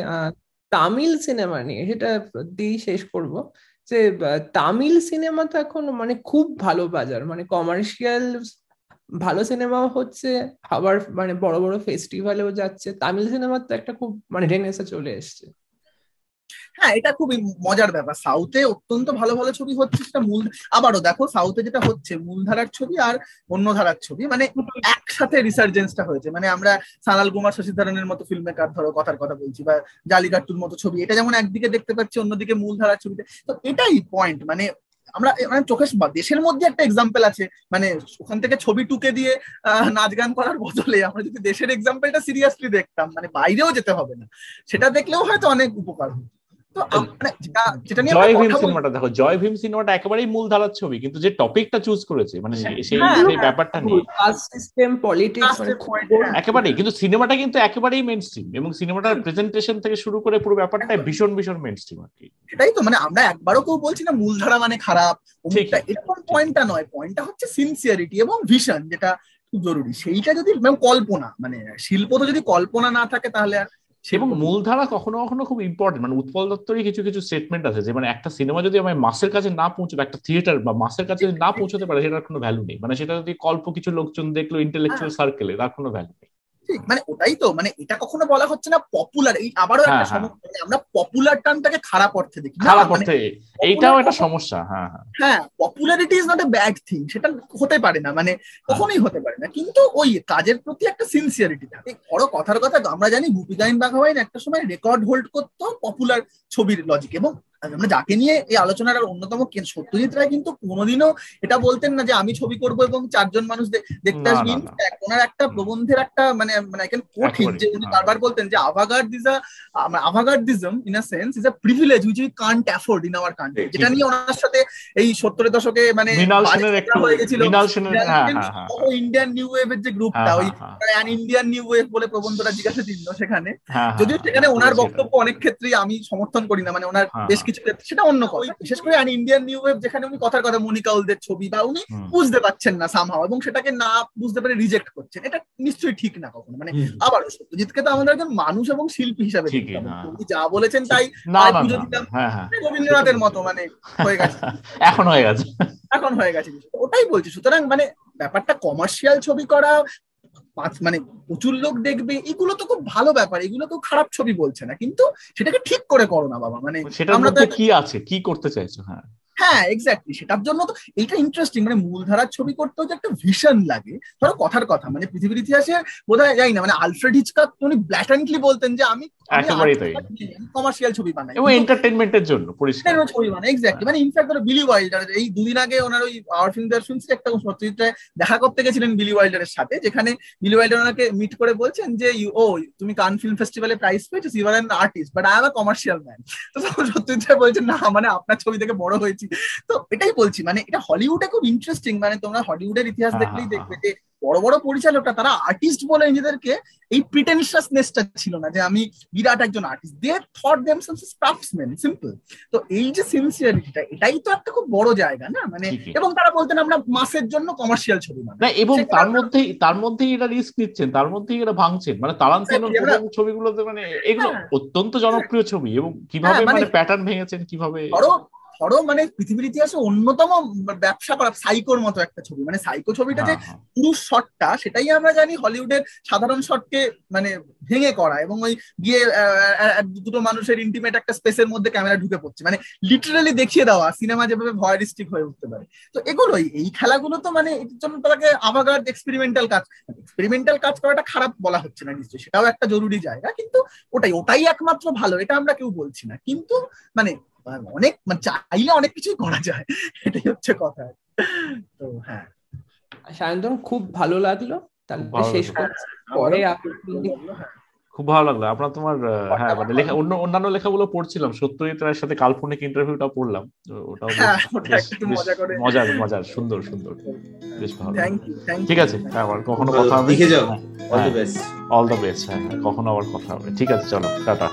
A: তামিল সিনেমা নিয়ে সেটা দিয়েই শেষ করব যে তামিল সিনেমা তো এখন মানে খুব ভালো বাজার মানে কমার্শিয়াল ভালো সিনেমাও হচ্ছে, আবার মানে বড় বড় ফেস্টিভ্যালেও যাচ্ছে। তামিল সিনেমার তো একটা খুব মানে রেনেসা চলে এসছে।
C: হ্যাঁ এটা খুবই মজার ব্যাপার। সাউথে অত্যন্ত ভালো ভালো ছবি হচ্ছে সেটা মূল, আবারও দেখো সাউথে যেটা হচ্ছে, মূলধারার ছবি আর অন্য ধারার ছবি। মানে একসাথে রিসার্জেন্সটা হয়েছে। মানে আমরা সানাল কুমার শশীধরনের মতো ফিল্ম মেকার ধরো কথার কথা বলছি, বা জালিকাট্টুর মতো ছবি। এটা যেমন একদিকে দেখতে পাচ্ছি, অন্যদিকে মূলধারার ছবিতে। তো এটাই পয়েন্ট মানে আমরা মানে চোখের দেশের মধ্যে একটা এক্সাম্পল আছে। মানে ওখান থেকে ছবি টুকে দিয়ে নাচ গান করার বদলে আমরা যদি দেশের এক্সাম্পলটা সিরিয়াসলি দেখতাম মানে বাইরেও যেতে হবে না। সেটা দেখলেও হয়তো অনেক উপকার হতো।
D: জয় ভীম সিনেমাটা দেখো জয় ভীম সিনেমাটা একেবারেই মূল ধারার ছবি কিন্তু যে টপিকটা চুজ করেছে মানে সেই হ্যাঁ, সেই ব্যাপারটা নিয়ে।
A: সিস্টেম পলিটিক্স
D: একেবারেই কিন্তু সিনেমাটা কিন্তু একেবারেই মেন স্ট্রিম এবং সিনেমাটার প্রেজেন্টেশন থেকে শুরু করে পুরো ব্যাপারটা ভীষণ ভীষণ মেন স্ট্রিম আর কি।
C: এটাই তো মানে আমরা একবারও কেউ বলছি না মূলধারা মানে খারাপ এরকম পয়েন্টটা নয় পয়েন্টটা হচ্ছে সিনসিয়ারিটি এবং ভিশন যেটা খুব জরুরি। সেইটা যদি কল্পনা মানে শিল্প তো যদি কল্পনা না থাকে তাহলে আর
D: এবং মূলধারা কখনো কখনো খুব ইম্পর্টেন্ট মানে উৎপল দত্তরই কিছু কিছু স্টেটমেন্ট আছে যে মানে একটা সিনেমা যদি আমার মাসের কাছে না পৌঁছবে একটা থিয়েটার বা মাসের কাছে যদি না পৌঁছতে পারে সেটার কোনো ভ্যালু নেই। মানে সেটা যদি কল্প কিছু লোকজন দেখল ইন্টেলেকচুয়াল সার্কেলে তার কোনো ভ্যালু নেই।
C: ঠিক মানে ওটাই তো মানে এটা কখনো বলা হচ্ছে না পপুলার এই আবারও একটা হ্যাঁ, হ্যাঁ। সমস্যা মানে আমরা পপুলার টার্মটাকে খারাপ অর্থে দেখি
D: খারাপ মানে অর্থে এইটাও একটা সমস্যা হ্যাঁ হ্যাঁ
C: popularity is not a bad thing সেটা হতে পারে না মানে। কখনোই হতে পারে না কিন্তু ওই কাজের প্রতি একটা সিনসিয়ারিটি থাকে বড় কথার কথা আমরা জানি গুপি গাইন বাঘাবাইন একটা সময় রেকর্ড হোল্ড করতো পপুলার ছবির লজিক এবং আমরা যাকে নিয়ে এই আলোচনার অন্যতম সত্যজিৎ রায় কিন্তু কোনোদিনও এটা বলতেন না যে আমি ছবি করব এবং চারজন মানুষ দেখতে আসবেন ওনার একটা প্রবন্ধের একটা মানে মানে কঠিন যে উনি হ্যাঁ। বারবার বলতেন যে avant garde is a avant gardism in a sense is a privilege which we can't afford in our country যেটা নিয়ে ওনার সাথে এই সত্তরের দশকে মানে হয়ে গেছিল ইন্ডিয়ান নিউ ওয়েভের যে গ্রুপটা ওই ইন্ডিয়ান নিউ ওয়েভ বলে প্রবন্ধটা জিজ্ঞাসা চিহ্ন সেখানে। যদিও সেখানে ওনার বক্তব্য অনেক ক্ষেত্রেই আমি সমর্থন করি না মানে ওনার বেশ কিছু ক্ষেত্রে সেটা অন্য কথা। বিশেষ করে অ্যান ইন্ডিয়ান নিউ ওয়েভ যেখানে উনি কথার কথা মনিকা উলদের ছবি বা উনি বুঝতে পারছেন না সামহাও এবং সেটাকে না বুঝতে পারে রিজেক্ট করছেন। এটা নিশ্চয়ই ঠিক না কখনো। মানে আবার সত্যজিৎকে তো আমাদের একজন মানুষ এবং শিল্পী হিসাবে উনি যা বলেছেন তাই পুজো দিতাম। হ্যাঁ, হ্যাঁ। রবীন্দ্রনাথের মতো মানে হয়ে গেছে।
D: এখন হয়ে গেছে।
C: এখন হয়ে গেছে। ওটাই বলছি। সুতরাং মানে ব্যাপারটা কমার্শিয়াল ছবি করা মানে প্রচুর লোক দেখবে এগুলো তো খুব ভালো ব্যাপার এগুলো তো খারাপ ছবি বলছে না কিন্তু সেটাকে ঠিক করে করো না বাবা মানে
D: সেটা আমরা কি আছে? কি করতে চাইছো? হ্যাঁ।
C: হ্যাঁ এক্স্যাক্টলি সেটার জন্য তো এইটা ইন্টারেস্টিং মানে মূলধারার ছবি করতেও যে একটা ভিশন লাগে। ধরো কথার কথা মানে পৃথিবীর ইতিহাসে বোধ হয় যাই না মানে আলফ্রেড হিচকাক উনি ব্ল্যাটান্টলি বলতেন যে আমি কমার্শিয়াল ছবি বানাই
D: এবং এন্টারটেইনমেন্টের জন্য পরিষ্কার।
C: ছবি বানাই এক্স্যাক্টলি মানে ইনফ্যাক্ট ধরো বিলি ওয়াইল্ডার এই দুদিন আগে ওনার ওই আওয়ার ফিল্ম দেয়ার শুনছি একটা সত্যজিৎ দেখা করতে গেছিলেন বিলি ওয়াইল্ডারের সাথে যেখানে বিলি ওয়াইল্ডার ওনাকে মিট করে বলছেন যে ও তুমি কান ফিল্ম ফেস্টিভ্যালে প্রাইজ পেয়েছ you are an artist but I am a commercial man তো সত্যজিৎ বলছেন না মানে আপনার ছবি থেকে বড় হয়েছি তো এটাই বলছি মানে এটা হলিউডে খুব ইন্টারেস্টিং মানে তোমরা হলিউডের ইতিহাস হ্যাঁ, দেখলেই হ্যাঁ, দেখবে যে বড় বড় পরিচালকরা তারা আর্টিস্ট বলে নিজেদেরকে এই প্রিটেনশিয়াসনেসটা ছিল না যে আমি বিরাট একজন artist they thought themselves craftsman simple তো এই যে সিনসিয়ারিটিটা এটাই তো একটা খুব বড় জায়গা না? মানে এবং তারা বলতেন আমরা মাসের জন্য কমার্শিয়াল ছবি
D: না এবং তার মধ্যেই তার মধ্যেই এটা রিস্ক নিচ্ছেন তার মধ্যেই এটা ভাঙছেন। মানে তারান্তিনো ছবিগুলোতে মানে এগুলো হ্যাঁ। অত্যন্ত জনপ্রিয় ছবি এবং কীভাবে মানে প্যাটার্ন ভেঙেছেন কীভাবে
C: ধরো মানে পৃথিবীর ইতিহাসে অন্যতম ব্যবসা করা সাইকোর মতো একটা ছবি। মানে সাইকো ছবিটা যে হ্যাঁ, হ্যাঁ। পুরুষ শটটা সেটাই আমরা জানি হলিউডের সাধারণ শটকে মানে ভেঙে করা এবং ওই গিয়ে দুটো মানুষের ইন্টিমেট একটা স্পেসের মধ্যে ক্যামেরা ঢুকে পড়ছে। মানে লিটারালি দেখিয়ে দেওয়া সিনেমা যেভাবে ভয়ারিস্টিক হয়ে উঠতে পারে। তো এগুলোই এই খেলাগুলো তো মানে এটার জন্য তাকে আভাগার্ড এক্সপেরিমেন্টাল কাজ এক্সপেরিমেন্টাল কাজ করাটা খারাপ বলা হচ্ছে না নিশ্চয়ই সেটাও একটা জরুরি জায়গা কিন্তু ওটাই ওটাই একমাত্র ভালো এটা আমরা কেউ বলছি না। কিন্তু মানে অনেক মানে চাইলে অনেক কিছুই করা যায়। এটাই হচ্ছে কথা। তো হ্যাঁ।
A: সায়ন্তন খুব ভালো লাগল। তাহলে শেষ করছি। পরে
D: খুব ভালো লাগল। আপনার তোমার হ্যাঁ মানে লেখা অন্য অন্যান্য লেখাগুলো পড়ছিলাম। সত্যজিৎ রায়ের সাথে কাল্পনিক ইন্টারভিউটা পড়লাম। ওটাও মজার মজার সুন্দর সুন্দর। বেশ ভালো ঠিক আছে আবার কখনো কথা হবে।
B: লিখে যাও।
D: All the best all the best হ্যাঁ কখনো আবার কথা হবে। ঠিক আছে চলো টাটা।